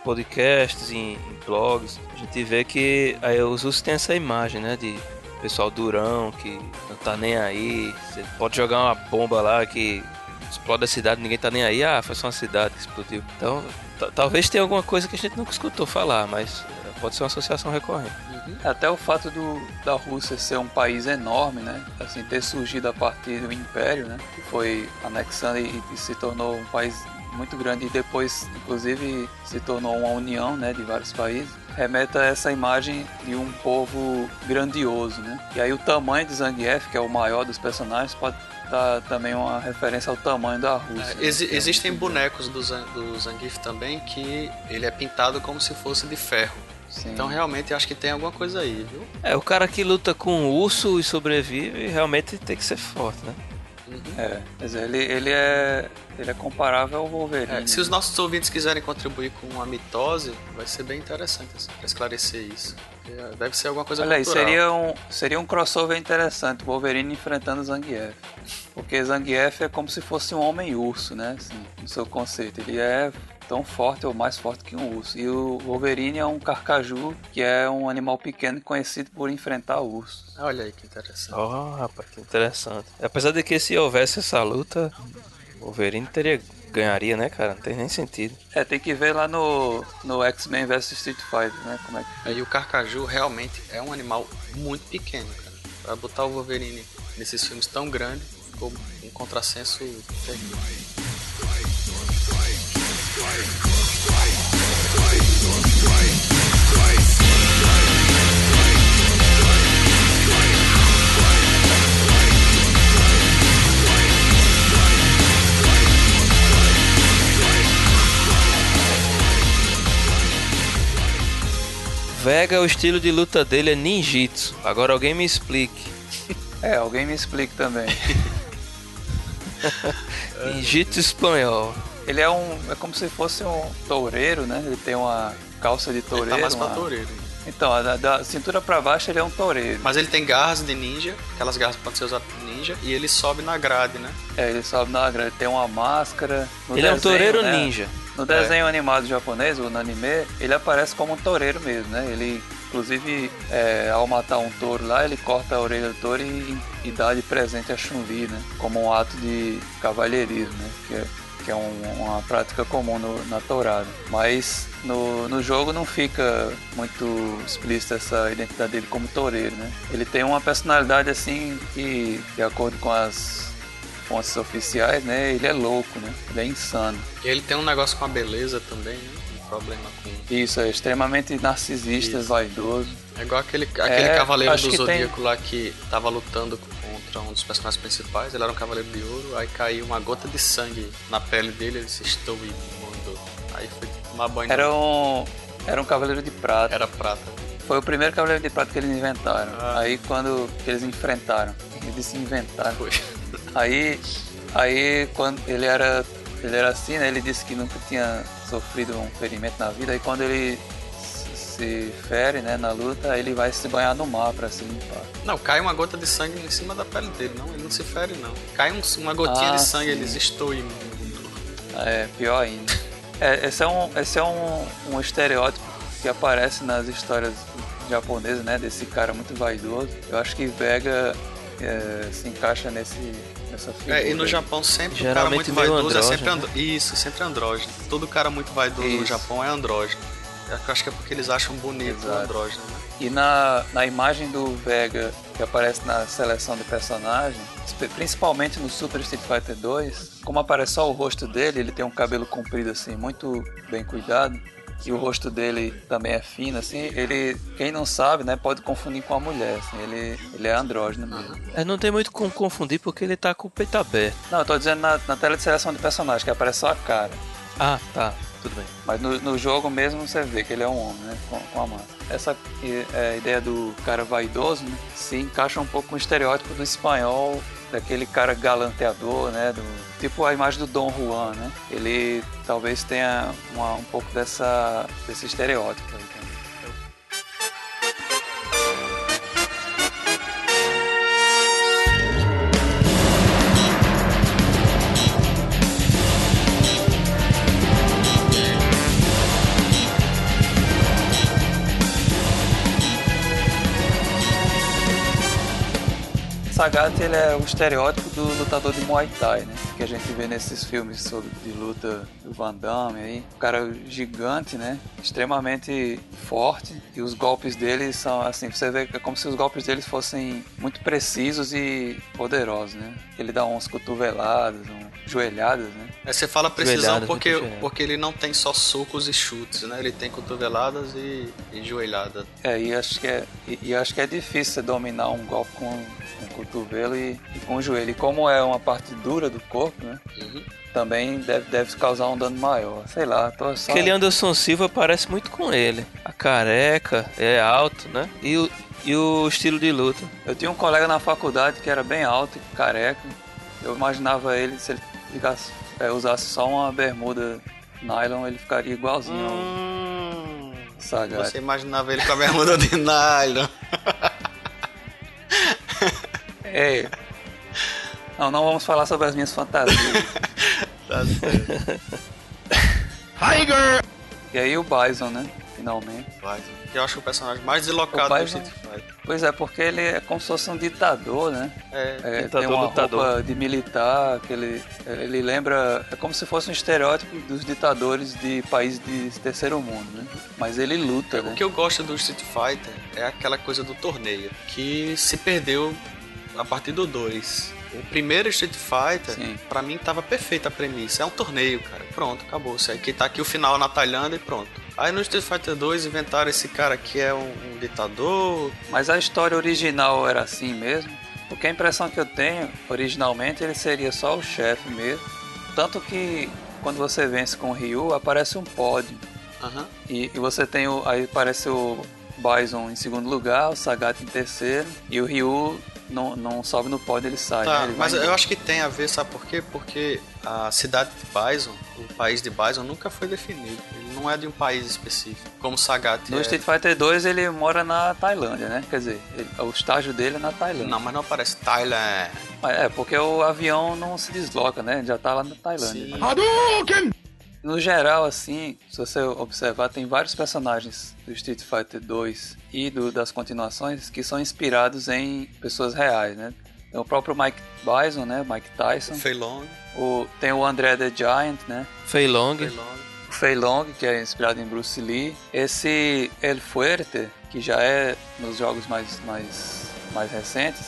podcasts, em, em blogs, gente vê que aí os usos têm essa imagem, né? De pessoal durão, que não tá nem aí. Você pode jogar uma bomba lá que explode a cidade, ninguém tá nem aí. Ah, foi só uma cidade que explodiu. Então, talvez tenha alguma coisa que a gente nunca escutou falar, mas eh, pode ser uma associação recorrente. Uhum. Até o fato do, da Rússia ser um país enorme, né? Assim, ter surgido a partir do Império, né? Que foi anexando e, e se tornou um país muito grande e depois, inclusive, se tornou uma união, né? De vários países remeta a essa imagem de um povo grandioso, né? E aí o tamanho de Zangief, que é o maior dos personagens, pode dar também uma referência ao tamanho da Rússia. É, exi né? existem é bonecos do, do Zangief também que ele é pintado como se fosse de ferro. Sim. Então realmente acho que tem alguma coisa aí, viu? É, o cara que luta com o urso e sobrevive realmente tem que ser forte, né? Uhum. É, mas ele, ele é ele é comparável ao Wolverine. É, se os nossos ouvintes quiserem contribuir com a mitose, vai ser bem interessante assim, para esclarecer isso. É, deve ser alguma coisa Olha aí, seria um, seria um crossover interessante, Wolverine enfrentando Zangief. Porque Zangief é como se fosse um homem-urso, né? Assim, no seu conceito. Ele é tão forte ou mais forte que um urso. E o Wolverine é um carcaju, que é um animal pequeno conhecido por enfrentar ursos. Olha aí que interessante. Oh, rapaz, que interessante. Apesar de que se houvesse essa luta, o Wolverine teria ganharia, né, cara? Não tem nem sentido. É, tem que ver lá no, no X-Men vs Street Fighter, né? Como é que... E o Carcaju realmente é um animal muito pequeno, cara. Pra botar o Wolverine nesses filmes tão grandes, ficou um contrassenso terrível. Vega, o estilo de luta dele é ninjitsu. Agora alguém me explique. É, alguém me explique também. ninjitsu espanhol. Ele é um. É como se fosse um toureiro, né? Ele tem uma calça de toureiro. Ele tá mais uma... pra toureiro. Então, da, da, cintura para baixo ele é um toureiro. Mas ele tem garras de ninja, aquelas garras que podem ser usadas por ninja, e ele sobe na grade, né? É, ele sobe na grade, tem uma máscara. ele desenho, é um toureiro né? ninja. No desenho é. animado japonês, ou no anime, ele aparece como um toureiro mesmo, né? Ele, inclusive, é, ao matar um touro lá, ele corta a orelha do touro e, e dá de presente a Chun-Li, né? Como um ato de cavalheirismo, né? Que é, que é um, uma prática comum no, na tourada. Mas no, no jogo não fica muito explícita essa identidade dele como toureiro, né? Ele tem uma personalidade assim que, de acordo com as fontes oficiais, né? Ele é louco, né? Ele é insano. E ele tem um negócio com a beleza também, né? Um problema com. Isso, é extremamente narcisista, Isso. vaidoso. É igual aquele, aquele é, cavaleiro do Zodíaco tem... lá que tava lutando contra um dos personagens principais. Ele era um cavaleiro de ouro, aí caiu uma gota de sangue na pele dele, ele se estou imundo. Aí foi tomar banho. Era um. Era um cavaleiro de prata. Era prata. Foi o primeiro cavaleiro de prata que eles inventaram. Ah. Aí quando eles enfrentaram, eles inventaram. Foi. Aí, aí quando ele era, ele era assim, né? Ele disse que nunca tinha sofrido um ferimento na vida. E quando ele se fere, né, na luta, ele vai se banhar no mar para se limpar. Não, cai uma gota de sangue em cima da pele dele, não, ele não se fere não. Cai um, uma gotinha ah, de sangue, sim. eles imundo. É, pior ainda. É, esse é um, esse é um, um estereótipo que aparece nas histórias japonesas, né, desse cara muito vaidoso. Eu acho que Vega é, se encaixa nesse. É, e no Japão sempre Geralmente o cara muito vaidoso é sempre andrógeno. Isso, sempre andrógeno. Todo cara muito vaidoso Isso. no Japão é andrógeno. Eu acho que é porque eles acham bonito Exato. o andrógeno, né? E na, na imagem do Vega que aparece na seleção do personagem, principalmente no Super Street Fighter 2, como aparece só o rosto dele, ele tem um cabelo comprido assim, muito bem cuidado e o rosto dele também é fino, assim, ele, quem não sabe, né, pode confundir com a mulher, assim, ele, ele é andrógeno mesmo. É, não tem muito como confundir porque ele tá com o peito aberto. Não, eu tô dizendo na, na tela de seleção de personagem, que aparece só a cara. Ah, tá, tudo bem. Mas no, no jogo mesmo você vê que ele é um homem, né, com, com a máscara. Essa é, ideia do cara vaidoso, né, se encaixa um pouco com o estereótipo do espanhol daquele cara galanteador, né? Do, tipo a imagem do Dom Juan, né? Ele talvez tenha uma, um pouco dessa, desse estereótipo aí Sagat ele é o estereótipo do lutador de Muay Thai, né? Que a gente vê nesses filmes sobre, de luta do Van Damme aí. O cara gigante, né? Extremamente forte. E os golpes dele são assim, você vê que é como se os golpes dele fossem muito precisos e poderosos, né? Ele dá uns cotoveladas, um, joelhadas, né? É, você fala precisão Joelhadas, porque, porque ele não tem só socos e chutes, né? Ele tem cotoveladas e, e joelhada. É, e acho que é, e, e acho que é difícil você dominar um golpe com, cotovelo e, e com o joelho. E como é uma parte dura do corpo, né? Uhum. Também deve, deve causar um dano maior. Sei lá, tô só... Aquele Anderson Silva parece muito com ele. A careca, é alto, né? E o, e o estilo de luta. Eu tinha um colega na faculdade que era bem alto e careca. Eu imaginava ele, se ele ficasse, é, usasse só uma bermuda nylon, ele ficaria igualzinho Hum, ao Sagat. você imaginava ele com a bermuda de nylon. Ei. Não, não vamos falar sobre as minhas fantasias. Tá certo. Tiger! e aí o Bison, né? Finalmente. Vai, que eu acho o personagem mais deslocado O do Bison- Street Fighter. Pois é, porque ele é como se fosse um ditador, né? É, É, Ditador, tem uma lutador. roupa de militar, que ele, ele lembra... É como se fosse um estereótipo dos ditadores de países de terceiro mundo, né? Mas ele luta, né? O que eu gosto do Street Fighter é aquela coisa do torneio, que se perdeu a partir do 2. O primeiro Street Fighter, Sim. pra mim, tava perfeita a premissa. É um torneio, cara. Pronto, acabou. Isso aqui tá aqui o final na Tailândia e pronto. Aí no Street Fighter 2 inventaram esse cara que é um, um ditador. Mas a história original era assim mesmo? Porque a impressão que eu tenho, originalmente, ele seria só o chefe mesmo. Tanto que quando você vence com o Ryu, aparece um pódio. Aham. E, e você tem o. Aí aparece o Bison em segundo lugar, o Sagat em terceiro. E o Ryu não, não sobe no pódio, ele sai. Tá, né? Ele vai mas eu embora. acho que tem a ver, sabe por quê? Porque a cidade de Bison, o país de Bison, nunca foi definido. Ele não é de um país específico, como Sagat No é. Street Fighter 2 ele mora na Tailândia, né? Quer dizer, ele- o estágio dele é na Tailândia. Não, mas não aparece Thailand. É, porque o avião não se desloca, né? Já tá lá na Tailândia. Sim. Hadouken! No geral, assim, se você observar, tem vários personagens do Street Fighter 2 e do- das continuações que são inspirados em pessoas reais, né? Tem o próprio Mike Bison, né? Mike Tyson. Fei Long. O, tem o André the Giant, né? Fei Long. Fei Long. O Fei Long, que é inspirado em Bruce Lee. Esse El Fuerte, que já é nos jogos mais, mais, mais recentes,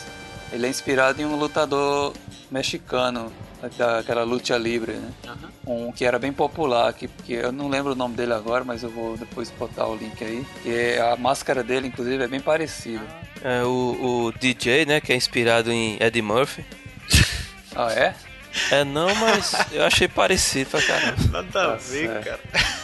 ele é inspirado em um lutador mexicano, daquela luta livre, né? Aham. um que era bem popular, que, que eu não lembro o nome dele agora, mas eu vou depois botar o link aí. Que é- a máscara dele, inclusive, é bem parecida. É, o, o DJ, né? Que é inspirado em Eddie Murphy. Ah, é? É não, mas eu achei parecido pra caramba. Nada a Tá ver, cara.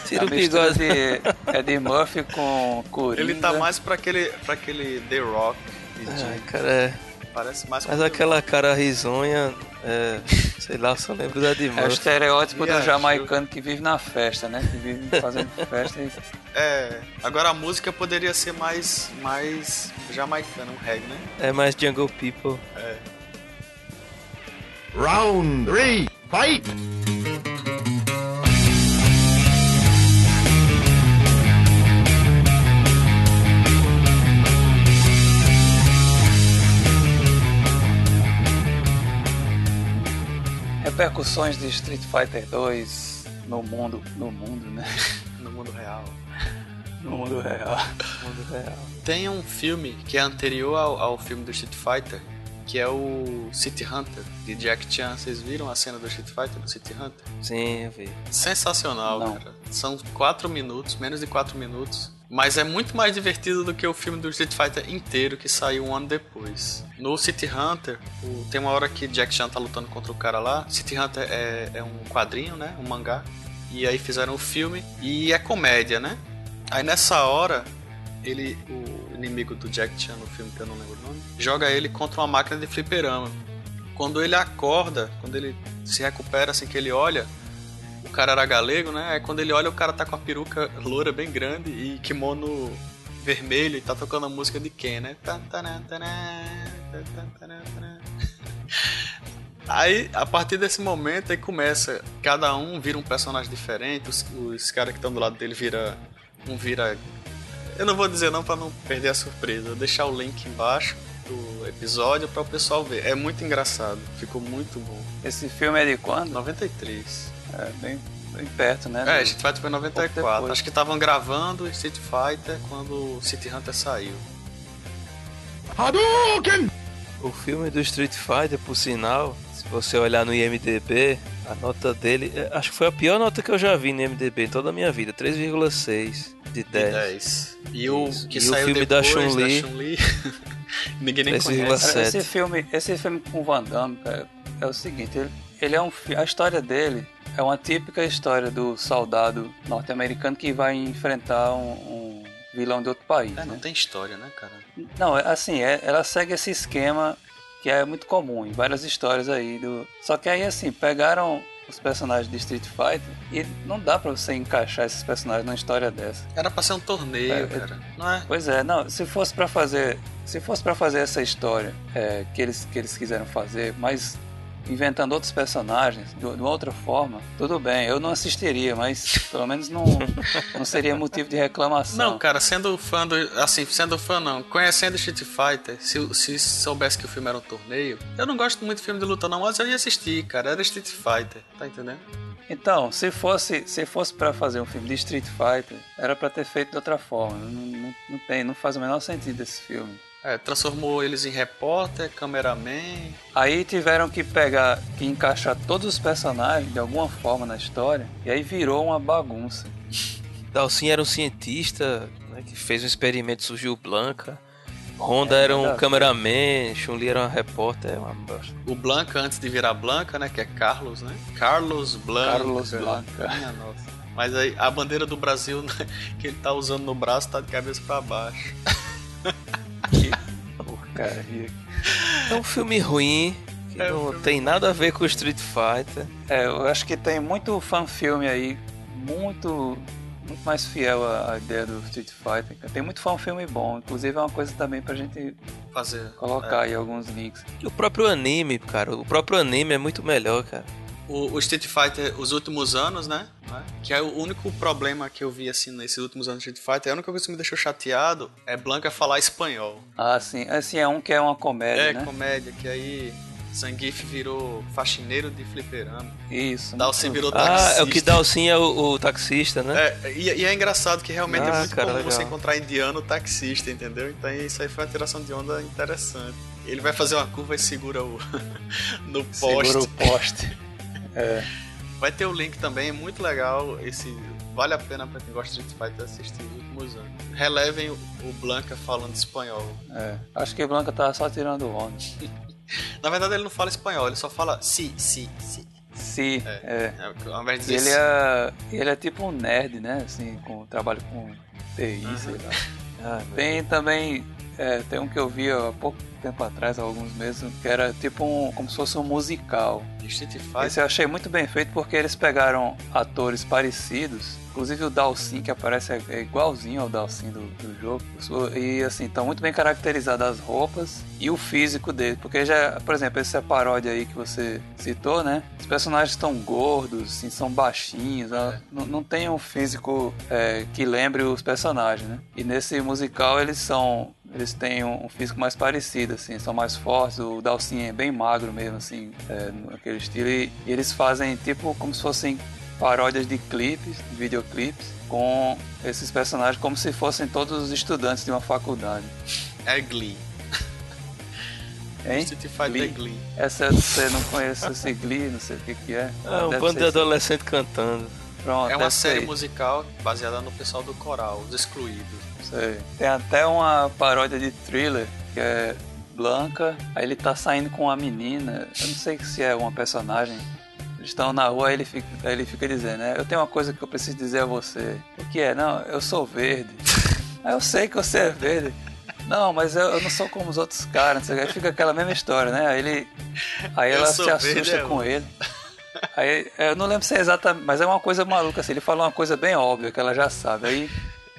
Tira a o bigode. de Eddie Murphy com Coringa. Ele tá mais pra aquele, pra aquele The Rock. DJ. Cara, é. Parece mais Mas com aquela cara risonha, é, sei lá, eu só lembro da Eddie É o estereótipo do jamaicano que vive na festa, né? Que vive fazendo festa e... É, agora a música poderia ser mais, mais jamaicana, um reggae, né? É mais Jungle People. Round 3, fight! Repercussões de Street Fighter 2 no mundo, no mundo, né? No mundo real. No mundo real. Tem um filme que é anterior ao, ao filme do Street Fighter, que é o City Hunter, de Jack Chan. Vocês viram a cena do Street Fighter do City Hunter? Sim, eu vi. Sensacional, Não. cara. São 4 minutos, menos de 4 minutos. Mas é muito mais divertido do que o filme do Street Fighter inteiro que saiu um ano depois. No City Hunter, tem uma hora que Jack Chan tá lutando contra o cara lá. City Hunter é, é um quadrinho, né? Um mangá. E aí fizeram o filme e é comédia, né? Aí nessa hora, ele, o inimigo do Jack Chan no filme, que eu não lembro o nome, joga ele contra uma máquina de fliperama. Quando ele acorda, quando ele se recupera, assim que ele olha, cara era galego, né? Aí quando ele olha, o cara tá com a peruca loura bem grande e kimono vermelho e tá tocando a música de Ken, né? Aí, a partir desse momento, aí começa. Cada um vira um personagem diferente. Os, os caras que estão do lado dele vira. Um vira. Eu não vou dizer não pra não perder a surpresa. Vou deixar o link embaixo. do episódio para o pessoal ver. É muito engraçado, ficou muito bom. Esse filme é de quando? 93. É, bem, bem perto, né? É, Street Fighter foi em pouco 94. depois. Acho que estavam gravando Street Fighter quando o City Hunter saiu. Hadouken! O filme do Street Fighter, por sinal, se você olhar no IMDB, a nota dele, é, acho que foi a pior nota que eu já vi no IMDB em toda a minha vida, 3,6 de 10. 10. E o Isso. que E o saiu filme da depois Chun-Li? Chun-Li, ninguém nem 3,7. conhece. Cara, esse filme, esse filme com o Van Damme, cara, é o seguinte, ele, ele é um a história dele é uma típica história do soldado norte-americano que vai enfrentar um, um vilão de outro país, É, né? não tem história, né, cara? Não, é- assim, é- ela segue esse esquema que é muito comum em várias histórias aí do. Só que aí assim, pegaram os personagens de Street Fighter e não dá pra você encaixar esses personagens numa história dessa. Era pra ser um torneio, É, é- cara. Não é? Pois é, não, se fosse pra fazer, se fosse para fazer essa história é, que eles que eles quiseram fazer, mas inventando outros personagens de, de uma outra forma, tudo bem, eu não assistiria, mas pelo menos não não seria motivo de reclamação. Não, cara, sendo fã do. Assim, sendo fã não, conhecendo Street Fighter, se, se soubesse que o filme era um torneio, eu não gosto muito de filme de luta, não, mas eu ia assistir, cara. Era Street Fighter, tá entendendo? Então, se fosse se fosse para fazer um filme de Street Fighter, era pra ter feito de outra forma. Não, não, não tem, não faz o menor sentido esse filme. É, transformou eles em repórter, cameraman. Aí tiveram que pegar, que encaixar todos os personagens de alguma forma na história, e aí virou uma bagunça. Dalsin era um cientista né, que fez um experimento, surgiu Blanca. Honda era nada a um cameraman, Chun-Li era uma repórter, é uma bosta. O Blanca antes de virar Blanca, né? Que é Carlos, né? Carlos Blanca. Carlos Blanca. Minha nossa. Mas aí a bandeira do Brasil né, que ele tá usando no braço tá de cabeça pra baixo. Que porcaria. É um filme ruim, que É um não filme tem nada a ver com Street Fighter. É, eu acho que tem muito fan-filme aí, muito, muito mais fiel à, ideia do Street Fighter. Tem muito fan-filme bom, inclusive é uma coisa também pra gente Fazer. colocar aí alguns links. E o próprio anime, cara, o próprio anime é muito melhor, cara. O, o Street Fighter, os últimos anos, né? Que é o único problema que eu vi assim nesses últimos anos do Street Fighter. A única coisa que me deixou chateado é Blanca falar espanhol. Ah, sim, assim, é um que é uma comédia, É, né? comédia, que aí Zangief virou faxineiro de fliperama. Isso. Dalsin muito- virou Ah, taxista. é o que Dalsin é o, o taxista, né? É, e, e é engraçado que realmente Ah, é muito cara, comum legal. você encontrar indiano taxista, entendeu? Então isso aí foi uma tiração de onda interessante. Ele vai fazer uma curva e segura o no poste. Segura o poste. Vai ter o link também, é muito legal. Esse vale a pena pra quem gosta de Street Fighter assistir os últimos anos. Relevem o, o Blanca falando espanhol. É, acho que Blanca tava só tirando onda. Na verdade ele não fala espanhol, ele só fala si, si, si. Se, é. É, ao invés de dizer ele si. é, ele é tipo um nerd, né? Assim, com trabalho com TI, sei lá. Ah, Tem também, é, tem um que eu vi há pouco tempo atrás, há alguns meses, que era tipo um, como se fosse um musical. Street Fighter. Esse eu achei muito bem feito porque eles pegaram atores parecidos, inclusive o Dalsin, que aparece é, é igualzinho ao Dalsin do, do jogo. E assim, estão muito bem caracterizadas as roupas e o físico dele. Porque já, por exemplo, essa paródia aí que você citou, né? Os personagens estão gordos, assim, são baixinhos, ah, não, não tem um físico é, que lembre os personagens, né? E nesse musical eles são eles têm um físico mais parecido, assim, são mais fortes. O Dalsin é bem magro mesmo, assim, é, naquele estilo. E, e eles fazem tipo como se fossem paródias de clipes, de videoclipes, com esses personagens como se fossem todos os estudantes de uma faculdade. É Glee. Hein? Street Fighter Glee. é Glee. Essa você não conhece esse Glee, não sei o que que é. É um bando de adolescente cantando. Pronto, É uma série musical baseada no pessoal do coral, os excluídos. Sei. Tem até uma paródia de thriller que é Blanca. Aí ele tá saindo com uma menina. Eu não sei se é uma personagem. Eles estão na rua, aí ele fica, aí ele fica dizendo, né? Eu tenho uma coisa que eu preciso dizer a você. O que é? Não, eu sou verde. eu sei que você é verde. Não, mas eu, eu não sou como os outros caras. Aí fica aquela mesma história, né? Aí ele. Aí ela se assusta é com ele. Aí eu não lembro se é exatamente, mas é uma coisa maluca assim. Ele fala uma coisa bem óbvia que ela já sabe. Aí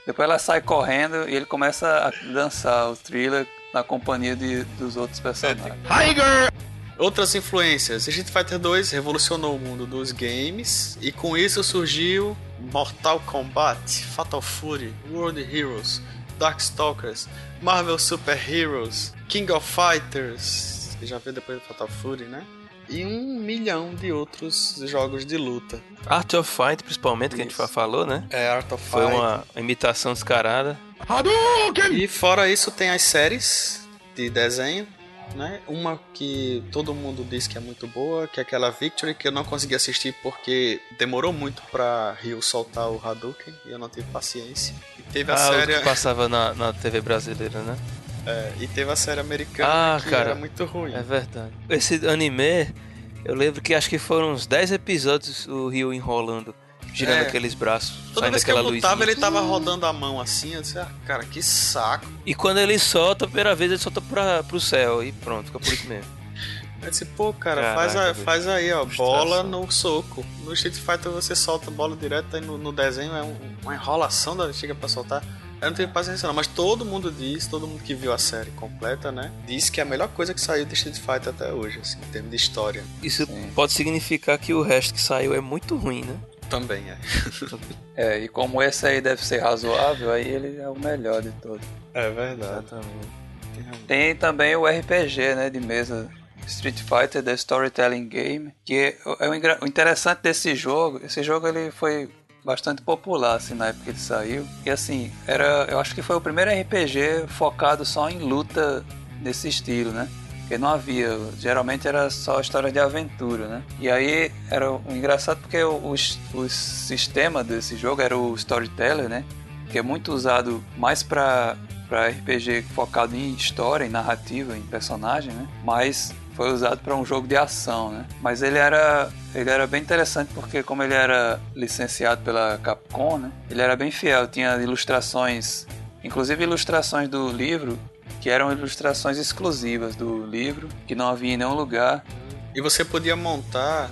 depois ela sai correndo e ele começa a dançar o thriller na companhia de, dos outros personagens. Tiger! Outras influências. Street Fighter 2 revolucionou o mundo dos games e com isso surgiu Mortal Kombat, Fatal Fury, World Heroes, Darkstalkers, Marvel Super Heroes, King of Fighters, que já veio depois do Fatal Fury, né? E um milhão de outros jogos de luta. Art of Fight, principalmente, que a gente Isso. falou, né? É Art of Foi Fight. uma imitação descarada. Hadouken! E fora isso tem as séries de desenho, né? Uma que todo mundo diz que é muito boa, que é aquela Victory, que eu não consegui assistir porque demorou muito pra Rio soltar o Hadouken e eu não tive paciência. E teve a Ah, série. o que passava na, na TV brasileira, né? É, e teve a série americana Ah, que cara. era muito ruim. É verdade. Esse anime, eu lembro que acho que foram uns 10 episódios o Rio enrolando, girando É. aqueles braços, Toda saindo vez que eu aquela lutava, luzinha. ele tava rodando a mão assim, eu disse, ah, cara, que saco. E quando ele solta, a primeira vez ele solta pra, pro céu e pronto, fica por isso mesmo. Eu disse, pô, cara, Caraca, faz, a- faz aí, ó, bola no soco. No Street Fighter você solta a bola direto, aí no, no desenho é um- uma enrolação da chega pra soltar. Eu não tive paciência não, mas todo mundo diz, todo mundo que viu a série completa, né, diz que é a melhor coisa que saiu de Street Fighter até hoje, assim, em termos de história. Isso pode significar que o resto que saiu é muito ruim, né? Também é. É, e como esse aí deve ser razoável, aí ele é o melhor de todos. É verdade. Exatamente. Tem também o RPG, né, de mesa Street Fighter The Storytelling Game, que é o interessante desse jogo, esse jogo ele foi bastante popular assim na época que ele saiu. E assim, era, eu acho que foi o primeiro RPG focado só em luta nesse estilo, né? Porque não havia, geralmente era só história de aventura, né? E aí era engraçado porque o, o, o sistema desse jogo era o storyteller, né? Que é muito usado mais para para RPG focado em história, em narrativa, em personagem, né? Mas foi usado para um jogo de ação, né? Mas ele era ele era bem interessante porque como ele era licenciado pela Capcom, né? Ele era bem fiel, tinha ilustrações, inclusive ilustrações do livro que eram ilustrações exclusivas do livro, que não havia em nenhum lugar. E você podia montar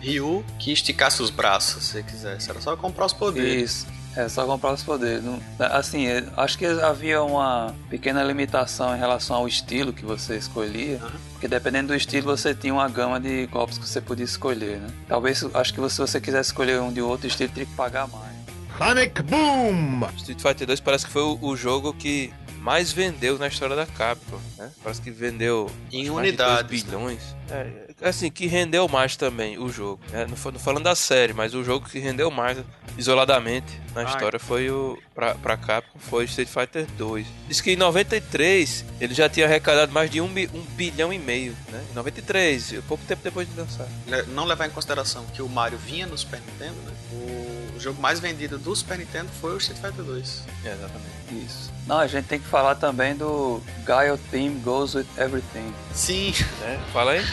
Ryu que esticasse os braços, se você quisesse. Era só comprar os poderes. Isso. É só comprar os poderes. Assim, é, acho que havia uma pequena limitação em relação ao estilo que você escolhia. Porque dependendo do estilo, você tinha uma gama de golpes que você podia escolher, né? Talvez, acho que se você quisesse escolher um de outro estilo, teria que pagar mais. Sonic Boom! Street Fighter 2 parece que foi o, o jogo que mais vendeu na história da Capcom, né? Parece que vendeu Em unidades, 2 bilhões. É, assim, que rendeu mais também o jogo. né? Não, fa- não falando da série, mas o jogo que rendeu mais isoladamente na Ai. história foi o pra, pra Capcom foi Street Fighter 2. Diz que em 93 ele já tinha arrecadado mais de um, um bilhão e meio, né? Em 93, pouco tempo depois de lançar. Não levar em consideração que o Mario vinha no Super Nintendo, né? O jogo mais vendido do Super Nintendo foi o Street Fighter 2. É, exatamente. Isso. Não, a gente tem que falar também do Gaio Team Goes With Everything. Sim, É, fala aí.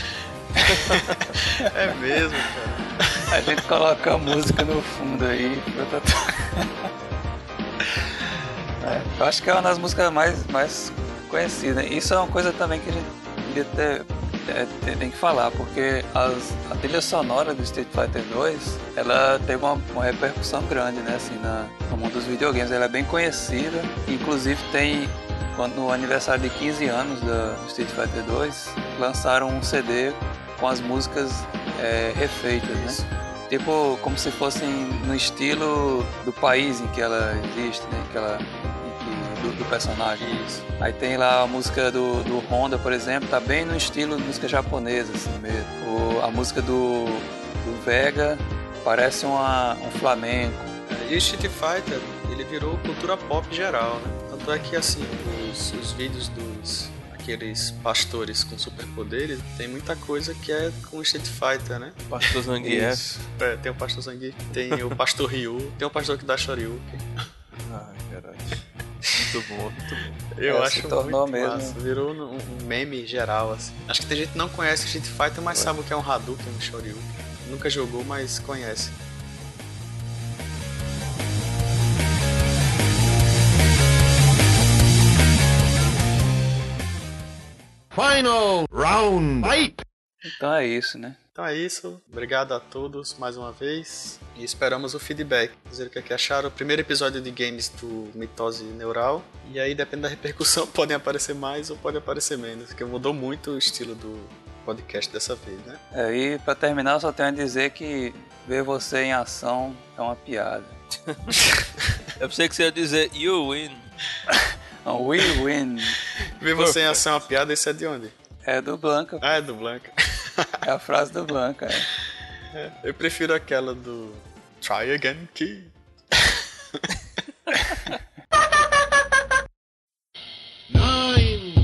é mesmo, cara. A gente coloca a música no fundo aí. pra tá- É, eu acho que é uma das músicas mais, mais conhecidas. Isso é uma coisa também que a gente devia ter, ter- ter- tem que falar, porque as- a trilha sonora do Street Fighter 2 ela teve uma, uma repercussão grande né, assim, na, no mundo dos videogames. Ela é bem conhecida, inclusive tem. Quando, no aniversário de 15 anos do Street Fighter 2, lançaram um CD com as músicas é, refeitas, né? Tipo, como se fossem no estilo do país em que ela existe, né? Que ela, do, do personagem. Aí tem lá a música do, do Honda, por exemplo, tá bem no estilo de música japonesa, assim mesmo. O- a música do, do Vega parece uma, um flamenco. E o Street Fighter, ele virou cultura pop geral, né? Tanto é que, assim, os, os vídeos dos aqueles pastores com superpoderes, tem muita coisa que é com Street Fighter, né? Pastor Zangief. Isso. É, tem o pastor Zangief, tem o pastor Ryu, tem o pastor que dá Shoryuken. Ai, caralho. Muito bom, muito bom. Eu É, se acho tornou muito mesmo. massa. Virou um, um meme geral, assim. Acho que tem gente que não conhece Street Fighter, mas sabe o que é um Hadouken, um Shoryuken. Nunca jogou, mas conhece. Final round. Fight! Então é isso, né? Então é isso. Obrigado a todos mais uma vez. E esperamos o feedback. Dizer o que, é que acharam. O primeiro episódio de games do Mitose Neural. E aí, depende da repercussão, podem aparecer mais ou podem aparecer menos. Porque mudou muito o estilo do podcast dessa vez, né? É, e pra terminar, eu só tenho a dizer que ver você em ação é uma piada. Eu pensei que você ia dizer You win. Um win-win. Ver você ia ser uma piada, esse é de onde? É do Blanca. Ah, é do Blanca. É a frase do Blanca. É. Eu prefiro aquela do Try Again Key. Nine,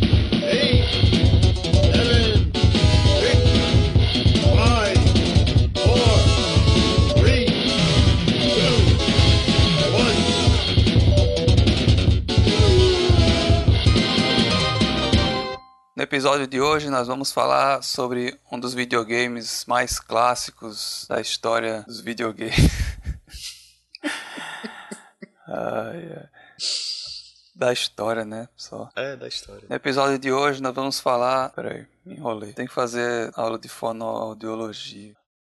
No episódio de hoje nós vamos falar sobre um dos videogames mais clássicos da história dos videogames. Ai, ai. Da história, né? Só. É, da história. No episódio de hoje nós vamos falar. Peraí, me enrolei. Tem que fazer aula de fonoaudiologia.